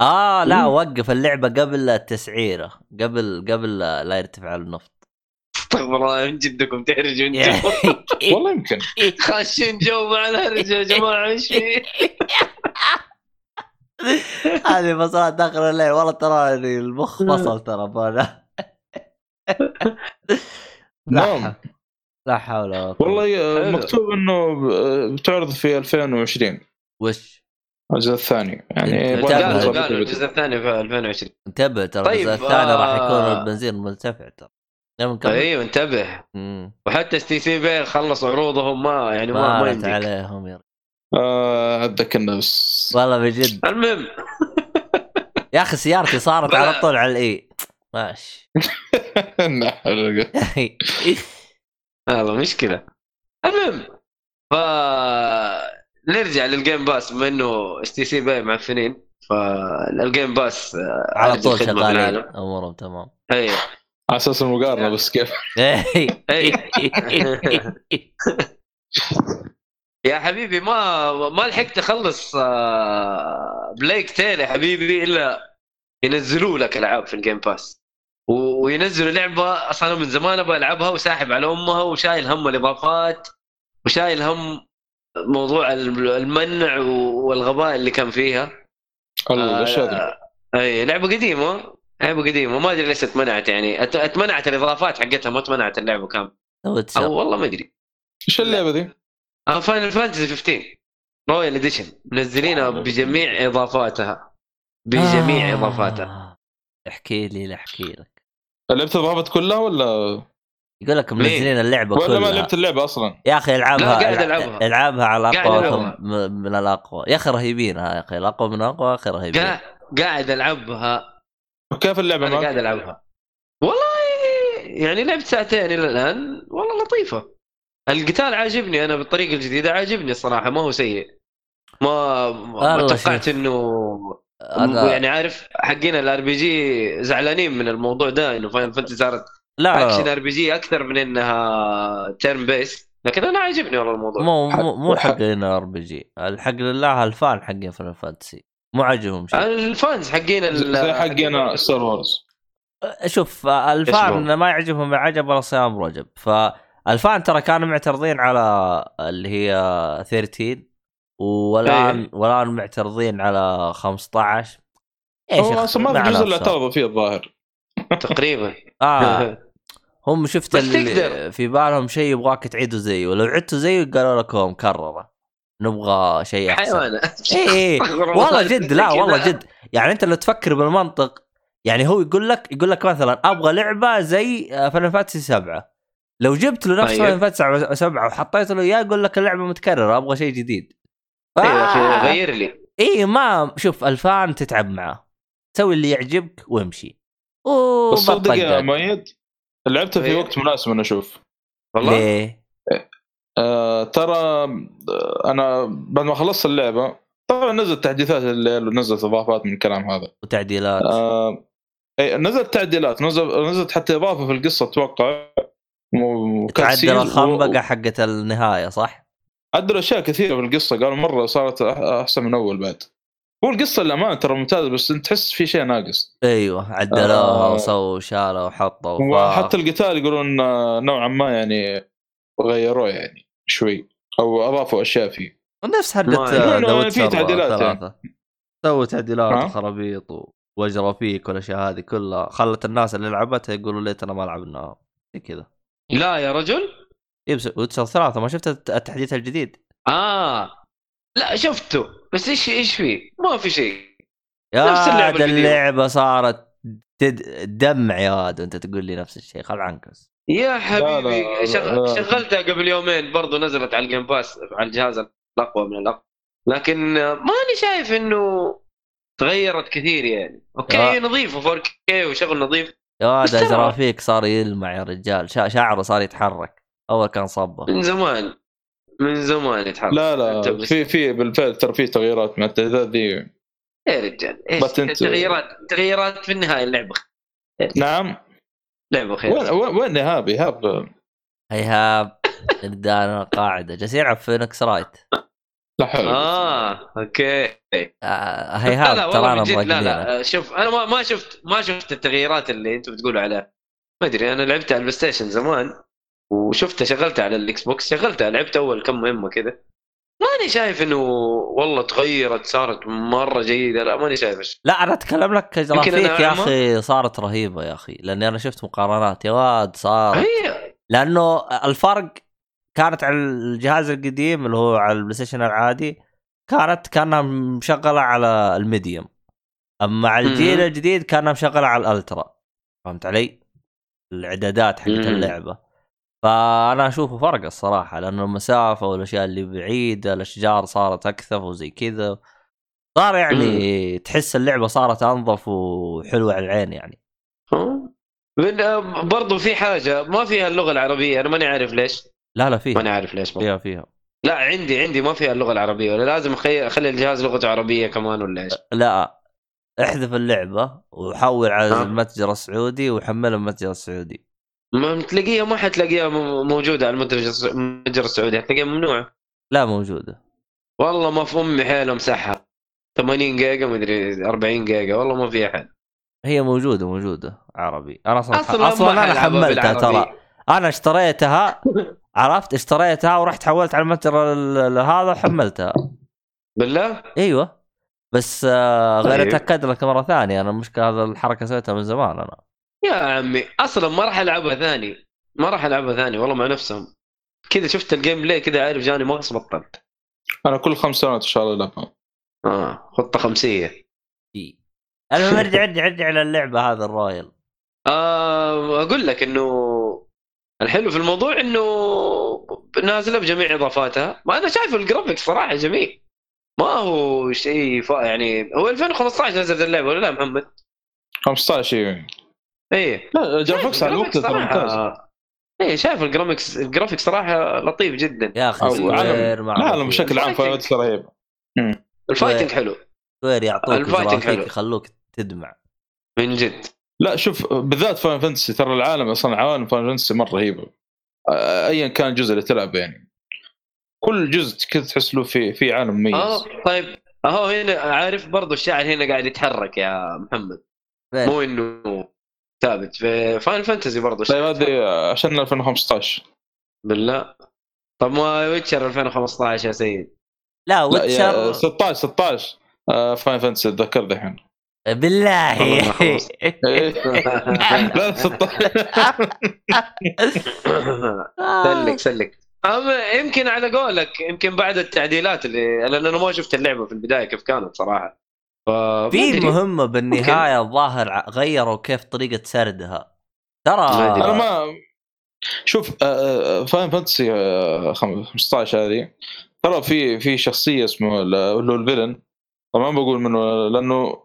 آه لا. وقف اللعبة قبل التسعيرة قبل قبل لا يرتفع النفط.
استغفر الله من جدكم تهرجوا
أنتم
والله يمكن.
خاشين جو مع الهرجة يا جماعة إيش في؟
هذه مسألة داخل الليل. والله ترى المخ فصل ترى بانا
نعم.
لا لا حول ولا قوة.
والله آه،. مكتوب إنه آه، بتعرض في 2020
وش؟
الجزء الثاني. يعني الفيديو.
الجزء الثاني في 2020
انتبه ترى
طيب،
الجزء الثاني راح يكون
آه.
البنزين مرتفع ترى.
أيوه انتبه.
مم.
وحتى STC Pay خلصوا عروضهم ما يعني ما ما
عليهم يا رجل.
آه، اتذكرنا بس
والله بجد.
المهم.
يا أخي سيارتي صارت. على طول على الإي. ماشي.
هذا مشكلة. المهم. ف نرجع للجيم باس بما إنه STC Pay معفنين فال Game Pass آه،
على طول
خدمة
شغالين. أمورهم تمام.
أيوه
على أساس المقارنة بس كيف؟
اي يا حبيبي ما ما لحقت أخلص آه، Plague Tale يا حبيبي إلا ينزلوا لك ألعاب في ال Game Pass وينزلوا لعبة أصلا من زمان أبغى ألعبها وساحب على أمها وشايل هم الإضافات وشايل هم موضوع المنع والغباء اللي كان فيها.
الاشياء ذي
آه، اي لعبة قديمة لعبة قديمة. ما أدري ليش اتمنعت يعني. أت- اتمنعت الإضافات حقتها ما اتمنعت
اللعبة كاملة.
أو والله ما أدري.
إيش اللعبة ذي؟
Final Fantasy 15 Royal Edition منزلينها بجميع إضافاتها. بجميع
آه.
إضافاتها.
احكي لي لا احكي لك.
لعبت اضافت كلها ولا
يقول لك منزلين اللعبة
ولا ما
كلها.
لعبت اللعبة أصلا؟
يا أخي العبها
قاعد
ألع-
ألعبها.
العبها على اقوى من الأقوى. يا أخي رهيبين ها يا أخي. الأقوى من الأقوى يا أخي رهيبين.
قاعد قاعد ألعبها.
وكيف
اللعبة
أنا؟
قاعد ألعبها. والله يعني لعبت ساعتين إلى الآن. والله لطيفة. القتال عاجبني. أنا بالطريقة الجديدة عاجبني الصراحة. ما هو سيء. ما ما توقعت. إنه
أنا...
يعني عارف حقين ال RPG زعلانين من الموضوع ده. إنه Final Fantasy صارت
لا
اكشن
لا
RPG أكثر من انها turn-based لكن أنا عاجبني والله الموضوع.
مو مو مو
حق-
حقين RPG. الحق لله ال fan حقين Final Fantasy مو عاجبهم شيء.
ال fans حقين ال-
زي حقنا Star Wars
شوف ال
fan
ما يعجبهم العجب ولا صيام رجب. فال fan ترى كانوا معترضين على اللي هي 13 والآن
إيه.
والآن معترضين على 15 إيش
هو أصلا ما؟ في جزء اللي. اعترضوا فيه الظاهر.
تقريبا.
آه. هم شفت اللي. في بالهم شيء يبغاك تعيده زيه. ولو عدتوا زيه قالوا لكم مكررة. نبغى شيء أحسن.
حيوانات.
اي اي والله جد لا والله جد. يعني أنت لو تفكر بالمنطق يعني هو يقول لك يقول لك مثلا أبغى لعبة زي Final Fantasy 7 لو جبت له نفس. Final Fantasy 7 وحطيت له إياه يقول لك اللعبة متكررة أبغى شيء جديد.
أيوه يا أخي
آه.
غير لي.
اي ما شوف الفان تتعب معاه سوي اللي يعجبك وامشي.
بس صدق يا مؤيد لعبتها في
إيه.
وقت مناسب أنا أشوف.
والله؟
ليه؟
آه ترى آه، أنا بعد ما خلصت اللعبة طبعا نزلت تحديثات الليل ونزلت إضافات من الكلام هذا.
وتعديلات.
آه إيه، نزلت تعديلات نزل نزلت حتى إضافة في القصة أتوقع.
تعدل
وكاتسين و-
الخنبقه حقت النهاية صح؟
عدلوا أشياء كثيرة في القصة قالوا مرة صارت أحسن من أول بعد. هو القصة للامانه ترى ممتازة بس أنت تحس في شيء ناقص.
أيوه عدلوها
آه.
وسووا شالوا وحطوا
وحتى القتال يقولون نوعا ما يعني غيروه يعني شوي أو أضافوا أشياء فيه.
نفس ويتشر
في تعديلات يعني.
سووا تعديلات؟ وخرابيط و- واجرى فيك والأشياء هذه كلها. خلت الناس اللي لعبتها يقولوا ليتنا ما لعبناها زي كذا.
لا يا رجل؟
يبس ويتشر ثلاثة ما شفت الت- التحديث الجديد؟
آه. لا شفته. بس إيش إيش فيه؟ ما في شيء
يا
نفس اللعبة
عاد
القديمة.
اللعبة صارت تد... دمع يا واد وأنت تقول لي نفس الشيء خل عنك بس
يا حبيبي
لا،
شغ...
لا.
شغلتها قبل يومين برضو نزلت على ال Game Pass على الجهاز الأقوى من الأقوى لكن ماني شايف إنه تغيرت كثير يعني أوكي
آه.
نظيفه 4K وشغل نظيف
يا واد
بس ترى-
اجرى فيك صار يلمع يا رجال شا... شعره صار يتحرك أول كان صبه
من زمان من زمان يتحرك.
لا لا في في بالفعل ترى في تغييرات مع التعديلات ذي.
يا رجال
إيش
تغييرات تغييرات في النهاية اللعبة.
نعم.
لعبة خير.
وين وين إيهاب؟ إيهاب.
هيهاب ادانا قاعدة جالس يلعب فينكس رايت
لا حول
آه أوكي.
آه،
لا
ترى
أنا لا لا شوف أنا ما ما شفت ما شفت التغييرات اللي أنتم بتقولوا عليها. ما أدري أنا لعبتها على البلاي ستيشن زمان. وشفتها شغلتها على الإكس بوكس شغلتها لعبت أول كم مهمة كذا ماني شايف إنه والله تغيرت صارت مرة جيدة لا ماني شايف.
لا أنا أتكلم لك جرافيك يا. أخي صارت رهيبة يا أخي لأني أنا شفت مقارنات يا واد صار
هي
لأنه الفرق كانت على الجهاز القديم اللي هو على ال PlayStation العادي كانت كانها مشغلة على ال medium أما على الجيل. الجديد كانها مشغلة على ال ultra فهمت علي؟ الإعدادات حقت. اللعبة فأنا اشوفه فرق الصراحة لأنه المسافة والأشياء اللي بعيدة الأشجار صارت اكثف وزي كذا صار يعني تحس اللعبة صارت أنظف وحلوة على العين يعني؟
من- آه، برضو في حاجة ما فيها اللغة العربية أنا ماني عارف ليش
لا لا فيها
ماني عارف ليش.
فيها فيها
لا عندي عندي ما فيها اللغة العربية ولا لازم أخي- اخلي الجهاز لغته عربية كمان ولا إيش؟
لا احذف اللعبة وحول على؟ المتجر السعودي وحملها المتجر السعودي
ما تلاقيها ما حتلاقيها موجودة على المتجر الس- المتجر السعودي حتلاقيها ممنوعه
لا موجودة.
والله ما في أمي حيل امسحها 80 جيجا مدري 40 جيجا والله ما فيها حل
هي موجودة موجودة. عربي. أنا
أصلا
أصلا
ما أنا
حملتها. ترى. أنا اشتريتها عرفت؟ اشتريتها ورحت حولت على المتجر ال- ال- هذا وحملتها.
بالله؟
أيوه. بس آه غير
طيب.
أتأكد لك مرة ثانية أنا المشكلة هذا الحركة سويتها من زمان أنا.
يا عمي أصلا ما راح ألعبها ثاني. ما راح ألعبها ثاني والله مع نفسهم. كذا شفت ال gameplay كذا عارف جاني مغص بطلت.
أنا كل خمس سنوات إن شاء الله
ألعبها. آه خطة
خمسية. المهم أرجع أرجع أرجع للعبه هذا ال Royal.
آه أقول لك إنه الحلو في الموضوع إنه نازلة بجميع إضافاتها. ما أنا شايف ال graphics صراحة جميل. ما هو شيء فا يعني هو 2015 نزلت اللعبة ولا لا محمد؟
15 إيه.
إيه.
لا graphics على الوقت ترى ممتاز
إيه شايف ال graphics ال graphics صراحة لطيف جدا.
يا
أخي
Square مع
لا لا بشكل عام fight رهيب
ال fighting حلو.
Square يعطوك
ال
fighting
حلو.
يخلوك تدمع.
من جد.
لا شوف بالذات Final Fantasy ترى العالم أصلا عوالم Final Fantasy مرة رهيبه ايا كان الجزء اللي تلعب يعني. كل جزء كذا تحس له في في عالم مميز.
آه طيب. أهو هنا عارف برضو الشاعر هنا قاعد يتحرك يا محمد؟ مو إنه ثابت. في فاين فانتزي برضو
طيب هذه عشان 2015
بالله. طب ما ويتشر 2015 يا سيد.
لا ويتشر
16 16 آه، فاين فانتسي اتذكر دحين
بالله.
لا 16
سلك سلك. أما يمكن على قولك يمكن بعد التعديلات اللي لأن أنا ما شفت اللعبة في البداية كيف كانت صراحة.
في مهمة بالنهاية الظاهر غيروا كيف طريقة سردها. ترى.
أنا ما شوف آه، Final Fantasy آه، 15 هذه. ترى في في شخصية اسمه ال- اللي هو ال villain طبعا ما بقول منه لأنه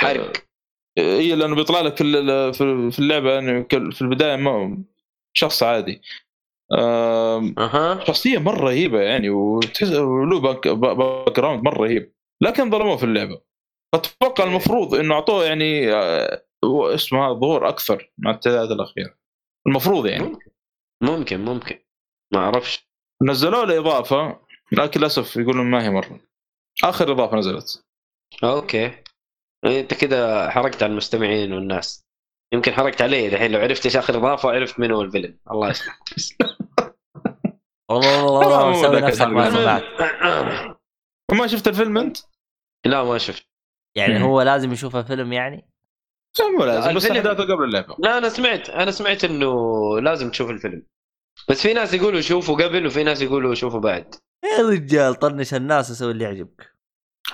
حرق.
اي لأنه بيطلع لك في في في اللعبة يعني كل- في البداية ما شخص عادي. آم،
أها.
شخصية مرة رهيبة يعني وتحس له back, background مرة رهيب. لكن ظلموه في اللعبة. أتوقع المفروض إنه أعطوه يعني آه، اسمه هذا ظهور أكثر مع التعداد الأخير. المفروض يعني.
ممكن. ممكن ما أعرفش.
نزلوا له إضافة لكن للأسف يقولون ما هي مرة. آخر إضافة نزلت.
أوكي. أنت كده حرقت على المستمعين والناس. يمكن حرقت علي الحين. لو عرفت إيش آخر إضافة عرفت من هو الفيلن. الله يسلمك.
والله والله والله نفسك ما. سمعت
شفت الفيلم أنت؟
لا ما شفت.
يعني. هو لازم يشوفه فيلم يعني؟
مو لازم بس
الفيلم-
احداثه قبل اللعبة.
لا أنا سمعت أنا سمعت إنه لازم تشوف الفيلم. بس في ناس يقولوا شوفوا قبل وفي ناس يقولوا شوفوا بعد.
يا رجال طنش الناس وسوي اللي يعجبك.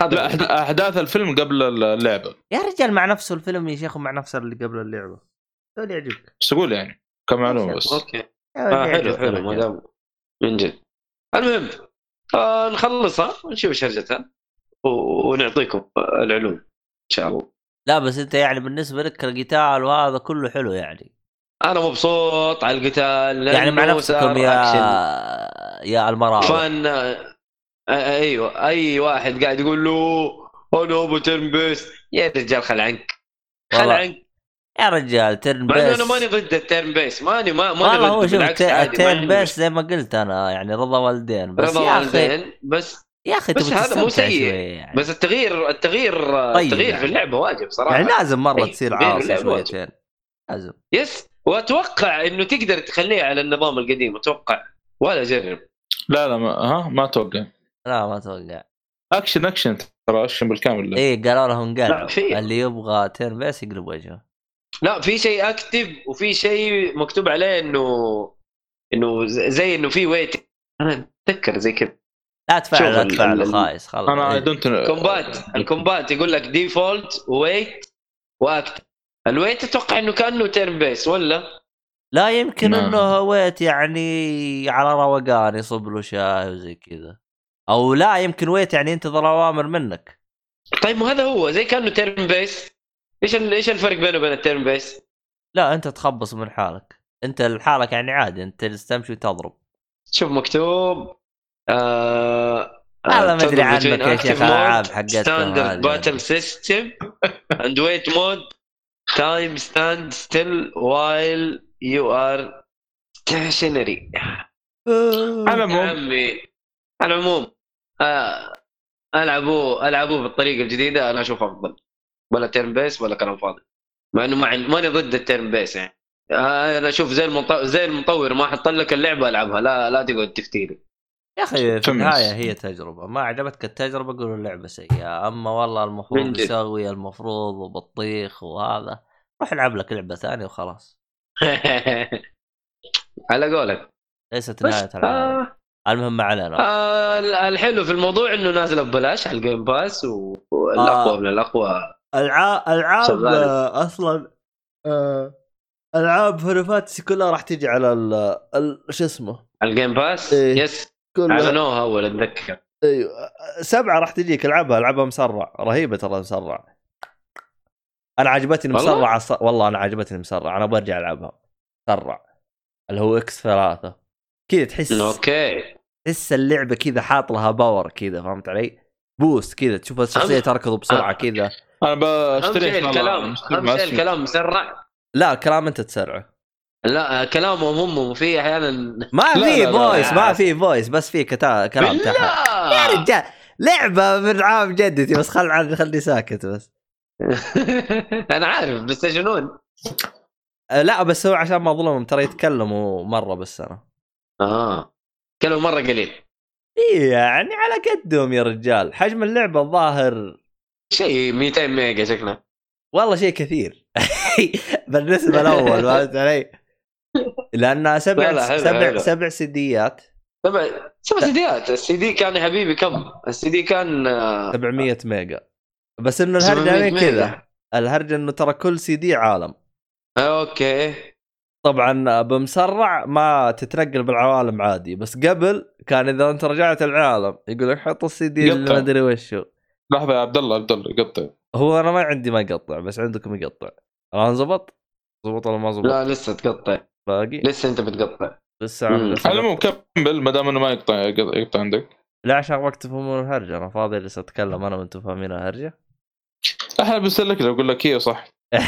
هذا
لا أحداث الفيلم قبل اللعبة.
يا رجال مع نفسه الفيلم يا شيخ مع نفسه اللي قبل اللعبة. سوي اللي يعجبك.
بس أقول يعني كمعلومة بس.
أوكي.
آه حلو حلو ما. دام من جد. المهم آه نخلصها ونشوف شرجتها ونعطيكم العلوم إن شاء الله.
لا بس أنت يعني بالنسبة لك القتال وهذا كله حلو يعني.
أنا مبسوط على القتال
يعني مع نفسكم يا
أكشن.
يا المراوح
فان آه، أيوه أي واحد قاعد يقول له أنا أبو ترن بيس يا رجال خل عنك. خل. عنك.
يا رجال ترن بيس
أنا ماني ضد التيرن بيس ماني ما ماني
والله هو
ضد
شوف التيرن بيس زي ما قلت أنا يعني رضا والدين. بس
رضا والدين بس
يا أخي
بس هذا مو سيء.
يعني.
بس التغيير التغيير
طيب.
التغيير
يعني.
في اللعبة واجب صراحة.
يعني لازم مرة
طيب،
تصير عاصي. شويتين. لازم.
يس. وأتوقع إنه تقدر تخليه على النظام القديم أتوقع. ولا جرب
لا لا ما ها ما أتوقع
لا ما أتوقع
action action ترى أكشن بالكامل.
إيه قالوا لهم
في.
اللي يبغى turn based يقلب وجهه.
لا في شيء active وفي شيء مكتوب عليه انه إنه زي إنه في wait أنا أتذكر زي كذا.
لا تفعل لا تفعل خايس خلاص.
أنا اي.
don't
combat
ال combat يقول لك default wait و active ال wait أتوقع إنه كأنه turn based ولا؟
لا يمكن
نعم.
إنه wait يعني على روقان يصب له شاي وزي كذا. أو لا يمكن wait يعني ينتظر أوامر منك.
طيب ما هذا هو زي كأنه turn based إيش ال- إيش الفرق بينه وبين ال turn based؟
لا أنت تخبص من حالك. أنت لحالك يعني عادي أنت تمشي وتضرب.
شوف مكتوب آه
هذا ما أدري عنك يا شيخ الالعاب حقتكم standard.
Battle system and wait mode time stand still while you are stationary
على العموم.
عمي على العموم آه ألعبوه ألعبوه بالطريقة الجديدة أنا أشوف أفضل. ولا turn based ولا كلام فاضي. مع إنه مع ماني ضد ال turn based يعني. آه أنا أشوف زي المطور زي المطور ما حط لك اللعبة ألعبها لا لا تقعد تفتي لي
يا أخي في. النهاية هي تجربة. ما عجبتك التجربة قولوا اللعبة سيئة. أما والله المفروض. يسوي المفروض وبطيخ وهذا. روح العب لك لعبة ثانية وخلاص.
على قولك.
ليست نهاية العالم.
آه.
المهم ما علينا.
آه الحلو في الموضوع إنه نازلة ببلاش على ال Game Pass والأقوى
آه.
من الأقوى.
العاب العاب. آه، أصلا آه، العاب fantasy كلها راح تجي على ال ال- شو اسمه؟
على ال Game Pass
إيه.
yes
كلها
اعلنوها أول أتذكر.
أيوه. سبعة راح تجيك العبها العبها مسرع. رهيبة ترى مسرع. أنا عجبتني
والله؟
مسرع. الص... والله أنا عجبتني مسرع. أنا برجع ألعبها. مسرع اللي هو X ثلاثة. كذا تحس
okay.
تحس اللعبة كذا حاط لها power كذا فهمت علي؟ boost كذا. تشوف
الشخصية
تركض
بسرعة
كذا.
أنا
بشتري
الكلام. اهم شيء الكلام. مسرع.
لا الكلام أنت تسرعه.
لا كلامهم هم في أحيانا
ما في
voice.
ما في voice بس في. كلام تحت. يا رجال لعبة من عام جدتي بس خل عن خلني ساكت بس.
أنا عارف بس جنون
أه، لا بس هو عشان ما اظلمهم ترى يتكلموا مرة بالسنة.
آه كلام مرة قليل.
إيه يعني على قدهم يا رجال. حجم اللعبة الظاهر
شيء 200 ميجا شكله.
والله شيء كثير. بالنسبة الأول فهمت علي؟ لانها سبع
لا، لا، حلو،
سبع
حلو.
سبع سيديات.
سبع سبع سيديات. السي دي كان يا حبيبي كم؟ السي دي كان آه،
700 ميجا. بس إنه الهرجة
700
مين
ميجا.
كذا الهرجة إنه ترى كل سي دي عالم.
Okay.
طبعا بمسرع ما تتنقل بالعوالم عادي. بس قبل كان إذا أنت رجعت العالم يقول لك حط السي دي اللي. ما أدري وش هو.
لحظة يا عبد الله عبد الله قطع
هو أنا ما عندي ما يقطع بس عندكم يقطع. الان زبط زبط ولا ما زبط
لا لسه تقطع.
باقي؟
لسه انت بتقطع.
لسه لسه
على العموم. كمل ما دام انه ما يقطع يقطع عندك.
لا عشان وقت تفهمون الهرجة. أنا فاضي جالس أتكلم. أنا وأنتم فاهمين الهرجة.
أحنا بسلك لو أقول لك هي صح.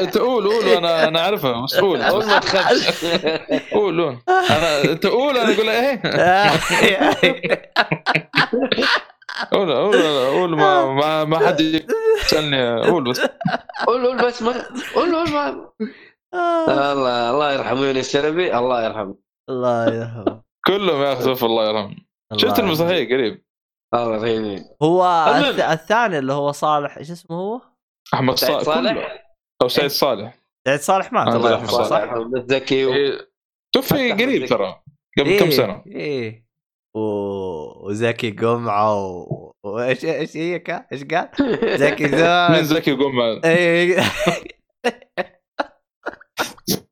انت قول قول أنا أنا عارفها بس قول.
اول ما تخافش.
قول قول. أنا أنت قول أنا أقول إيه؟ قول قول قول. ما ما, ما حد يسألني. قول بس.
قول قول بس ما قول قول ما الله الله يرحمه يونس شلبي الله يرحمه.
الله يرحمه.
كلهم يا أخي الله يرحمه. شفت المسرحيه قريب؟
الله يرحمه.
هو. الث- الثاني اللي هو صالح إيش اسمه هو؟
أحمد
صالح
صالح؟
أو سعيد صالح.
سعيد صالح مات.
آه،
الله
صالح
يرحمه.
صالح.
صح؟
محمد زكي و...
إيه، توفي قريب. ترى قبل كم سنة؟
إيه. و... وزكي قمعة و... وايش إيش هي؟ إيش قال؟ زكي
من
زاد
زكي
إيه.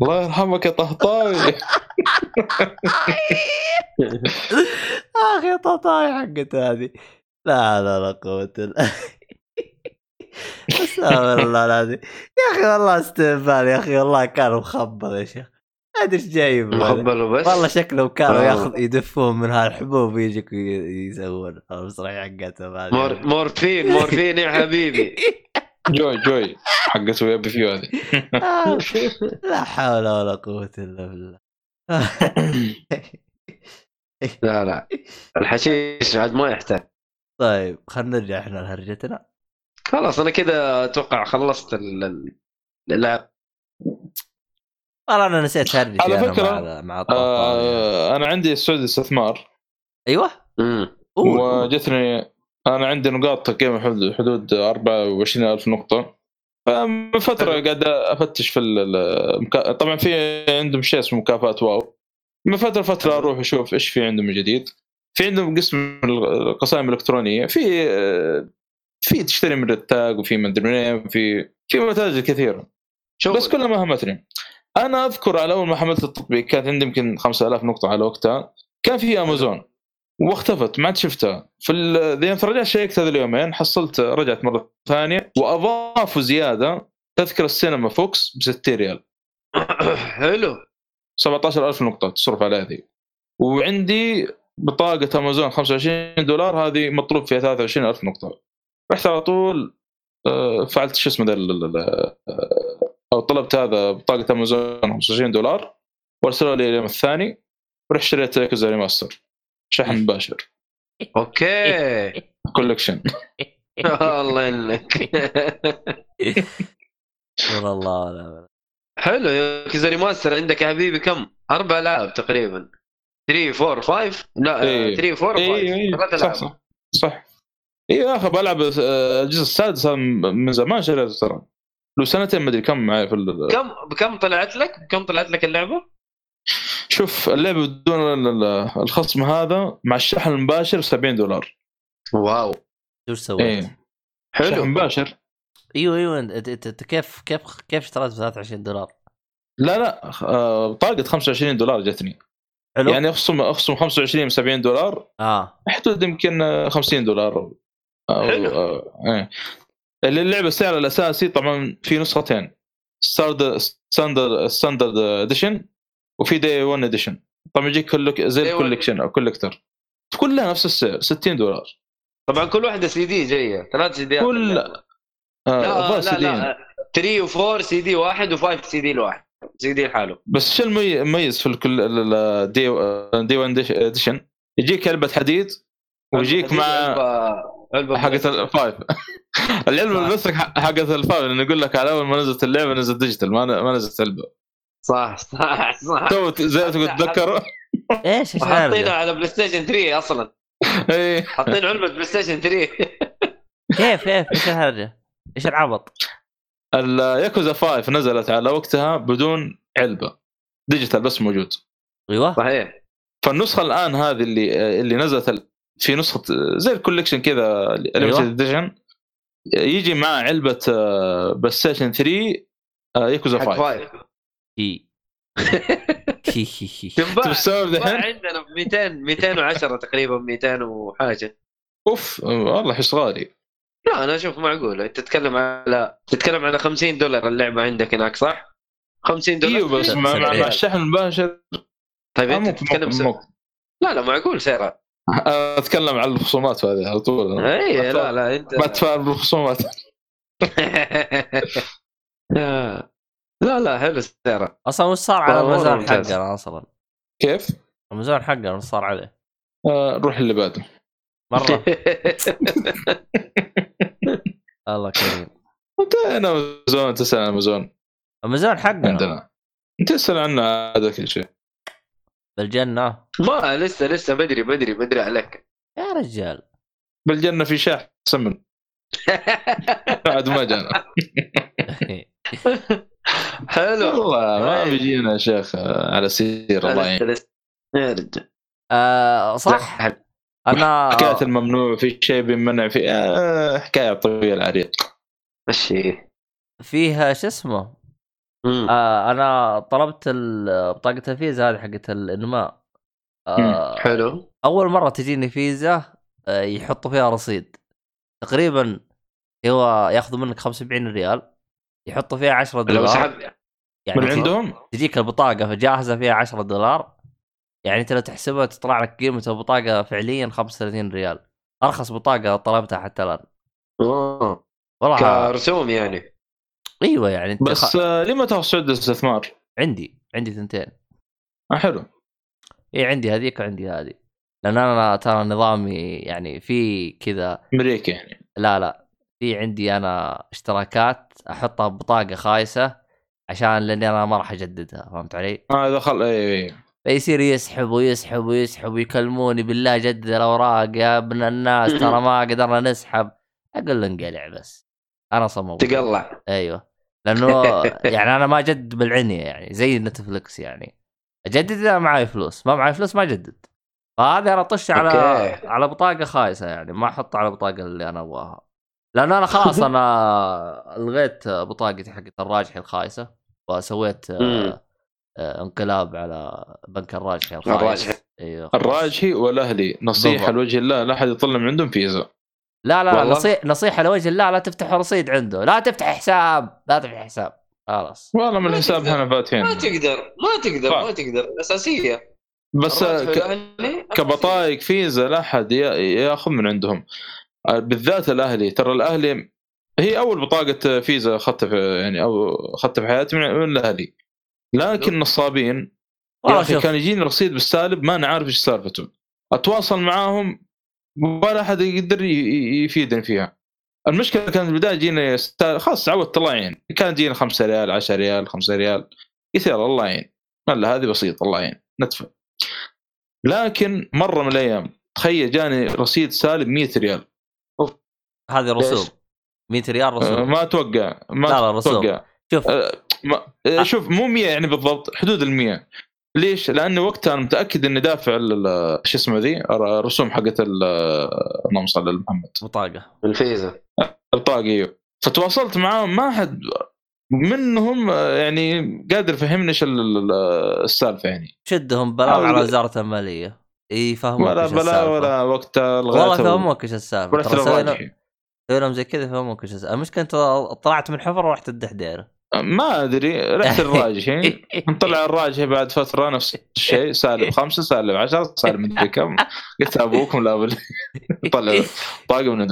الله يرحمك يا طهطاوي.
أخي طاطاي حقت هذه. لا لا لا قوة إلا أستغفر الله العظيم. يا أخي والله استهبال يا أخي والله كان مخبل يا شيخ. ما أدري إيش جايب.
مخبل وبس؟
والله شكلهم كانوا
آه.
ياخذ يدفون من هالحبوب ويجيك وي- يسوون. المسرحيه حقتهم هذه.
مور... مورفين مورفين يا حبيبي.
جوي جوي. حقت ويبي فيو هذه.
آه، لا حول ولا قوة إلا بالله.
لا لا. الحشيش عاد ما يحتاج.
طيب خلينا نرجع إحنا لهرجتنا.
خلاص أنا كذا أتوقع خلصت ال- ال- اللعب
والله أنا نسيت هرجتي
على
أنا
فكرة،
مع مع
آه أنا عندي السعودي استثمار.
أيوه؟
امم.
وجتني أنا عندي نقاط تقريبا حدود- حدود 24000 نقطة. فمن فترة قاعد أفتش في ال- المكا... طبعا في عندهم شيء اسمه مكافاه واو. من فترة فتره أروح أشوف إيش في عندهم جديد. في عندهم قسم القصائم الإلكترونية. في في تشتري من رتاج وفي مدري منين في في متاجر كثيرة.
شوف.
بس كلها ما همتني أنا أذكر على أول ما حملت التطبيق كانت عندي يمكن 5000 نقطة على وقتها. كان في امازون واختفت ما عاد شفتها. في يوم رجعت شيكت هذا اليومين حصلت رجعت مرة ثانية وأضافوا زيادة تذكرة السينما VOX ب 60 ريال.
حلو.
17000 نقطة تصرف عليها ذي وعندي بطاقة أمازون 25 دولار هذه مطلوب فيها 23000 نقطة. رحت على طول آه، فعلت شو اسمه آه، أو طلبت هذا بطاقة أمازون 25 دولار وارسلوا لي اليوم الثاني ورحت اشتريت Yakuza remaster. شحن مباشر.
Okay.
Collection
الله انك
والله لا.
حلو. يا كذا remaster عندك يا حبيبي كم؟ أربع العاب تقريبا. 3 4 5 لا
إيه.
3 4 5
اي اي
ثلاث
صح. صح. صح. اي يا أخي بلعب آه، الجزء السادس من زمان شريته ترى. له سنتين ما أدري كم معي في ال-
كم بكم طلعت لك؟ بكم طلعت لك اللعبة؟
شوف اللعبة بدون ال- ال- الخصم هذا مع الشحن المباشر 70 دولار.
واو.
شو سويت؟
إيه. شحن
حلو
مباشر.
إيوه إيوه انت كيف كيف كيف اشتريت ب 23 دولار؟
لا لا آه، طاقة 25 دولار جتني.
حلو.
يعني اخصم أخصم 25 من 70 دولار
آه.
حدود يمكن آه، 50 دولار. أو-
حلو.
آه، إيه. اللي اللعبة السعر الأساسي طبعا في نسختين. standard standard edition وفي day 1 edition طبعا يجيك كلك زي.
ال
collection أو collector كلها نفس السعر 60 دولار.
طبعا كل واحدة سي دي جاية. ثلاث سي ديات
كل آه،
لا لا. لا 3 و4 سي دي واحد و5 سي دي الواحد سي دي لحاله.
بس شو الممي- المميز في الكل دي 1 edition يجيك علبة حديد ويجيك مع
علبه
حقت ال five
العلبة.
المسك حقت ال five لأنه يقول لك على أول ما نزلت اللعبة نزلت digital ما ما نزلت علبة.
صح صح صح.
تو زي ما تقول تتذكر
إيش؟
الهرجة؟
على PlayStation 3 أصلا.
إي.
حاطين علبة PlayStation 3
كيف كيف؟ إيش الهرجة؟ إيش العبط؟
الياكوزا 5 نزلت على وقتها بدون علبة. digital بس موجود.
أيوه.
صحيح.
فالنسخة الآن هذه اللي اللي نزلت في نسخة زي ال collection كذا
أيوة.
edition يجي مع علبة PlayStation 3 آه، ياكوزا
حق
5
كي كي كي
تنباع عندنا ب 200 210 تقريبا 200 وحاجة.
أوف والله حس غالي.
لا أنا أشوف معقوله أنت تتكلم على تتكلم على 50 دولار اللعبة عندك هناك صح؟ 50 دولار؟
أيوه بس مع, مع, مع الشحن المباشر.
طيب
آه،
انت تتكلم سعر. لا لا معقول سعرها
أتكلم عن الخصومات هذه على طول.
اي لا لا انت
ما تفاهم بالخصومات.
لا لا حلو سعرها
أصلا وش صار على الميزان
ممتاز.
حقنا أصلا؟
كيف؟
الميزان حقنا وش صار عليه؟
آه نروح اللي بعده.
مرة. الله كريم.
انتهينا امازون تسأل عن امازون
الميزان حقنا.
عندنا. تسأل عنه هذا كل شيء.
بالجنة.
ما لسه لسه بدري بدري بدري عليك.
يا رجال.
بالجنة في شاح سمن. بعد ما جانا.
حلو.
والله ما
طيب.
بيجينا يا شيخ آه، على سير الله يعين
لسه يا رجال
آه صح أنا
حكاية الممنوع في شيء بيمنع في آه حكاية طويلة عريض
مشي
فيها شو اسمه. آه أنا طلبت بطاقة الفيزا هذه حقت الإنماء. آه
حلو.
أول مرة تجيني فيزا آه يحطوا فيها رصيد. تقريبا هو ياخذوا منك 75 ريال. يحطوا فيها 10
لو
دولار.
سحب
يعني
من عندهم؟
تجيك البطاقة جاهزه فيها 10 دولار. يعني أنت لو تحسبها تطلع لك قيمة البطاقة فعليا 35 ريال. أرخص بطاقة طلبتها حتى الآن.
أوه.
والله
كرسوم يعني.
أيوه يعني أنت
بس
خ...
آه ليه ما تأخذ سعود الاستثمار؟
عندي عندي ثنتين.
آه حلو.
إي عندي هذيك وعندي هذه. لأن أنا ترى نظامي يعني في كذا
أمريكي يعني.
لا لا. في عندي أنا اشتراكات أحطها ببطاقه خايسة عشان لأني أنا ما راح أجددها فهمت علي؟
آه دخل اي اي
فيصير يسحب ويسحب ويسحب ويكلموني بالله جدد الأوراق يا ابن الناس ترى ما قدرنا نسحب. أقول له انقلع بس. أنا صمم.
تقلع.
أيوه. لأنه يعني أنا ما أجدد بالعنية يعني زي نتفلكس يعني. أجدد إذا معي فلوس ما معي فلوس ما أجدد. فهذا أنا أطش على
okay.
على بطاقة خايسة يعني ما أحط على البطاقه اللي أنا أبغاها. لأن أنا خلاص أنا الغيت بطاقتي حقت الراجحي الخايسة وسويت آه،. آه، انقلاب على بنك الراجحي
الراجحي.
الخايس أيوه خلاص.
الراجحي والأهلي
نصيحة.
لوجه الله لا أحد يطلع من عندهم فيزا
لا لا. نصيحه نصيحة لوجه الله لا تفتح رصيد عنده لا تفتح حساب لا تفتح حساب خلاص
والله من
ما
الحساب
تقدر.
إحنا فاتحين
ما تقدر ما تقدر. ما تقدر أساسية
بس
الراجحي
ك- كبطايق فيزا لا أحد ياخذ من عندهم بالذات الأهلي. ترى الأهلي هي أول بطاقة فيزا أخذتها في يعني أو أخذتها في حياتي من الأهلي. لكن نصابين يا
أخي
كان يجيني رصيد بالسالب ما أنا عارف إيش سالفته أتواصل معاهم ولا أحد يقدر يفيدني فيها. المشكلة كانت البداية ست- خلاص تعودت الله يعين. كان يجيني 5 ريال 10 ريال 5 ريال. قلت يلا الله يعين. لا هذه بسيطة الله يعين. ندفع. لكن مرة من الأيام تخيل جاني رصيد سالب 100 ريال.
هذه رسوم
ليش؟
100 ريال
آه،
رسوم.
ما أتوقع ما
لا، لا، رسوم.
أتوقع.
شوف.
آه، ما آه، شوف مو 100 يعني بالضبط حدود ال 100 ليش؟ لأنه وقتها أنا متأكد إني دافع شو اسمه ذي الرسوم حقت ال- اللهم صل على محمد.
بطاقة.
الفيزا
البطاقة أيوه. فتواصلت معاهم ما حد منهم يعني قادر يفهمني إيش ال- ال- السالفة يعني.
شدهم بلاغ على وزارة المالية. يفهموك
ولا
إيش
بلا
السالفة.
ولا وقتها
والله فهموك إيش
السالفة.
سوي لهم زي كذا إيش السالفه المشكلة أنت طلعت من حفره ورحت الدحديره
ما أدري رحت الراجحي. طلع الراجحي بعد فترة نفس الشيء سالب خمسة سالب عشرة سالب مدري كم. قلت ابوكم لا بل طلع طاقه من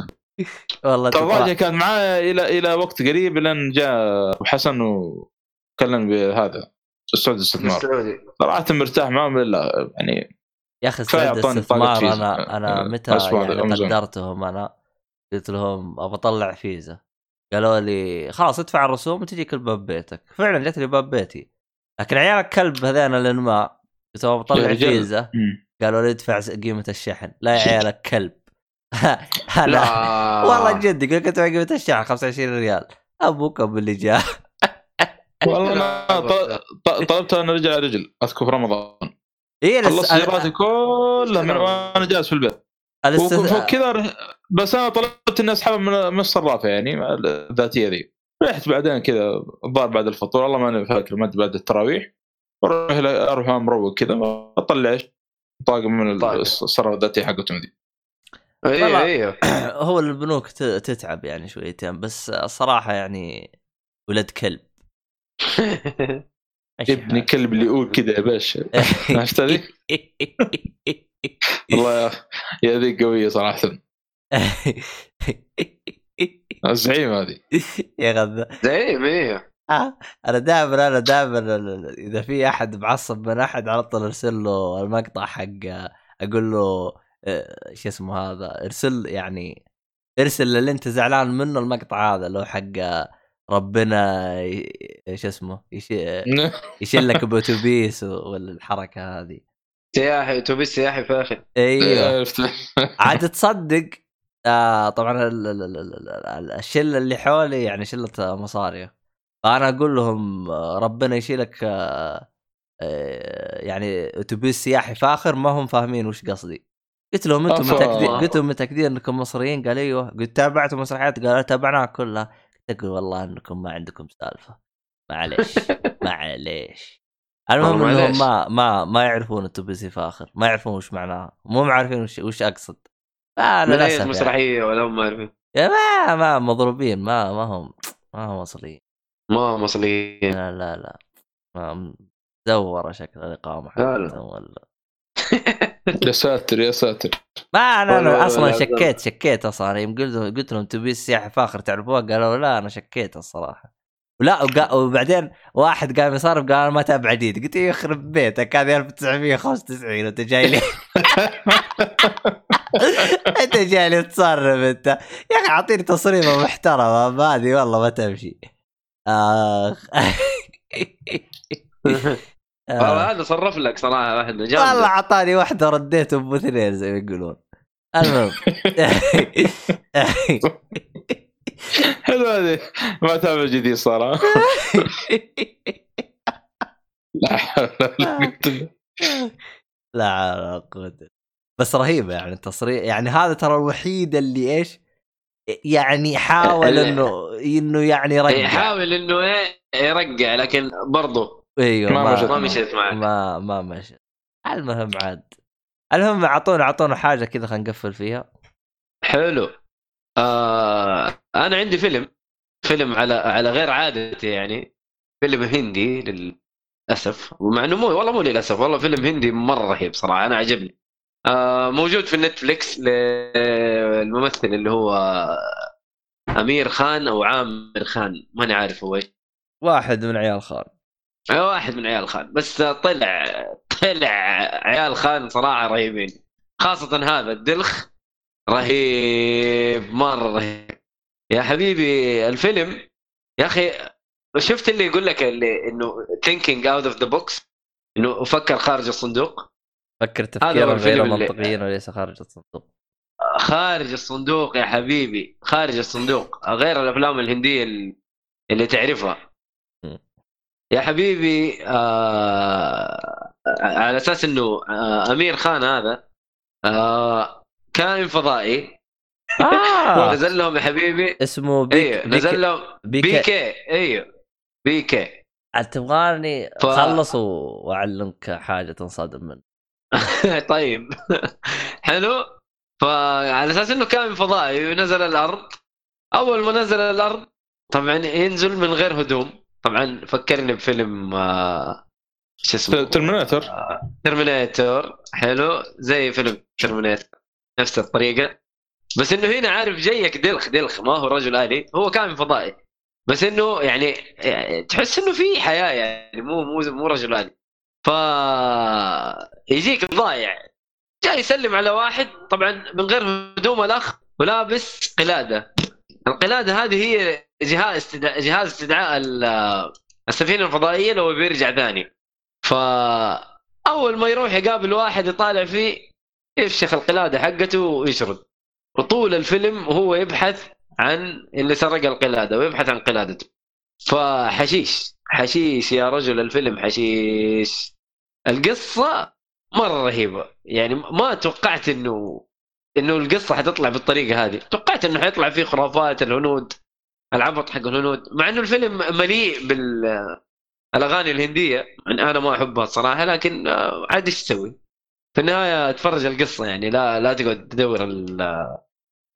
والله
الراجحي كان معايا إلى إلى وقت قريب لين جاء أبو حسن وكلم بهذا السعودي الاستثمار.
السعودي.
صراحة مرتاح معهم الا يعني
يا
أخي بطاقة
الاستثمار. أنا أنا
آه،
متى يعني. قدرتهم؟ أنا قلت لهم ابى أطلع فيزا. قالوا لي خلاص ادفع الرسوم وتجيك الباب بيتك. فعلا جت لي باب بيتي. لكن عيال الكلب هذين الانماء قلت ابى
أطلع.
فيزا. قالوا لي ادفع قيمة الشحن. لا يا عيال الكلب أنا
لا.
والله جد يقول لك ادفع قيمة الشحن 25 ريال. أبوك ابو اللي جاء.
والله أنا طلبت ان ارجع رجل. أذكر في رمضان.
اي
خلصت اجراءاتي كلها من وأنا جالس في البيت. وفوق كذا بس أنا طلبت اني اسحبها من من الصرافه يعني الذاتية ذي. رحت بعدين كذا الظاهر بعد الفطور والله ماني فاكر ما بعد التراويح. أروح أروح مروق كذا أطلع إيش؟ طاقه من. الصرافه الذاتيه حقتهم ذي.
أيوه أيوه
هو البنوك ت- تتعب يعني شويتين بس الصراحه يعني ولد كلب.
ابني كلب اللي يقول كذا يا باشا. عرفت؟ والله يا- ذي قوية صراحة. الزعيم هذه
يا غذا.
زعيم أيوه
آه، أنا دائما أنا دائما إذا في أحد معصب من أحد على طول أرسل له المقطع حق أقول له آه، شو اسمه هذا أرسل يعني أرسل للي أنت زعلان منه المقطع هذا لو حق ربنا شو اسمه يش- يشيلك باوتوبيس ولا الحركه هذه
سياحي أتوبيس سياحي فاخر
أيوه.
عرفت.
عاد تصدق آه طبعا ال- ال- ال- ال- ال- الشلة اللي حولي يعني شلة مصاري فأنا أقول لهم آه، ربنا يشيلك آه، آه، يعني أتوبيس سياحي فاخر ما هم فاهمين وش قصدي. قلت لهم
أنتم.
متأكدين قلت لهم متأكدين أنكم مصريين؟ قال أيوه. قلت تابعتوا مسرحيات؟ قالوا تابعناها كلها. قلت والله أنكم ما عندكم سالفة. معليش معليش. المهم
إنهم.
ما ما ما يعرفون اتوبيسي فاخر ما يعرفون وش معناها. مو عارفين وش, وش أقصد. آه
من
للأسف
اي
يعني.
مسرحية ولا هم عارفين
يا ما ما مضروبين. ما ما هم ما هم مصريين.
ما مصريين.
لا لا لا. ما زوره شكل الاقامه
لا، لا.
حقتهم ولا.
يا ساتر يا ساتر.
ما أنا,
أنا
أصلا
لا،
شكيت شكيت أصلا. يوم قلت قلت لهم تبي سياحي فاخر تعرفوها قالوا لا أنا شكيت الصراحة. ولا وقا وبعدين واحد قام يصرف قال أنا ما أتابع جديد. قلت إيه يخرب بيتك هذه 1995 وانت جاي لي. أنت جاي لي تصرف أنت. يا أخي أعطيني تصريفة محترمة هذه والله ما تمشي. آخ.
والله
آه.
هذا صرف لك صراحة واحد
والله
جامد
أعطاني واحدة رديته ابو اثنين زي ما يقولون. المهم.
حلو هذه ما تابع جديد صراحة. لا حول ولا إلا
لا بس رهيبة يعني التصريح يعني هذا ترى الوحيد اللي إيش؟ يعني حاول انه إنه يعني يرجع
يحاول إنه إيه يرجع لكن برضه
أيوه
ما
ما
مشت
ما مشيت معك
ما ما مشى. المهم عاد. المهم اعطونا اعطونا حاجة كذا خلينا نقفل فيها.
حلو. آه أنا عندي فيلم فيلم على على غير عادتي يعني فيلم هندي للأسف. ومع إنه مو والله مو للأسف والله فيلم هندي مرة رهيب صراحة أنا عجبني. آه موجود في النتفليكس للممثل اللي هو أمير خان أو عامر خان ماني عارف هو إيش.
واحد من عيال خان.
واحد من عيال خان بس طلع طلع عيال خان صراحة رهيبين خاصة هذا الدلخ. رهيب مرة رهيب. يا حبيبي الفيلم يا أخي شفت اللي يقول لك اللي إنه thinking out of the box إنه أفكر خارج الصندوق؟
فكر تفكيرا غير منطقيا وليس خارج الصندوق.
خارج الصندوق يا حبيبي خارج الصندوق غير الأفلام الهندية ال- اللي تعرفها.
م.
يا حبيبي آه على أساس إنه آه أمير خان هذا آه كائن فضائي.
آه.
ونزل لهم يا حبيبي.
اسمه بيك
أيوه نزل لهم بي
بيك
كي أيوه PK
تبغاني
ف-
خلص واعلمك حاجة تنصدم منها
طيب. حلو. فعلى أساس إنه كائن فضائي ونزل الأرض. أول ما نزل الأرض طبعا ينزل من غير هدوم. طبعا فكرني بفيلم آه، شو اسمه؟
Terminator
Terminator حلو. زي فيلم Terminator نفس الطريقة. بس إنه هنا عارف جايك دلخ دلخ ما هو رجل آلي هو كائن فضائي. بس إنه يعني يعني تحس إنه في حياة يعني مو مو مو رجل آلي. ف يجيك ضايع جاي يسلم على واحد طبعا من غير هدوم الاخ ولابس قلادة. القلادة هذه هي جهاز استدعاء جهاز استدعاء ال- السفينة الفضائية لو بيرجع ثاني. فاول ما يروح يقابل واحد يطالع فيه يفشخ القلادة حقته ويشرد وطول الفيلم هو يبحث عن اللي سرق القلادة ويبحث عن قلادته. فحشيش حشيش يا رجل الفيلم حشيش. القصة مرة رهيبة. يعني ما توقعت إنه إنه القصة حتطلع بالطريقة هذه. توقعت إنه حيطلع فيه خرافات الهنود العبط حق الهنود. مع إنه الفيلم مليء بالأغاني الهندية يعني أنا ما أحبها الصراحة لكن آه، عاد إيش تسوي؟ في النهاية أتفرج القصة يعني لا لا تقعد تدور ال-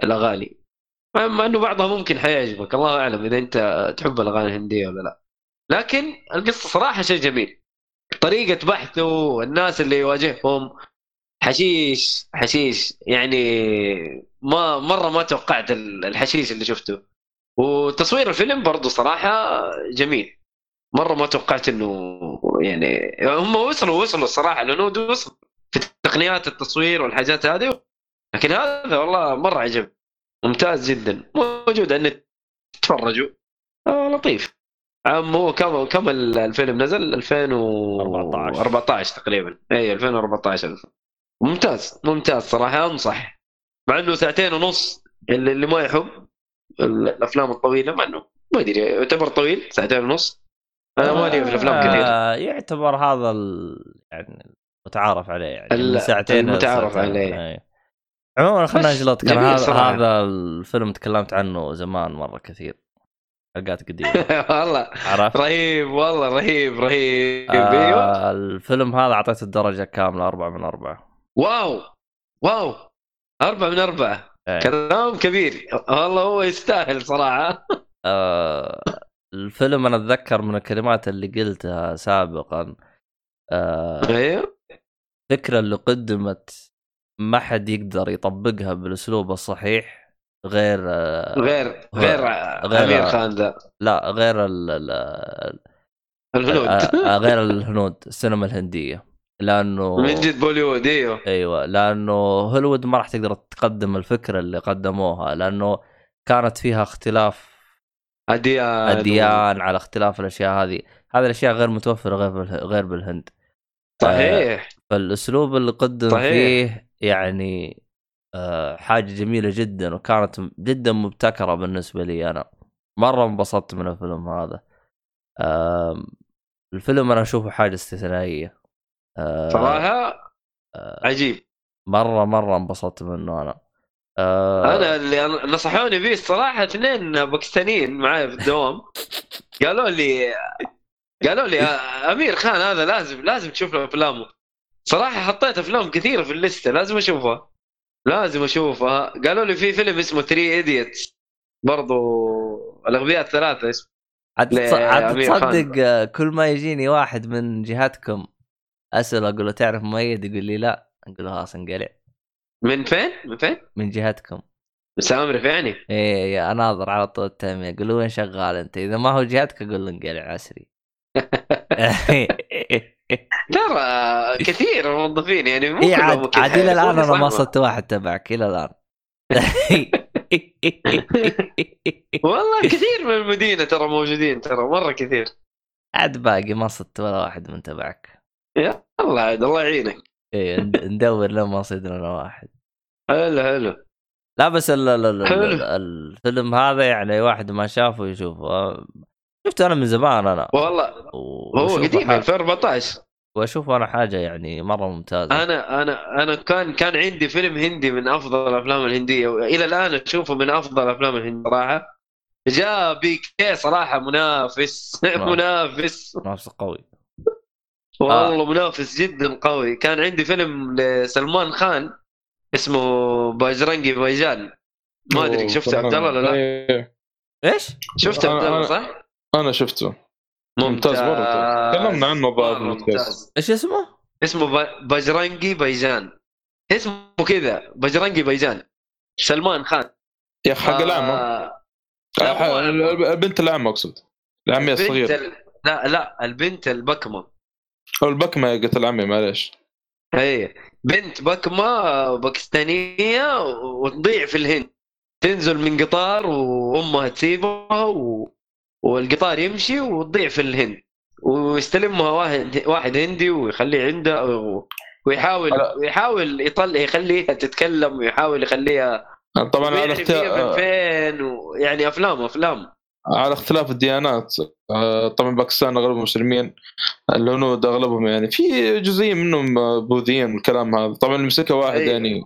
الأغاني. مع إنه بعضها ممكن حيعجبك الله أعلم إذا أنت تحب الأغاني الهندية ولا لا. لكن القصة صراحة شيء جميل. طريقة بحثه والناس اللي يواجههم حشيش حشيش يعني ما مرة ما توقعت ال- الحشيش اللي شفته. وتصوير الفيلم برضو صراحة جميل. مرة ما توقعت إنه يعني هم وصلوا وصلوا الصراحة الهنود وصلوا تقنيات التصوير والحاجات هذه لكن هذا والله مرة عجب. ممتاز جدا. موجود على النت تفرجوا. آه لطيف. عم هو كم كم الفيلم نزل؟ 2014 تقريبا. إي 2014 الف. ممتاز ممتاز صراحة أنصح. مع إنه ساعتين ونص اللي, اللي ما يحب ال- الأفلام الطويلة مع إنه ما ادري يعتبر طويل ساعتين ونص. أنا مالي في الأفلام كثير.
آه، يعتبر هذا ال... يعني متعارف عليه يعني
ال-
من ساعتين لساعتين.
عليه.
أي. عموما خلينا نجلط كان هذا. هذا الفيلم تكلمت عنه زمان مرة كثير. حلقات قديمة.
والله.
عرفت؟
رهيب والله رهيب رهيب.
آه الفيلم هذا أعطيته الدرجة كاملة أربعة من أربعة.
واو. واو. أربعة من أربعة.
إيه.
كلام كبير. والله هو يستاهل صراحة.
آه الفيلم أنا أتذكر من الكلمات اللي قلتها سابقا. آه
أيوه.
الفكرة اللي قدمت ما حد يقدر يطبقها بالاسلوب الصحيح غير آه
غير غير
غير-
أمير خان ذا.
لا غير ال ال
الهنود.
آه، آه، غير الهنود السينما الهندية. لأنه
من جد بوليوود إيوه.
أيوه لأنه هوليوود ما راح تقدر تقدم الفكرة اللي قدموها لأنه كانت فيها اختلاف
أديان.
أديان على اختلاف الأشياء هذه. هذه الأشياء غير متوفرة غير غير بالهند.
صحيح.
فالأسلوب اللي قدم
صحيح.
فيه يعني آه، حاجة جميلة جدا وكانت جدا مبتكرة بالنسبة لي أنا. مرة انبسطت من الفيلم هذا. الفيلم أنا أشوفه حاجة استثنائية. آه،
صراحة؟
آه،
عجيب.
مرة مرة انبسطت منه أنا. آه،
أنا اللي نصحوني فيه الصراحة اثنين باكستانيين معي في الدوام. قالوا لي قالوا لي أمير خان هذا لازم لازم تشوف له أفلامه. صراحة حطيت أفلام كثيرة في الليستة لازم أشوفها. لازم أشوفها. قالوا لي في فيلم اسمه 3 Idiots برضو الأغبياء الثلاثة اسمه.
عاد. تصدق آه، كل ما يجيني واحد من جهتكم اساله أقول له تعرف مؤيد؟ يقول لي لا. أقول له خلاص انقلع.
من فين؟ من فين؟
من جهتكم.
سامر يعني
إيه يا أناظر على طول التهميه أقول له وين شغال أنت؟ إذا ما هو جهتك أقول له انقلع عسري.
ترى كثير الموظفين يعني مو كلهم
عاد. عاد إلى الآن أنا ما. صدت واحد تبعك إلى الآن
والله كثير من المدينة ترى موجودين ترى مرة كثير
عاد باقي ما صدت ولا واحد من تبعك
يا الله عاد الله يعينك
إيه ند- ندور لما نصيد لنا واحد
حلو حلو
لا بس ال ال. ال الفيلم هذا يعني واحد ما شافه يشوفه شفته أنا من زمان أنا.
والله هو قديم
حاجة-
2014
واشوف أنا حاجة يعني مرة ممتازة.
أنا أنا أنا كان كان عندي فيلم هندي من أفضل الأفلام الهندية وإلى الآن أشوفه من أفضل الأفلام الهندية صراحة. جاء بي كي صراحة منافس
نعم.
منافس.
نفسه قوي.
والله منافس جدا قوي. كان عندي فيلم لسلمان خان اسمه باجرنجي بايجان ما أدري شفته عبد الله ولا لا.
إيش؟
شفته عبد الله صح؟
أنا شفته. ممتاز مرة تكلمنا عنه بعد
مرة
البودكاست.
ممتاز.
إيش اسمه؟
اسمه با- باجرنجي بايجان اسمه كذا باجرنجي بايجان سلمان خان.
يا أخي حق العمى
آه،
آه، ح- البنت العمى أقصد. العمية الصغيرة.
ال... لا لا البنت البكمة.
أو البكمة قلت العمي معليش.
هي بنت بكمة باكستانية وتضيع في الهند. تنزل من قطار وأمها تسيبها و... والقطار يمشي وتضيع في الهند ويستلمها واحد واحد هندي ويخليه عنده. ويحاول ويحاول يطلع يخليها تتكلم ويحاول يخليها
طبعا على اختلاف
فين ويعني افلام أفلام
على اختلاف الديانات آه، طبعا باكستان أغلبهم مسلمين الهنود أغلبهم يعني في جزئية منهم آه، بوذيين الكلام هذا طبعا اللي مسكها واحد
أيوة.
يعني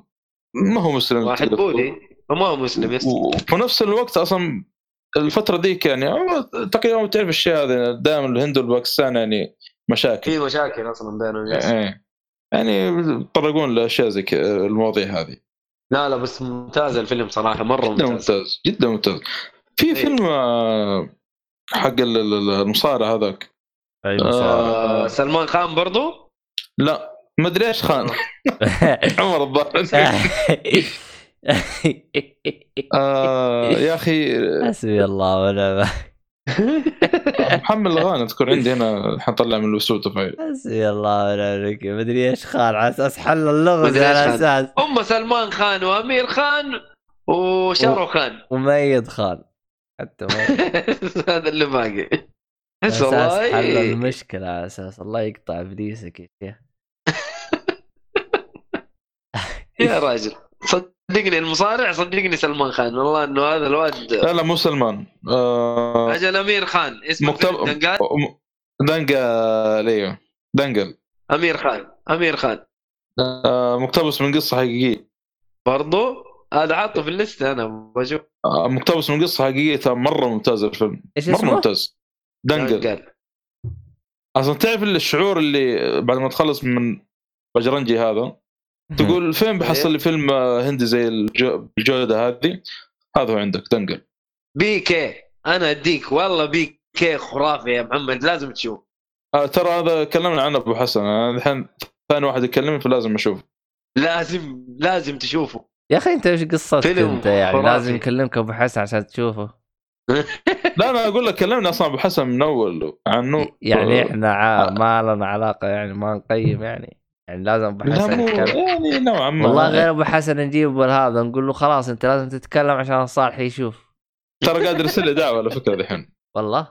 ما هو مسلم
واحد. بوذي وما هو مسلم yes
وفي نفس الوقت أصلا الفترة ذيك يعني تقريبا تعرف الشيء هذا دائما الهند والباكستان يعني مشاكل.
في مشاكل أصلا بينهم yes.
إيه يعني يتطرقون لأشياء زي كذا المواضيع هذه.
لا لا بس ممتاز الفيلم صراحة مرة
جدا
ممتاز.
ممتاز جدا ممتاز. في
إيه.
فيلم آه، حق ال- ال- المصارع هذاك.
أي
آه سلمان خان برضو؟
لا ما أدري إيش خان. عمر الظاهر آه يا أخي
حسبي الله ونعم.
محمد الغانم تذكر عندي هنا حنطلع من الأسود فايل
حسبي الله ونعم الوكيل مدري إيش خان على أساس حل اللغز على. أساس.
هم سلمان خان وأمير خان وشارو خان.
وميد خان. حتى.
هذا اللي باقي.
أساس حل المشكلة على أساس الله يقطع إبليسك يا شيخ.
يا راجل صدقني المصارع صدقني سلمان خان. والله إنه هذا الواد
لا لا مو سلمان. آه
أجل أمير خان. اسمه
مكتب
دنقال.
دنقل أيوه دنقل
أمير خان. أمير خان.
آه مقتبس من قصة حقيقية.
برضو؟ هذا حاطه في الليسته أنا بشوف.
آه مقتبس من قصة حقيقية ترى مرة ممتاز الفيلم. إيش
مرة؟
ممتاز. دنقل
دنقال.
أصلا تعرف الشعور اللي بعد ما تخلص من بجرنجي هذا؟ تقول فين بحصل لي فيلم آه، هندي زي الجو- الجودة هذه؟ هذا هو عندك دنقل
P K. أنا أديك والله PK خرافي يا محمد لازم تشوف.
آه ترى هذا كلمنا عنه أبو حسن. أنا الحين ثاني واحد يكلمني فلازم أشوف
لازم لازم تشوفه.
يا أخي أنت إيش قصتك
فيلم
أنت يعني؟
خرافي.
لازم يكلمك أبو حسن عشان تشوفه.
لا أنا أقول لك كلمني أصلا أبو حسن من أول عنه.
يعني
آه،
إحنا ع... ما لنا علاقة يعني ما نقيم يعني. يعني لازم
أبو
حسن
يعني نوعا ما.
والله غير أبو حسن نجيب هذا نقول له خلاص أنت لازم تتكلم عشان صالح يشوف.
ترى قادر يرسل لي دعوة على فكرة الحين.
والله؟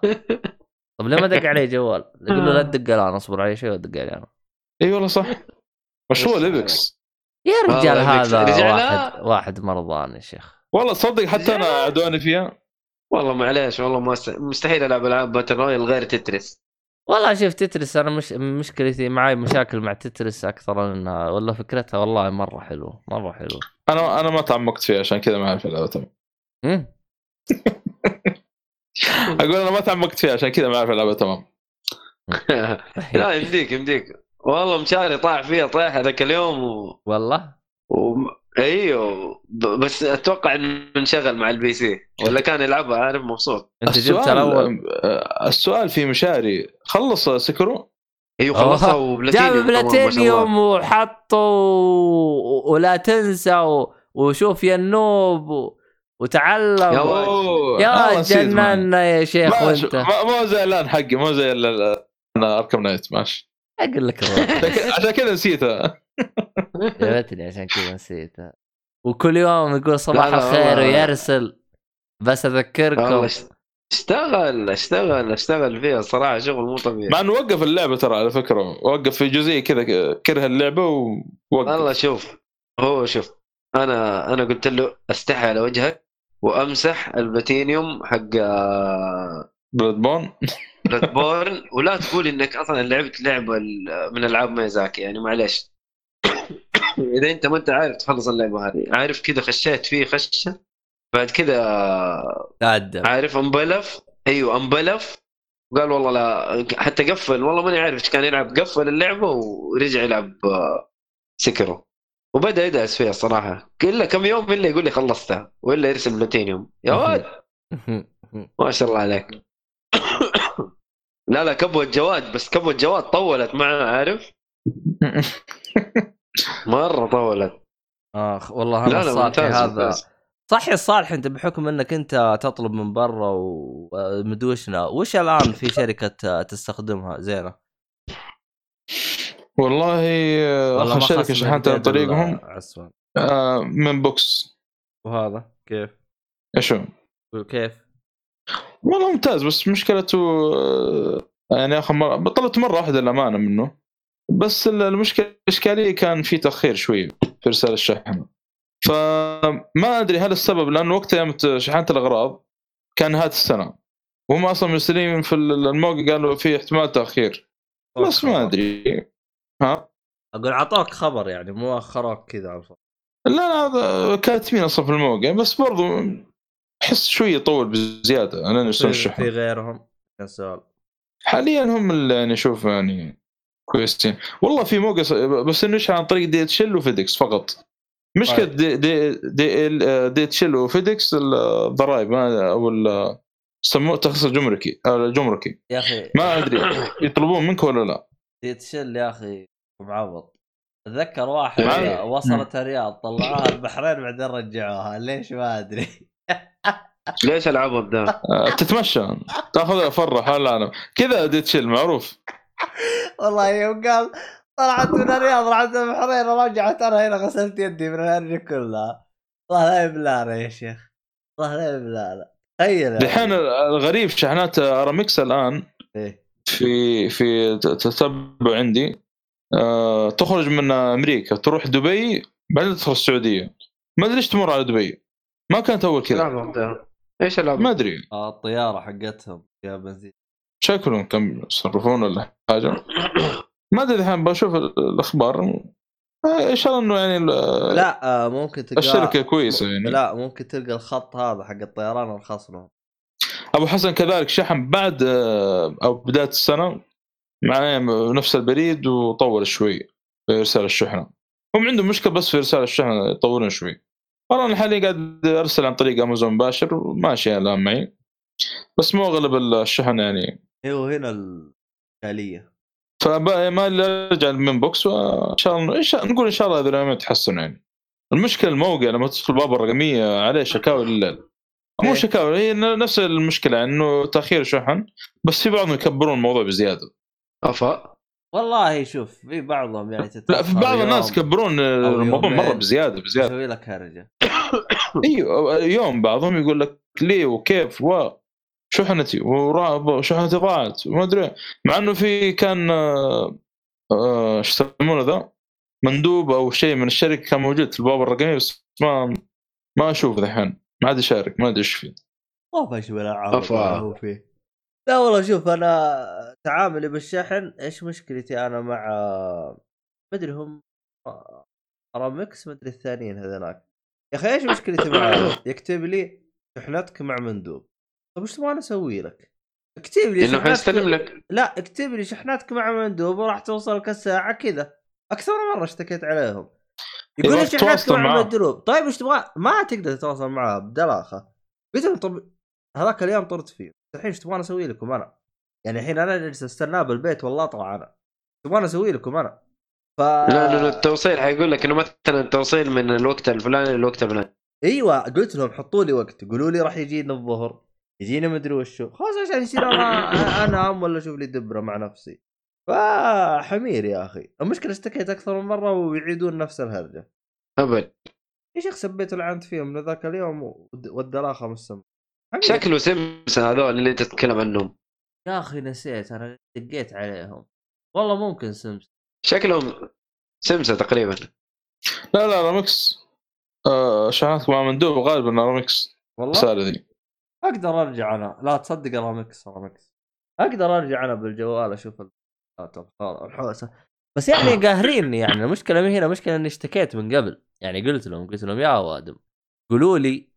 طب ليه ما دق علي جوال؟ يقول له لا تدق الان اصبر علي شوي ودق علي أنا.
إي والله صح. مشروع Apex
يا رجال
والله
هذا واحد واحد مرضان يا شيخ.
والله تصدق حتى أنا عدواني فيها.
والله معليش والله ما. مستحيل ألعب ألعاب battle royale غير Tetris
والله شوف Tetris أنا مش مشكلتي معي مشاكل مع Tetris أكثر انها ولا فكرتها والله مرة حلوة مرة حلوة.
أنا أنا ما تعمقت فيها عشان كذا ما أعرف اللعبه تمام
مم.
أقول أنا ما تعمقت فيها عشان كذا ما أعرف اللعبه تمام
لا يمديك يمديك. والله مشاري طاح فيها طيح هذاك اليوم و...
والله؟
و... أيوه. بس أتوقع إنه انشغل مع ال PC. ولا كان يلعبها؟ عارف مبسوط.
أنت جبت الأول
آه، السؤال في مشاري. خلص
Sekiro
أيوه.
خلصها
جاب
وبلاتينيوم الله.
بلاتينيوم وحطه و... ولا تنسى و... وشوف يا النوب و... وتعلم.
يا
معي.
جننا يا شيخ
ما
وانت
ما مو زي الآن حقي مو زي أنا أركب نايت. ماشي.
أقول لك الروح.
عشان كذا- نسيتها.
جابتني عشان كذا نسيتها. وكل يوم يقول صباح الخير. ويرسل. بس
أذكركم. اشتغل اشتغل اشتغل فيها صراحة شغل مو طبيعي.
مع إنه وقف اللعبة ترى على فكرة. وقف في جزئية كذا كره اللعبة ووقف.
والله شوف هو شوف أنا أنا قلت له استحي على وجهك وأمسح البلاتينيوم حق
Blood بون
Bloodborne ولا تقول إنك أصلا لعبت لعبة من ألعاب ميازاكي يعني معلش إذا أنت ما أنت عارف تخلص اللعبة هذه. عارف كذا خشيت فيه خشه بعد كذا عارف انبلف؟ أيوه انبلف. وقال والله لا حتى قفل. والله ماني عارف إيش كان يلعب. قفل اللعبة ورجع يلعب آه، Sekiro. وبدأ يدعس فيها الصراحة. إلا كم يوم إلا يقول لي خلصتها وإلا يرسل بلاتينيوم يا ولد ما شاء الله عليك. لا لا كبوة جواد بس كبوة جواد طولت معه عارف مرة طولت
آخ والله
أنا
الصالحي هذا يا صالح أنت بحكم أنك أنت تطلب من برا ومدوشنا وش الآن في شركة تستخدمها زينة؟
والله آه، آخر
شركة
شحنت عن طريقهم. آه، من بوكس
وهذا كيف؟
إيش هو؟
كيف؟
والله ممتاز بس مشكلته آه، يعني آخر مرة طلبت مرة واحدة الامانه منه. بس ال- المشكلة الإشكالية كان في تأخير شوي في ارسال الشحن فما أدري هل السبب لأنه وقتها يوم شحنت الأغراض كان نهاية السنة. وهم أصلا مرسلين في الموقع قالوا في احتمال تأخير. بس ما أدري. ها؟
أقول عطوك خبر يعني مو اخروك كذا. على الفاضي.
لا لا كاتبين أصلا في الموقع بس برضو احس شوي يطول بزيادة. أنا ارسل
في,
الشحن
في غيرهم. كان سؤال
حاليا هم اللي يعني أشوف يعني كويسين. والله في موقع بس إنه عن طريق DHL و FedEx فقط. مشكله
طيب.
دي دي دي, ال- DHL و FedEx الضرائب ما- أو ال- يسموه التخليص الجمركي الجمركي
يا أخي.
ما أدري يطلبون منك ولا لا.
تشل يا أخي معوض. أتذكر واحد. وصلت الرياض طلعوها البحرين بعدين رجعوها. ليش ما أدري؟
ليش العبط ده؟
تتمشى. تاخذها فرح العالم. كذا ال معروف
والله يوم قال طلعت من الرياض رحت البحرين رجعت أنا هنا غسلت يدي من الهرجه كلها والله لا يبلانا يا شيخ. والله لا يبلانا. تخيل.
دحين الغريب شحنات أرامكس الآن
إيه.
في في تتبع عندي. آه، تخرج من أمريكا تروح دبي بعدين تدخل السعودية. ما أدري ليش تمر على دبي. ما كانت
أول
كذا؟
إيش العبط؟
ما أدري.
آه، الطيارة حقتهم فيها بنزين.
شكلهم كم يصرفون ولا حاجة. ما أدري الحين بشوف الأخبار. إن شاء الله إنه يعني
لا آه، ممكن تلقى
الشركة كويسة يعني.
لا ممكن تلقى الخط هذا حق الطيران ارخص لهم
أبو حسن كذلك شحن بعد آه، أو بداية السنة معايا نفس البريد وطول شوي في إرسال الشحنة. هم عندهم مشكلة بس في إرسال الشحنة يطولون شوي. والله أنا حاليا قاعد أرسل عن طريق أمازون مباشر وماشي الآن معي. بس مو أغلب الشحن يعني.
أيوه هنا الاشكاليه
فما أرجع من بوكس وإن شاء الله إن شاء نقول إن شاء الله هذه الأيام يتحسنوا يعني. المشكلة الموقع لما تدخل باب الرقمية عليه شكاوى لليل مو
إيه.
شكاوى هي نفس المشكلة إنه تأخير شحن بس في بعضهم يكبرون الموضوع بزيادة.
أفا.
والله شوف في بعضهم يعني
لا في بعض الناس يكبرون الموضوع
يومين.
مره بزيادة بزيادة.
يسوي لك هرجة.
إيوه يوم بعضهم يقول لك ليه وكيف و شحنتي ورا- شحنتي ضاعت؟ وما أدري. مع إنه في كان آه، آه، إيش يسمونه ذا؟ مندوب أو شيء من الشركة كان موجود في الباب الرقمي بس ما ما أشوف ذحين. ما عاد يشارك ما أدري إيش فيه.
ما فيش ولا عارف. هو فيه. لا والله شوف أنا تعاملي بالشحن إيش مشكلتي أنا مع ما أدري هم ارامكس ما أدري الثانيين هذولاك يا أخي إيش مشكلتي معاه؟ يكتب لي شحنتك مع مندوب. طيب إيش تبغى أنا أسوي لك؟ اكتب لي إنه
حيستلم لك.
لا اكتب لي شحنتك مع مندوب وراح توصلك الساعة كذا. أكثر مرة اشتكيت عليهم. يقول لي
تتواصل
مع. مندوب. طيب إيش تبغى؟ ما تقدر تتواصل معاه بدلاخه قلت لهم طب هذاك اليوم طرت فيه. الحين إيش تبغى أسوي لكم أنا؟ يعني الحين أنا جالس أستناه بالبيت والله اطلع أنا. تبغى أسوي لكم أنا؟ ف
لا لا لا التوصيل حيقول لك إنه مثلا التوصيل من الوقت الفلاني للوقت الفلاني.
أيوه قلت لهم حطوا لي وقت قولوا لي راح يجينا الظهر يجينا مدري وشو. خلاص عشان يصير أنا انام ولا أشوف لي دبرة مع نفسي. فحمير يا أخي. المشكلة اشتكيت أكثر من مرة ويعيدون نفس الهرجة.
أبد.
يا شيخ سبيت العنت فيهم من ذاك اليوم ود- والدلاخة مستمر
شكله سمس هذول اللي انت تتكلم عنهم.
يا أخي نسيت أنا دقيت عليهم. والله ممكن سمس.
شكلهم سمسة تقريبا.
لا لا رامكس آه شحنات مع مندوب غالبا رامكس
والله؟
الرساله ذي
أقدر أرجع أنا. لا تصدق رامكس رامكس أقدر أرجع أنا بالجوال أشوف ال- الحوسة. بس يعني قاهريني يعني. المشكلة من هنا؟ المشكلة إني اشتكيت من قبل. يعني قلت لهم قلت لهم يا وادم قولوا لي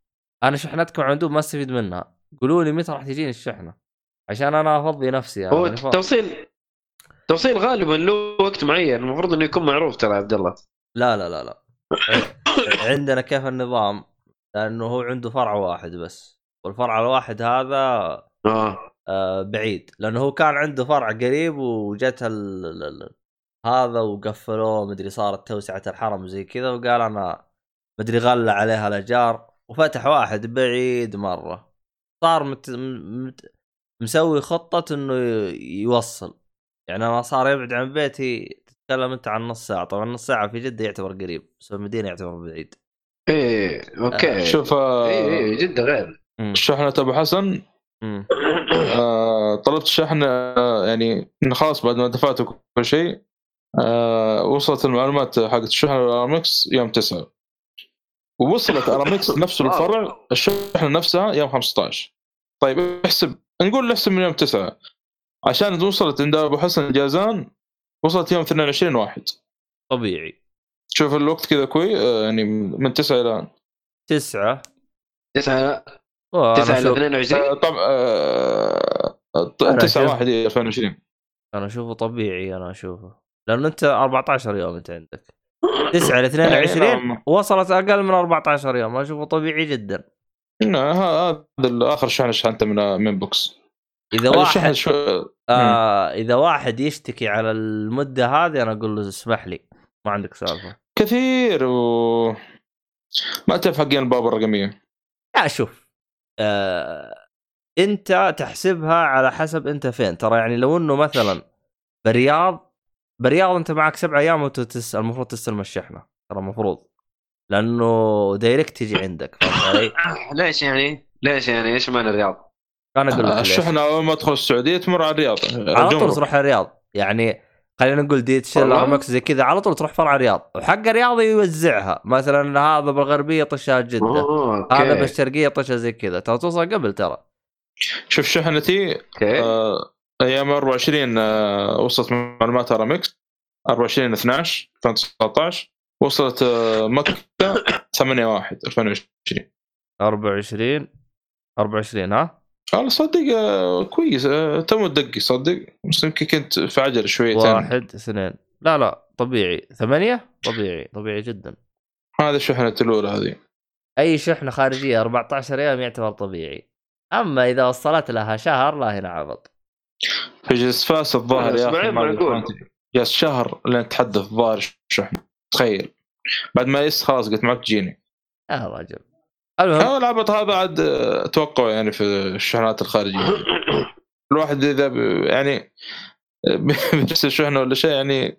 أنا شحنتكم عندوب ما استفيد منها. قولوا لي متى راح تجيني الشحنة؟ عشان أنا أفضي نفسي
هو
يعني
التوصيل التوصيل غالبا له وقت معين. المفروض إنه يكون معروف ترى يا عبد الله.
لا لا لا لا. عندنا كيف النظام؟ لأنه هو عنده فرع واحد بس. والفرع الواحد هذا
آه.
آه، بعيد. لأنه هو كان عنده فرع قريب وجت هذا وقفلوه. مدري صارت توسعة الحرم وزي كذا وقال أنا مدري غلى عليها الاجار وفتح واحد بعيد مرة. صار مت... مت... مسوي خطة إنه يوصل. يعني أنا صار يبعد عن بيتي تتكلم أنت عن نص ساعة. طبعا نص ساعة في جدة يعتبر قريب بس في المدينة يعتبر بعيد.
إيه أوكي.
شوف آه
إيه إيه جدا غير.
مم.
شحنه ابو حسن. آه طلبت الشحن آه يعني إنه خلاص بعد ما دفعت كل شيء آه وصلت المعلومات حقت الشحن لارامكس يوم 9 ووصلت ارامكس نفس الفرع الشحنة نفسها يوم 15 طيب احسب نقول نحسب من يوم 9 عشان وصلت عند أبو حسن الجازان وصلت يوم 22 واحد.
طبيعي.
شوف الوقت كذا كوي آه يعني من 9 إلى الان
تسعة.
تسعة
وأنا
تسعة
أشوف-
ل 22
آه طبعا آه
أنا
9
شوف-
1 2020
أنا أشوفه طبيعي أنا أشوفه. لأنه أنت 14 يوم أنت عندك. 9 ل 22
نعم.
وصلت أقل من 14 يوم أشوفه طبيعي جدا.
هذا آخر شحنه شحنته من من بوكس. إذا
واحد
شو
آه إذا واحد يشتكي على المدة هذه أنا أقول له اسمح لي ما عندك سالفة.
كثير و ما تعرف حقين الباب الرقمية.
لا شوف آه أنت تحسبها على حسب أنت فين. ترى يعني لو إنه مثلا برياض برياض أنت معك سبع أيام وانت تس... المفروض تستلم الشحنة ترى المفروض لأنه direct تجي عندك فهمت علي؟
ليش يعني؟ ليش يعني؟ إيش معنى الرياض؟
أنا أقول لك.
الشحنة أول ما ادخل السعودية تمر على الرياض
على طول. تروح الرياض يعني خلينا نقول دي تشيل؟ ارمكس زي كذا على طول تروح فرع الرياض وحق الرياض يوزعها مثلا هذا بالغربية طشها جده هذا بالشرقية طشها زي كذا ترى توصل قبل ترى
شوف شحنتي
okay
آه أيام 24 آه وصلت معلومات أرامكس. 24 12 2019 وصلت آه مكة 8 1 2020
24 24 ها؟
والله صدق آه كويس آه تو دقي صدق بس يمكن كنت في عجل شويتين
واحد اثنين. لا لا طبيعي. ثمانية؟ طبيعي طبيعي جدا.
هذه الشحنة الأولى هذه.
أي شحنة خارجية 14 يوم يعتبر طبيعي. أما إذا وصلت لها شهر لا هنا عبط
في جلس فاس الظاهر يا
أسبوعين
أخي ما جلس شهر لين تحدث الظاهر الشحن تخيل. بعد ما يس خلاص قلت معك تجيني
يا رجل المهم.
هو العبط هذا عاد آه، أتوقع يعني في الشحنات الخارجية. الواحد إذا ب- يعني آه، بيرسل شحنه ولا شيء يعني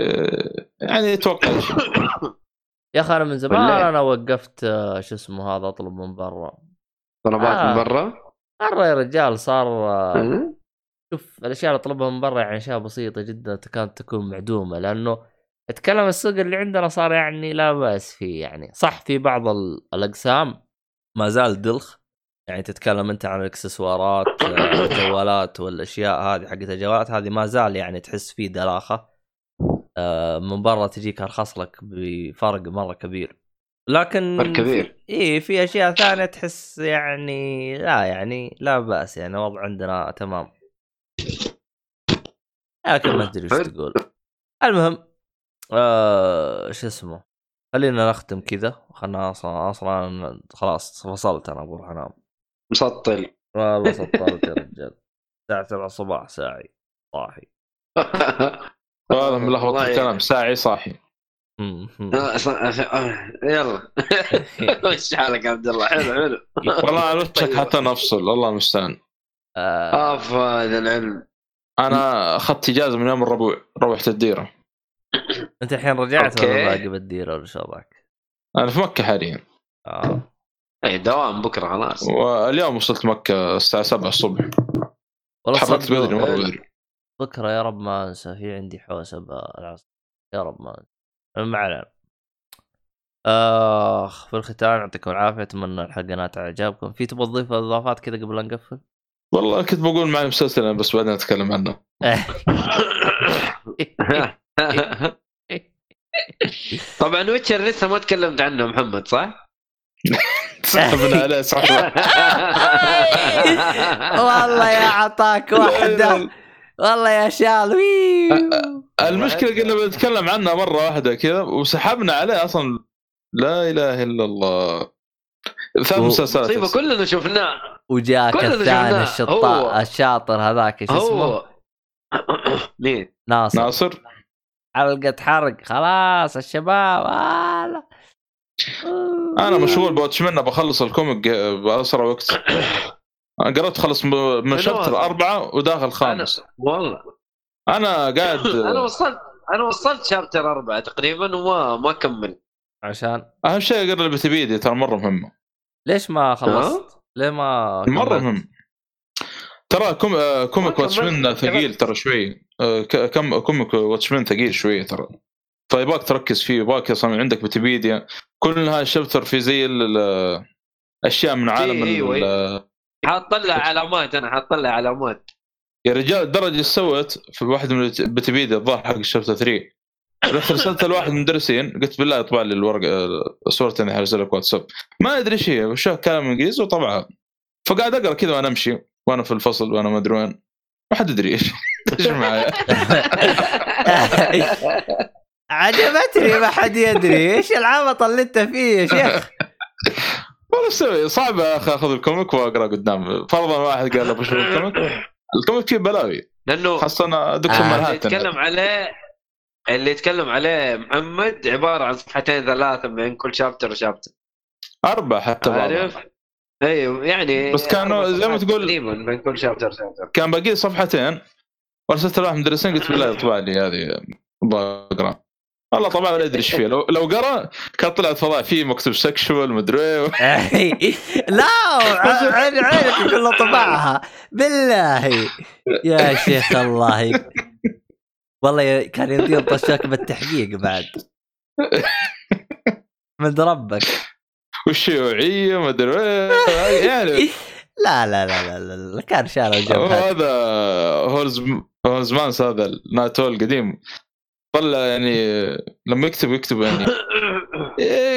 آه، يعني يتوقع شيء.
يا أخي أنا من زمان أنا وقفت آه، شو اسمه هذا أطلب من برا.
طلبات
آه.
من برا؟
مره يا رجال صار آه،؟ شوف الأشياء اللي أطلبها من برا يعني أشياء بسيطة جدا كانت تكون معدومة لأنه أتكلم السوق اللي عندنا صار يعني لا بأس فيه يعني. صح في بعض ال- الأقسام ما زال دلخ يعني تتكلم أنت عن الإكسسوارات آه، الجوالات والأشياء هذه حقت الجوالات هذه ما زال يعني تحس فيه دلاخة. آه، من برا تجيك أرخص لك بفرق مرة كبير. لكن
فرق كبير.
إي في أشياء ثانية تحس يعني لا يعني لا بأس يعني الوضع عندنا تمام. لكن ما أدري وش. تقول. المهم آه شو اسمه؟ خلينا نختم كذا. خلنا أصلا أصلا خلاص فصلت أنا بروح انام
مسطل.
والله سطلت يا رجال. الساعة 7 الصباح ساعي صاحي.
هذا ملخبط
والله
الكلام. ساعي صاحي.
آه، ص- آه، يلا. وش حالك يا عبد الله؟ حلو حلو.
والله على وشك
طيب.
حتى نفصل. الله المستعان.
آه.
اف هذا العلم.
أنا أخذت إجازة من يوم الربوع روحت الديرة.
أنت الحين رجعت ولا
okay.
باقي بالديرة ولا شو وضعك؟
أنا في مكة حاليا.
آه.
اي دوام بكرة خلاص.
واليوم وصلت مكة الساعة 7 الصبح.
والله
تحركت
صدق
بدري مرة بدري.
بكرة يا رب ما أنسى في عندي حوسة بالعصر يا رب ما أنسى. ما علينا اخ في الختام يعطيكم العافية أتمنى الحلقة نالت إعجابكم. في تبغى تضيف إضافات كذا قبل لا نقفل؟
والله كنت بقول معي مسلسل بس بعدين أتكلم عنه.
طبعا ويتشر لسه ما تكلمت عنه محمد صح؟
سحبنا عليه صح
والله يا عطاك واحدة والله يا شال
المشكلة قلنا بنتكلم عنها مرة واحدة كذا وسحبنا عليه أصلا. لا إله إلا الله.
و-
مسلسلات
مصيبه. كلنا شفناه.
وجاك
كلنا
الثاني. الشطاء الشاطر هذاك إيش اسمه؟
هو. مين؟
ناصر.
ناصر.
حلقة حرق. خلاص الشباب آه
أنا مشغول بواتشمان بخلص الكوميك بأسرع وقت. أنا قربت خلص م- من شابتر؟ أربعة وداخل خامس.
والله.
أنا قاعد
أنا وصلت أنا وصلت شابتر أربعة تقريبا وما ما كمل.
عشان؟
أهم شيء أقرأ الفيديو ترى مرة مهمة.
ليش ما خلصت؟ ليه ما مرة؟
مهم. ترى كوم... آه، comic
ما Watchmen.
ثقيل ترى شوي. آه، ك- كم comic Watchmen ثقيل شوية ترى. فيباك تركز فيه. يباك أصلا عندك ويكيبيديا. كل هاي ال chapter في زي ال- ال- أشياء من عالم
أيوة،
ال-
حاط لها علامات أنا حاط لها علامات.
يا رجال الدرجة اللي سوت في واحد من الويكيبيديا الظاهر حق ال chapter 3 رحت رسلت لواحد من المدرسين قلت بالله يطبع لي الورقة صورة إني حرسل لك واتساب. ما أدري إيش هي وشاف كلام إنجليزي؟ وطبعها فقاعد أقرأ كذا وأنا أمشي وأنا في الفصل وأنا ما أدري وين. ما حد يدري إيش. إيش معايا؟
عجبتني ما حد يدري. إيش العبط اللي انت فيه يا شيخ؟
ولا أسوي صعب يا أخي أخذ ال comic وأقرأ قدام. فرضا واحد قال له بشوف ال comic. ال comic فيه بلاوي.
لأنه
خاصة أنا دكتور
آه.
اللي
منهاتن
يتكلم عليه اللي يتكلم عليه محمد عبارة عن صفحتين ثلاثة بين كل شابتر وشابتر.
أربع حتى بعض
عارف؟ أيوه يعني
بس كانوا زي ما تقول-
تقريبا بين كل شابتر وشابتر
كان باقي صفحتين. ورسلت لواحد من المدرسين قلت بالله يطبع لي هذه اقرا والله طبعا ولا ادري إيش فيه لو لو قرأ كان طلعت فضاء فيه مكتوب سكشوال مدري إيه.
لا عين عينك كله طبعها. بالله. يا شيخ الله. والله كان يمديهم طشاك بالتحقيق بعد. من ربك.
والشيوعيه مدري إيه. يعني
لا لا لا لا, لا, لا كان شارع الجبهة
هذا هولز هولزمانس هذا الناتو القديم. طلع يعني لما يكتب يكتب يعني.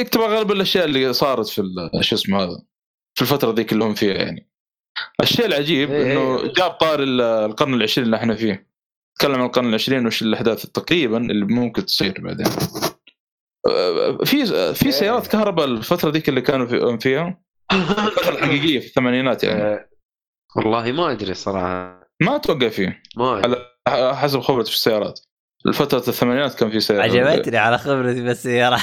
يكتب أغلب الأشياء اللي صارت في ال- شو اسمه هذا في الفترة ذيك اللي هم فيها يعني. الشيء العجيب
إيه
إنه
إيه.
جاب طار ال- القرن العشرين اللي إحنا فيه. تكلم عن القرن العشرين وش الأحداث تقريبا اللي ممكن تصير بعدين. أه، في في سيارات كهرباء الفترة ذيك اللي كانوا في فيها؟ الفترة الحقيقيه في الثمانينات يعني.
آه، والله ما أدري صراحة.
ما أتوقع فيه.
ما.
على حسب خبرتي في السيارات. الفترة الثمانينات كان في سيارات
عجبتني على خبرتي بالسيارة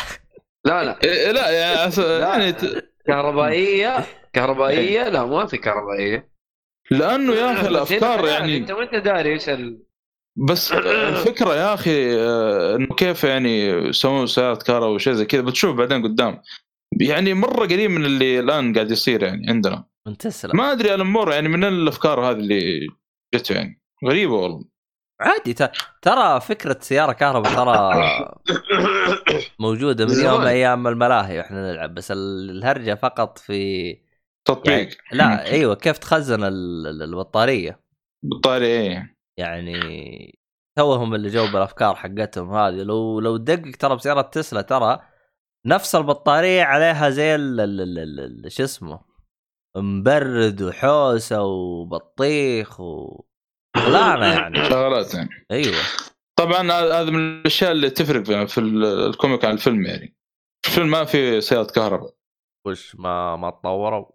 لا لا.
إيه، لا يعني, أس- يعني ت-
كهربائية كهربائية؟ لا ما في كهربائية.
لأنه يا أخي
الأفكار
يعني
أنت ما انت داري إيش ال...
بس الفكرة يا أخي آه، إنه كيف يعني يسوون سيارات كهرباء وشيء زي كذا. بتشوف بعدين قدام. يعني مرة قريب من اللي الآن قاعد يصير يعني عندنا.
من تسلا
ما أدري الأمور يعني من الأفكار هذه اللي جته يعني. غريبة والله.
عادي ت- ترى فكرة سيارة كهرباء ترى موجودة من يوم. أيام الملاهي وإحنا نلعب. بس ال- الهرجة فقط في
تطبيق.
يعني لا أيوه كيف تخزن ال- ال- البطارية؟
بالطاري إيه.
يعني توهم اللي جو بالافكار حقتهم هذه. لو لو تدقق ترى بسيارة تسلا ترى نفس البطارية عليها زي ال- ال- ال- ال- ال- شو اسمه مبرد وحوسة وبطيخ و طلعنا يعني.
شغلات يعني.
أيوه.
طبعا هذا من الأشياء اللي تفرق في- في ال- ال comic عن الفيلم يعني. الفيلم ما في سيارة كهرباء.
وش ما ما تطوروا؟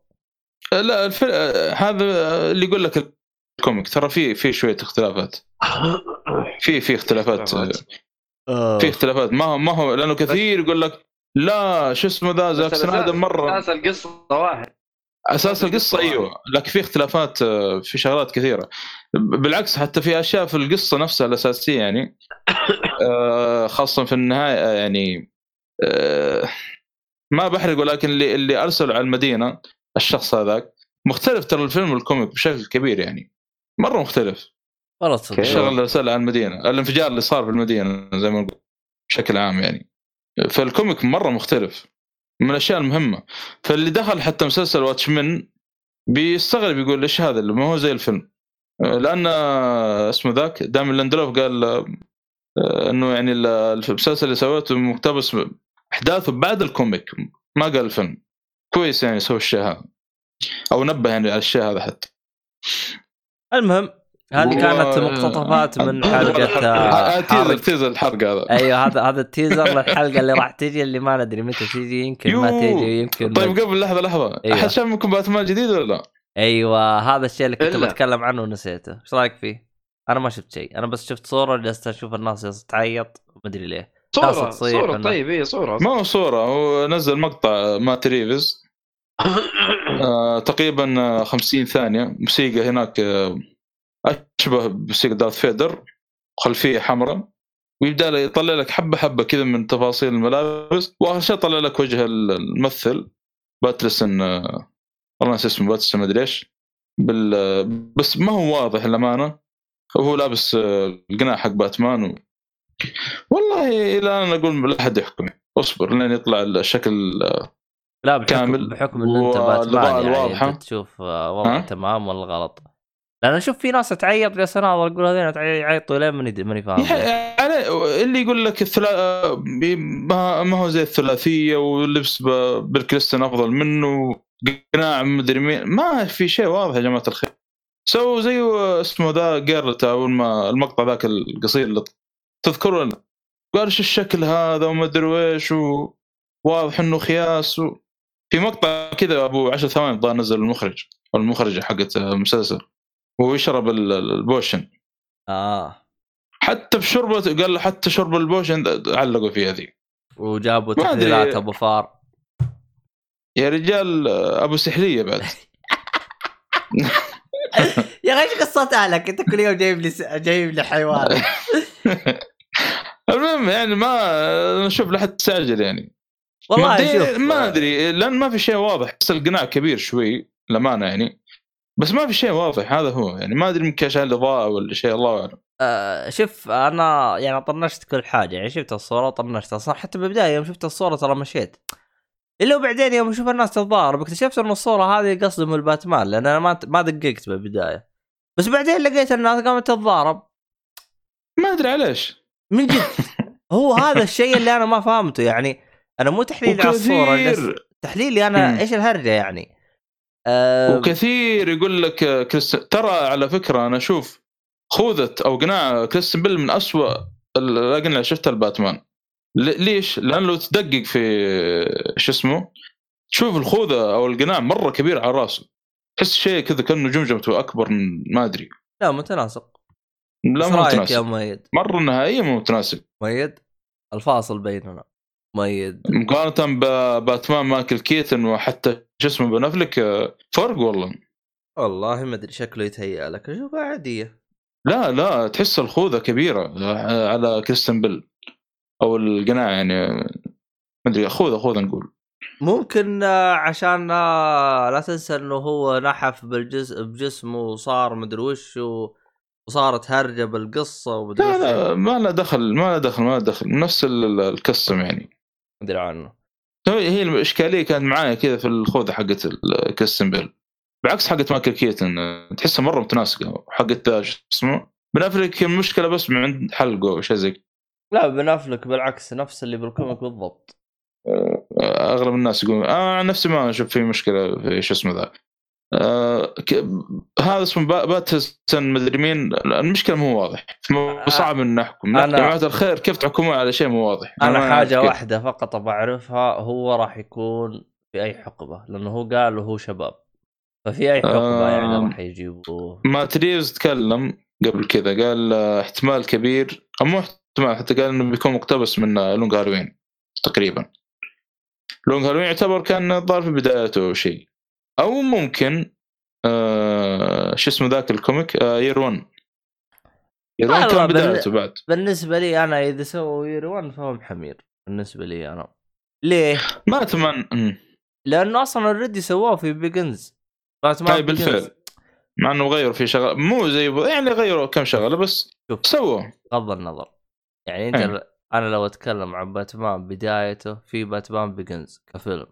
لا الفيلم هذا اللي يقول لك ال comic ترى في في شوية اختلافات. في في اختلافات. في اختلافات. ما هو ما هو لأنه كثير يقول لك لا شو اسمه ذا؟ زاك سنايدر مرة.
أساس القصة واحد.
أساس
القصة
أيوه. لكن في اختلافات آه، في شغلات كثيرة. بالعكس حتى في أشياء في القصة نفسها الأساسية يعني آه، خاصة في النهاية آه، يعني آه، ما بحرق ولكن اللي اللي ارسلوا على المدينة الشخص هذاك مختلف ترى الفيلم والكوميك بشكل كبير يعني. مرة مختلف.
والله تصدق
الشغل اللي ارسل على المدينة الانفجار اللي صار في المدينة زي ما نقول بشكل عام يعني. فال comic مرة مختلف من الأشياء المهمة. فاللي دخل حتى مسلسل Watchmen بيستغرب يقول إيش هذا اللي ما هو زي الفيلم. لأن اسمه ذاك ديمون ليندلوف قال آه، إنه يعني ال- المسلسل اللي سويته مقتبس أحداثه بعد الكوميك ما قال الفيلم. كويس يعني سوى الشيء هذا. أو نبه يعني على الشيء هذا حتى.
المهم هذه كانت مقتطفات من حلقة
آه، teaser
حرق
تيزر الحرق هذا
أيوه هذا هذا التيزر للحلقة اللي راح تجي اللي ما ندري متى تجي يمكن ما. تجي يمكن
طيب قبل لحظة لحظة
أيوة.
أحد شاف منكم باتمان جديد ولا لا؟
أيوه هذا الشيء اللي كنت. بتكلم عنه ونسيته إيش رأيك فيه؟ أنا ما شفت شيء أنا بس شفت صورة جلست أشوف الناس تعيط ما أدري ليه
صورة
صورة
طيب هي صورة
ما هو صورة هو نزل مقطع مات ريفز آه تقريبا آه، 50 ثانية. موسيقى هناك آه أشبه بموسيقى دارث فيدر خلفية حمراء ويبدأ يطلع لك حبة حبة كذا من تفاصيل الملابس واخر شيء طلع لك وجه الممثل باترسن آه، والله نسيت اسمه باترسن أدري إيش بال آه، بس ما هو واضح للأمانة. وهو لابس آه، القناع حق باتمان و... والله إلى أنا أقول لا أحد يحكم أصبر لين يطلع الشكل آه،
لا بحكم
كامل.
بحكم إن
أنت
باتمان يعني تشوف آه، وضع؟ تمام ولا غلط؟ لأن أشوف في ناس تعيط جالس اناظر أقول هذين يعيطوا لين ماني ماني فاهم.
يعني اللي يقول لك الثلا... ما هو زي الثلاثية واللبس ب- بالكريستن أفضل منه قناع مدري مين. ما في شيء واضح يا جماعة الخير. سووا زي اسمه ذا جيرلت اول ما المقطع ذاك القصير اللي تذكرون قال إيش الشكل هذا وما أدري إيش وواضح إنه خياس و... في مقطع كذا أبو 10 ثواني الظاهر نزل المخرج أو المخرجه حقت المسلسل. وهو يشرب ال- ال
potion. آه.
حتى في شربة قال له حتى شرب ال potion علقوا فيها ذي
وجابوا. تحليلات أبو فار.
يا رجال أبو سحلية بعد.
يا أخي إيش قصتها لك أنت كل يوم جايب لي س... جايب لي حيوان.
المهم يعني ما أنا أشوف لا حد تستعجل يعني.
والله شوف
ما أدري لأن ما في شيء واضح. بس القناع كبير شوي للأمانة يعني. بس ما في شيء واضح هذا هو. يعني ما أدري يمكن عشان الإضاءة ولا شيء الله أعلم.
آه شوف أنا يعني طنشت كل حاجة. يعني شفت الصورة وطنشتها صح حتى بالبداية يوم شفت الصورة ترى مشيت. إلا وبعدين يوم أشوف الناس تتضارب اكتشفت إن الصورة هذه قصدهم الباتمان لأن أنا ما ما دققت بالبداية. بس بعدين لقيت الناس قامت تتضارب.
ما أدري عليش.
من جد. هو هذا الشيء اللي أنا ما فهمته يعني أنا مو تحليلي على الصورة بس تحليلي أنا
مم.
إيش الهرجة يعني؟ أه
وكثير يقول لك كريست ترى على فكرة أنا أشوف خوذة أو قناع كريستن بيل من أسوأ الاقنعه اللي شفتها الباتمان. ليش؟ لأن لو تدقق في شو اسمه تشوف الخوذة أو القناع مرة كبير على راسه. تحس شيء كذا كأنه جمجمته أكبر من ما أدري.
لا متناسق.
لا مو
رأيك يا مؤيد؟
مرة نهائيا مو متناسب
مؤيد الفاصل بيننا. مؤيد.
مقارنة بباتمان مايكل كيتن وحتى شو اسمه بنفلك آه، فرق والله.
والله ما أدري شكله يتهيأ لك. اشوفها عادية.
لا لا تحس الخوذة كبيرة على كريستن بيل أو القناع يعني آه، ما أدري خوذة خوذة نقول.
ممكن آه، عشان لا تنسى إنه هو نحف بالجزء بجسمه وصار مدري وش وصارت هرجة بالقصة ومدري
لا لا ما له دخل ما له دخل ما له دخل. نفس ال- ال- ال costume يعني.
مدري عنه
هي هي الإشكالية كانت معايا كذا في الخوذة حقت الكريستيان بيل بعكس حقت مايكل كيتن آه، تحسها مرة متناسقه حقت ذا شو اسمه؟ بن أفلك المشكلة بس من عند حلقة أو شيء زي كذا.
لا بنفلك بالعكس نفس اللي بال comic بالضبط.
آه، أغلب الناس يقولون أنا عن نفسي ما أشوف في مشكلة في شو اسمه ذا. آه، ك- هذا اسمه با- باتسون مدري مين. المشكلة مو واضح. مو صعب ان نحكم
أنا-
جماعة الخير كيف تحكمون على شيء مو واضح؟ ما
أنا
أعرف حاجة.
واحدة فقط بعرفها هو راح يكون في أي حقبة؟ لأنه هو قال وهو شباب. ففي أي حقبة يعني
آم.
راح يجيبوه؟
مات ريفز تكلم قبل كذا قال آه، احتمال كبير أو مو احتمال حتى قال إنه بيكون مقتبس من آه، Long Halloween تقريبا. Long Halloween يعتبر كان ظهر في بدايته شيء. أو ممكن آه شو اسمه ذاك ال comic؟ آه Year 1 Year 1
والله
كان بدايته بعد.
بالنسبة لي أنا إذا سووا Year 1 فهم حمير بالنسبة لي أنا. ليه؟
ما اتمنى.
لأنه أصلا already سووه في Begins
اي بالفعل. مع إنه غيروا في شغله مو زي يعني غيروا كم شغلة بس
شوف.
سووا
بغض النظر. يعني أنت
أي.
أنا لو أتكلم عن باتمان بدايته في باتمان Begins كفيلم.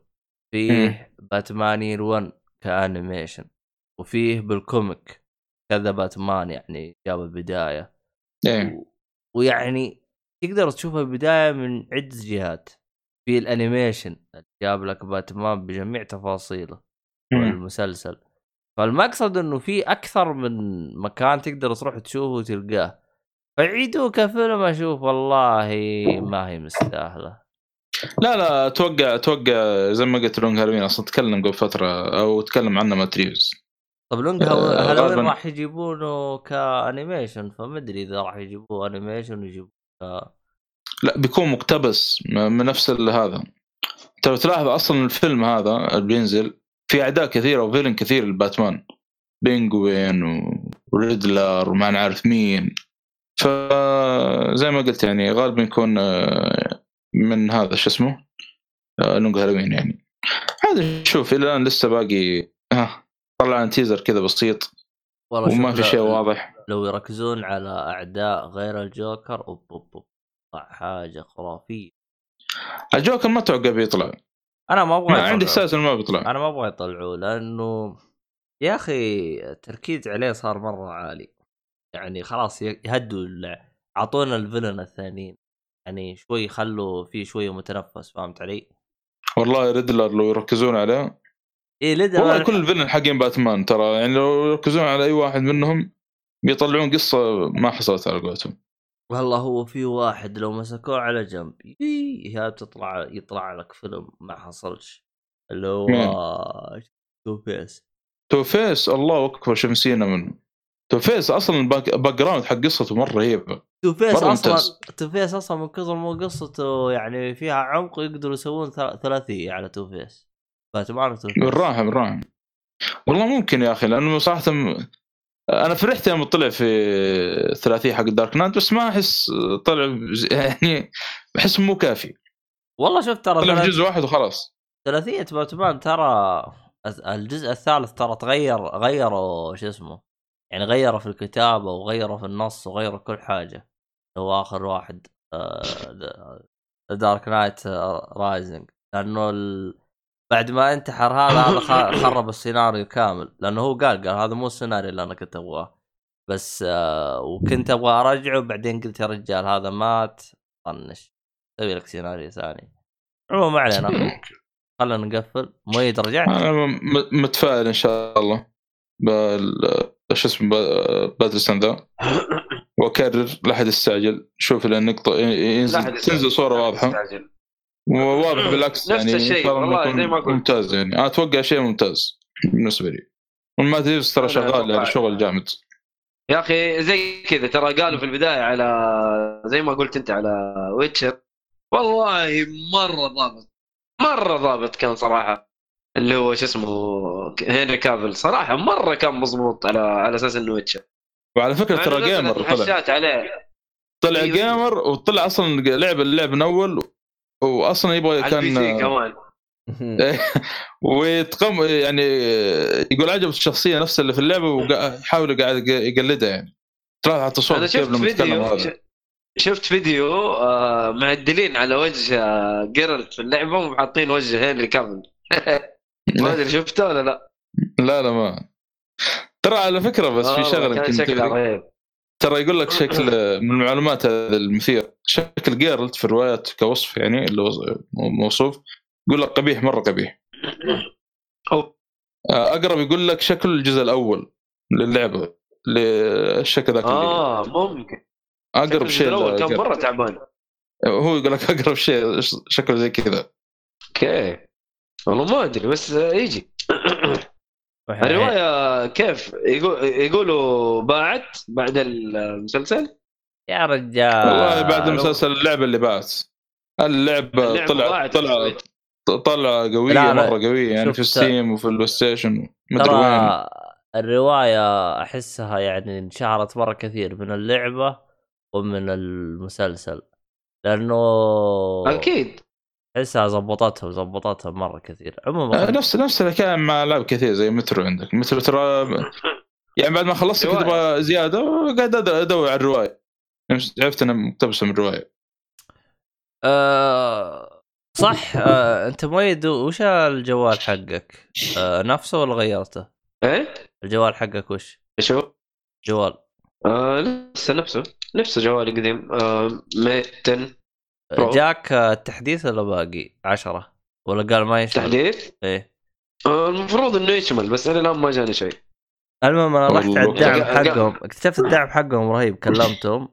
فيه باتمان Year 1 ك animation وفيه بال comic كذا باتمان يعني جاب البداية.
إيه.
و... ويعني تقدر تشوف البداية من عدة جهات. في ال animation جاب لك باتمان بجميع تفاصيله. والمسلسل. فالمقصد إنه في أكثر من مكان تقدر تروح تشوفه وتلقاه. فعيدوه كفيلم أشوف والله ما هي مستاهلة.
لا لا أتوقع أتوقع زي ما قلت Long Halloween أصلا تكلم قبل فترة أو تكلم عنه مات ريفز
طب Long
آه،
هالوين
غالباً-
راح يجيبونه ك animation؟ فما أدري إذا راح يجيبوه animation ويجيبوه ك...
لا بيكون مقتبس من نفس هذا. انت لو تلاحظ أصلا الفيلم هذا اللي بينزل في أعداء كثيره و villain كثير لباتمان. بينجوين وريدلر وما نعرف مين. فزي ما قلت يعني غالبا يكون آه، من هذا شو اسمه؟ آه، Long Halloween يعني. هذا شوف إلى الآن لسه باقي ها طلع عن teaser كذا بسيط.
والله
وما في شيء واضح.
لو يركزون على أعداء غير الجوكر أوب أوب أوب حاجة خرافية.
الجوكر ما أتوقع بيطلع.
أنا ما
أبغى عندي. إحساس إنه ما بيطلع.
أنا ما أبغى يطلعوه لأنه يا أخي التركيز عليه صار مرة عالي. يعني خلاص يهدوا أعطونا الفيلن الثانيين. يعني شوي خلوا فيه شوية متنفس فهمت علي؟
والله ريدلر لو يركزون عليه
إيه لدى
والله كل ال villain حقين باتمان ترى يعني لو يركزون على أي واحد منهم بيطلعون قصة ما حصلت على قولتهم.
والله هو في واحد لو مسكوه على جنب يي هي تطلع يطلع لك فيلم ما حصلش اللي هو؟ تو فيس.
تو فيس؟ الله أكبر شو نسينا منه. تو فيس أصلا ال back background حق قصته مرة رهيبه
تو فيس
أصلا.
تو فيس أصلا من كثر ما قصته يعني فيها عمق يقدروا يسوون ثل- ثلاثيه على تو فيس باتمان وتو فيس
بالراحه بالراحه والله ممكن يا أخي لأنه صراحة م- أنا فرحت يوم طلع في الثلاثيه حق Dark Knight بس ما أحس طلع يعني بحس مو كافي.
والله شوف ترى
طلع في جزء واحد وخلاص.
ثلاثية باتمان ترى الجزء الثالث ترى تغير غيروا شو اسمه يعني غيروا في الكتابة وغيروا في النص وغيروا كل حاجة. هو آخر واحد Dark Knight Rising. لأنه ال... بعد ما انتحر هذا هذا خرب السيناريو كامل. لأنه هو قال قال هذا مو السيناريو اللي أنا كنت أبغاه. بس آه وكنت أبغى أرجعه بعدين قلت يا رجال هذا مات طنش. سوي لك سيناريو ثاني. عموما ما علينا. خلينا نقفل. مؤيد رجعت؟
أنا متفائل إن شاء الله. بال شو اسمه ب- باتينسون ذا وأكرر لا أحد يستعجل شوف لأن نقطه
لا
ينزل. تنزل
صورة
واضحة
يستعجل.
وواضح بالعكس
نفس
يعني
الشيء،
شاء الله
والله زي ما قلت.
ممتاز يعني أتوقع شيء ممتاز بالنسبة لي والمات ريفز ترى شغال. يعني شغل جامد
يا أخي زي كذا ترى قالوا في البداية على زي ما قلت أنت على ويتشر والله مرة ضابط مرة ضابط كان صراحة اللي هو شو اسمه هنري كافل صراحة مرة كان مضبوط على على أساس إنه ويتشر
وعلى فكرة ترى جيمر طلع
عليه.
طلع
أيوه.
جيمر وطلع أصلا لعب اللعب من أول واصلا يبغى كان
كمان.
ويتقم يعني يقول عجبت الشخصية نفسها اللي في اللعبة ويحاول قاعد يقلدها يعني. ترى حتى صوت أنا
شفت فيديو شفت فيديو آه معدلين على وجه آه جيرلت في اللعبة وحاطين وجه هنري كافل ما أدري شفته ولا لا.
لا لا ما. ترى على فكرة بس في شغلة
كان
يمكن
شكله
تدري.
رهيب
ترى يقول لك شكل من المعلومات هذه المثير. شكل جيرلت في الروايات كوصف يعني اللي موصوف. يقول لك قبيح مرة قبيح. آه، أقرب يقول لك شكل الجزء الأول للعبة للشكل ذاك
آه ممكن. أقرب
شيء
الأول كان. مرة تعبان.
هو يقول لك أقرب شيء شكله زي كذا.
okay. والله ما أدري بس يجي. الرواية كيف؟ يقول يقولوا باعت بعد المسلسل؟
يا رجال.
والله بعد المسلسل اللعبه اللي باعت. اللعبة
اللعبة
طلع
باعت
طلع
شوي.
طلع قوية
لا، لا.
مرة قوية يعني في ستيم وفي البلاي ستيشن مدري وين.
الرواية أحسها يعني انشهرت مرة كثير من اللعبة ومن المسلسل لأنه
أكيد.
احسها زبطتهم زبطتهم مرة كثير.
آه،
عموما
نفس نفس الحكاية مع العاب كثير زي مترو عندك. مترو ترى يعني بعد ما خلصت كنت. أبغى زيادة قاعد أدور على الرواية. عرفت إنها مقتبسة من الرواية.
آه صح. آه أنت مؤيد. وش الجوال حقك؟ آه نفسه ولا غيرته؟
إيه؟
الجوال حقك وش؟
شو
جوال.
آه لسه نفسه. نفسه جوالي قديم. آه ميت 10 برو.
جاك التحديث ولا باقي؟ عشرة. ولا قال ما يشمل؟
تحديث؟
إيه.
آه المفروض إنه يشمل بس إلى الآن ما جاني شيء.
المهم أنا رحت على. الدعم حقهم. اكتشفت الدعم حقهم رهيب. كلمتهم.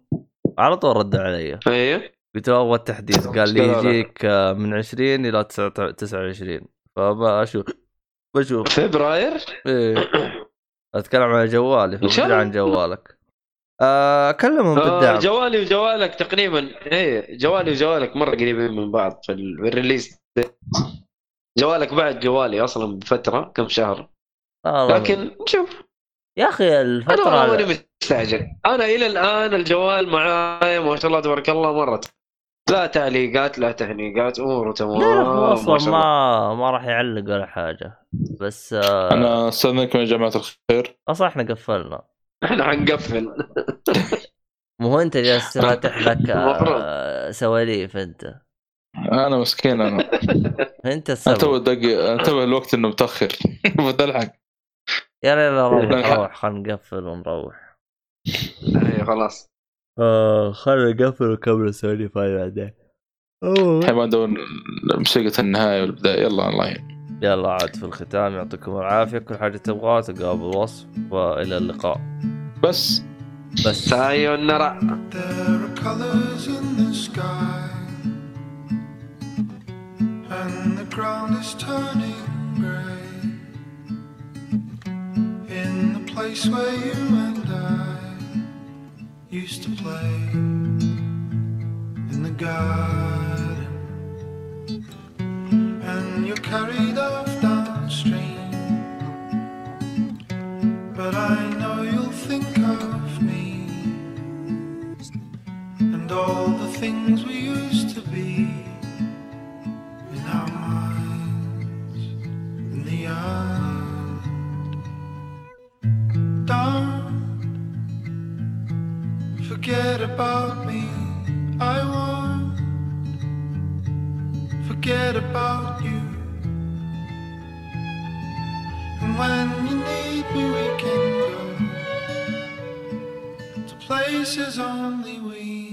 على طول ردوا علي.
إيه.
قلت له أبغى التحديث. قال لي. يجيك آه، من 20 إلى 29 فما أشوف. بشوف.
فبراير؟
إيه. أتكلم عن جوالي. فبدري. عن جوالك. آه كلمهم
آه
بالدعم.
جوالي وجوالك تقريبا. إيه جوالي وجوالك مرة قريبين من بعض في ال- في الريليز جوالك بعد جوالي أصلا بفترة كم شهر.
آه والله.
لكن نشوف
يا أخي
أنا ماني مستعجل. أنا إلى الآن الجوال معايا ما شاء الله تبارك الله مرة. لا تعليقات لا تهنيقات اموره تمام
لا هو أصلا
شاء الله.
ما ما راح يعلق ولا حاجة. بس آه
أنا أستأذنكم يا جماعة الخير.
أصلا إحنا قفلنا.
إحنا حنقفل
مو هو انت جالس فاتح لك. آه سواليف انت؟
أنا مسكين أنا.
انت السبب.
دق انتبه الوقت انه متأخر. بتلحق
يلا يلا روح
لا.
روح خلينا نقفل ونروح.
إيه خلاص.
آه خلينا نقفل ونكمل السواليف هاي بعدين.
الحين ما ندور موسيقى النهاية والبداية. يلا الله يعين.
يلا عاد في الختام يعطيكم العافية. كل حاجة تبغاها تلقاها بالوصف وإلى اللقاء.
بس.
بس.
هاي نرى used to play in the garden. And you're carried off downstream. But I know you'll think of me and all the things we used to be in our minds in the end. Don't forget about me. I won't forget about you. And when you need me, we can go to places only we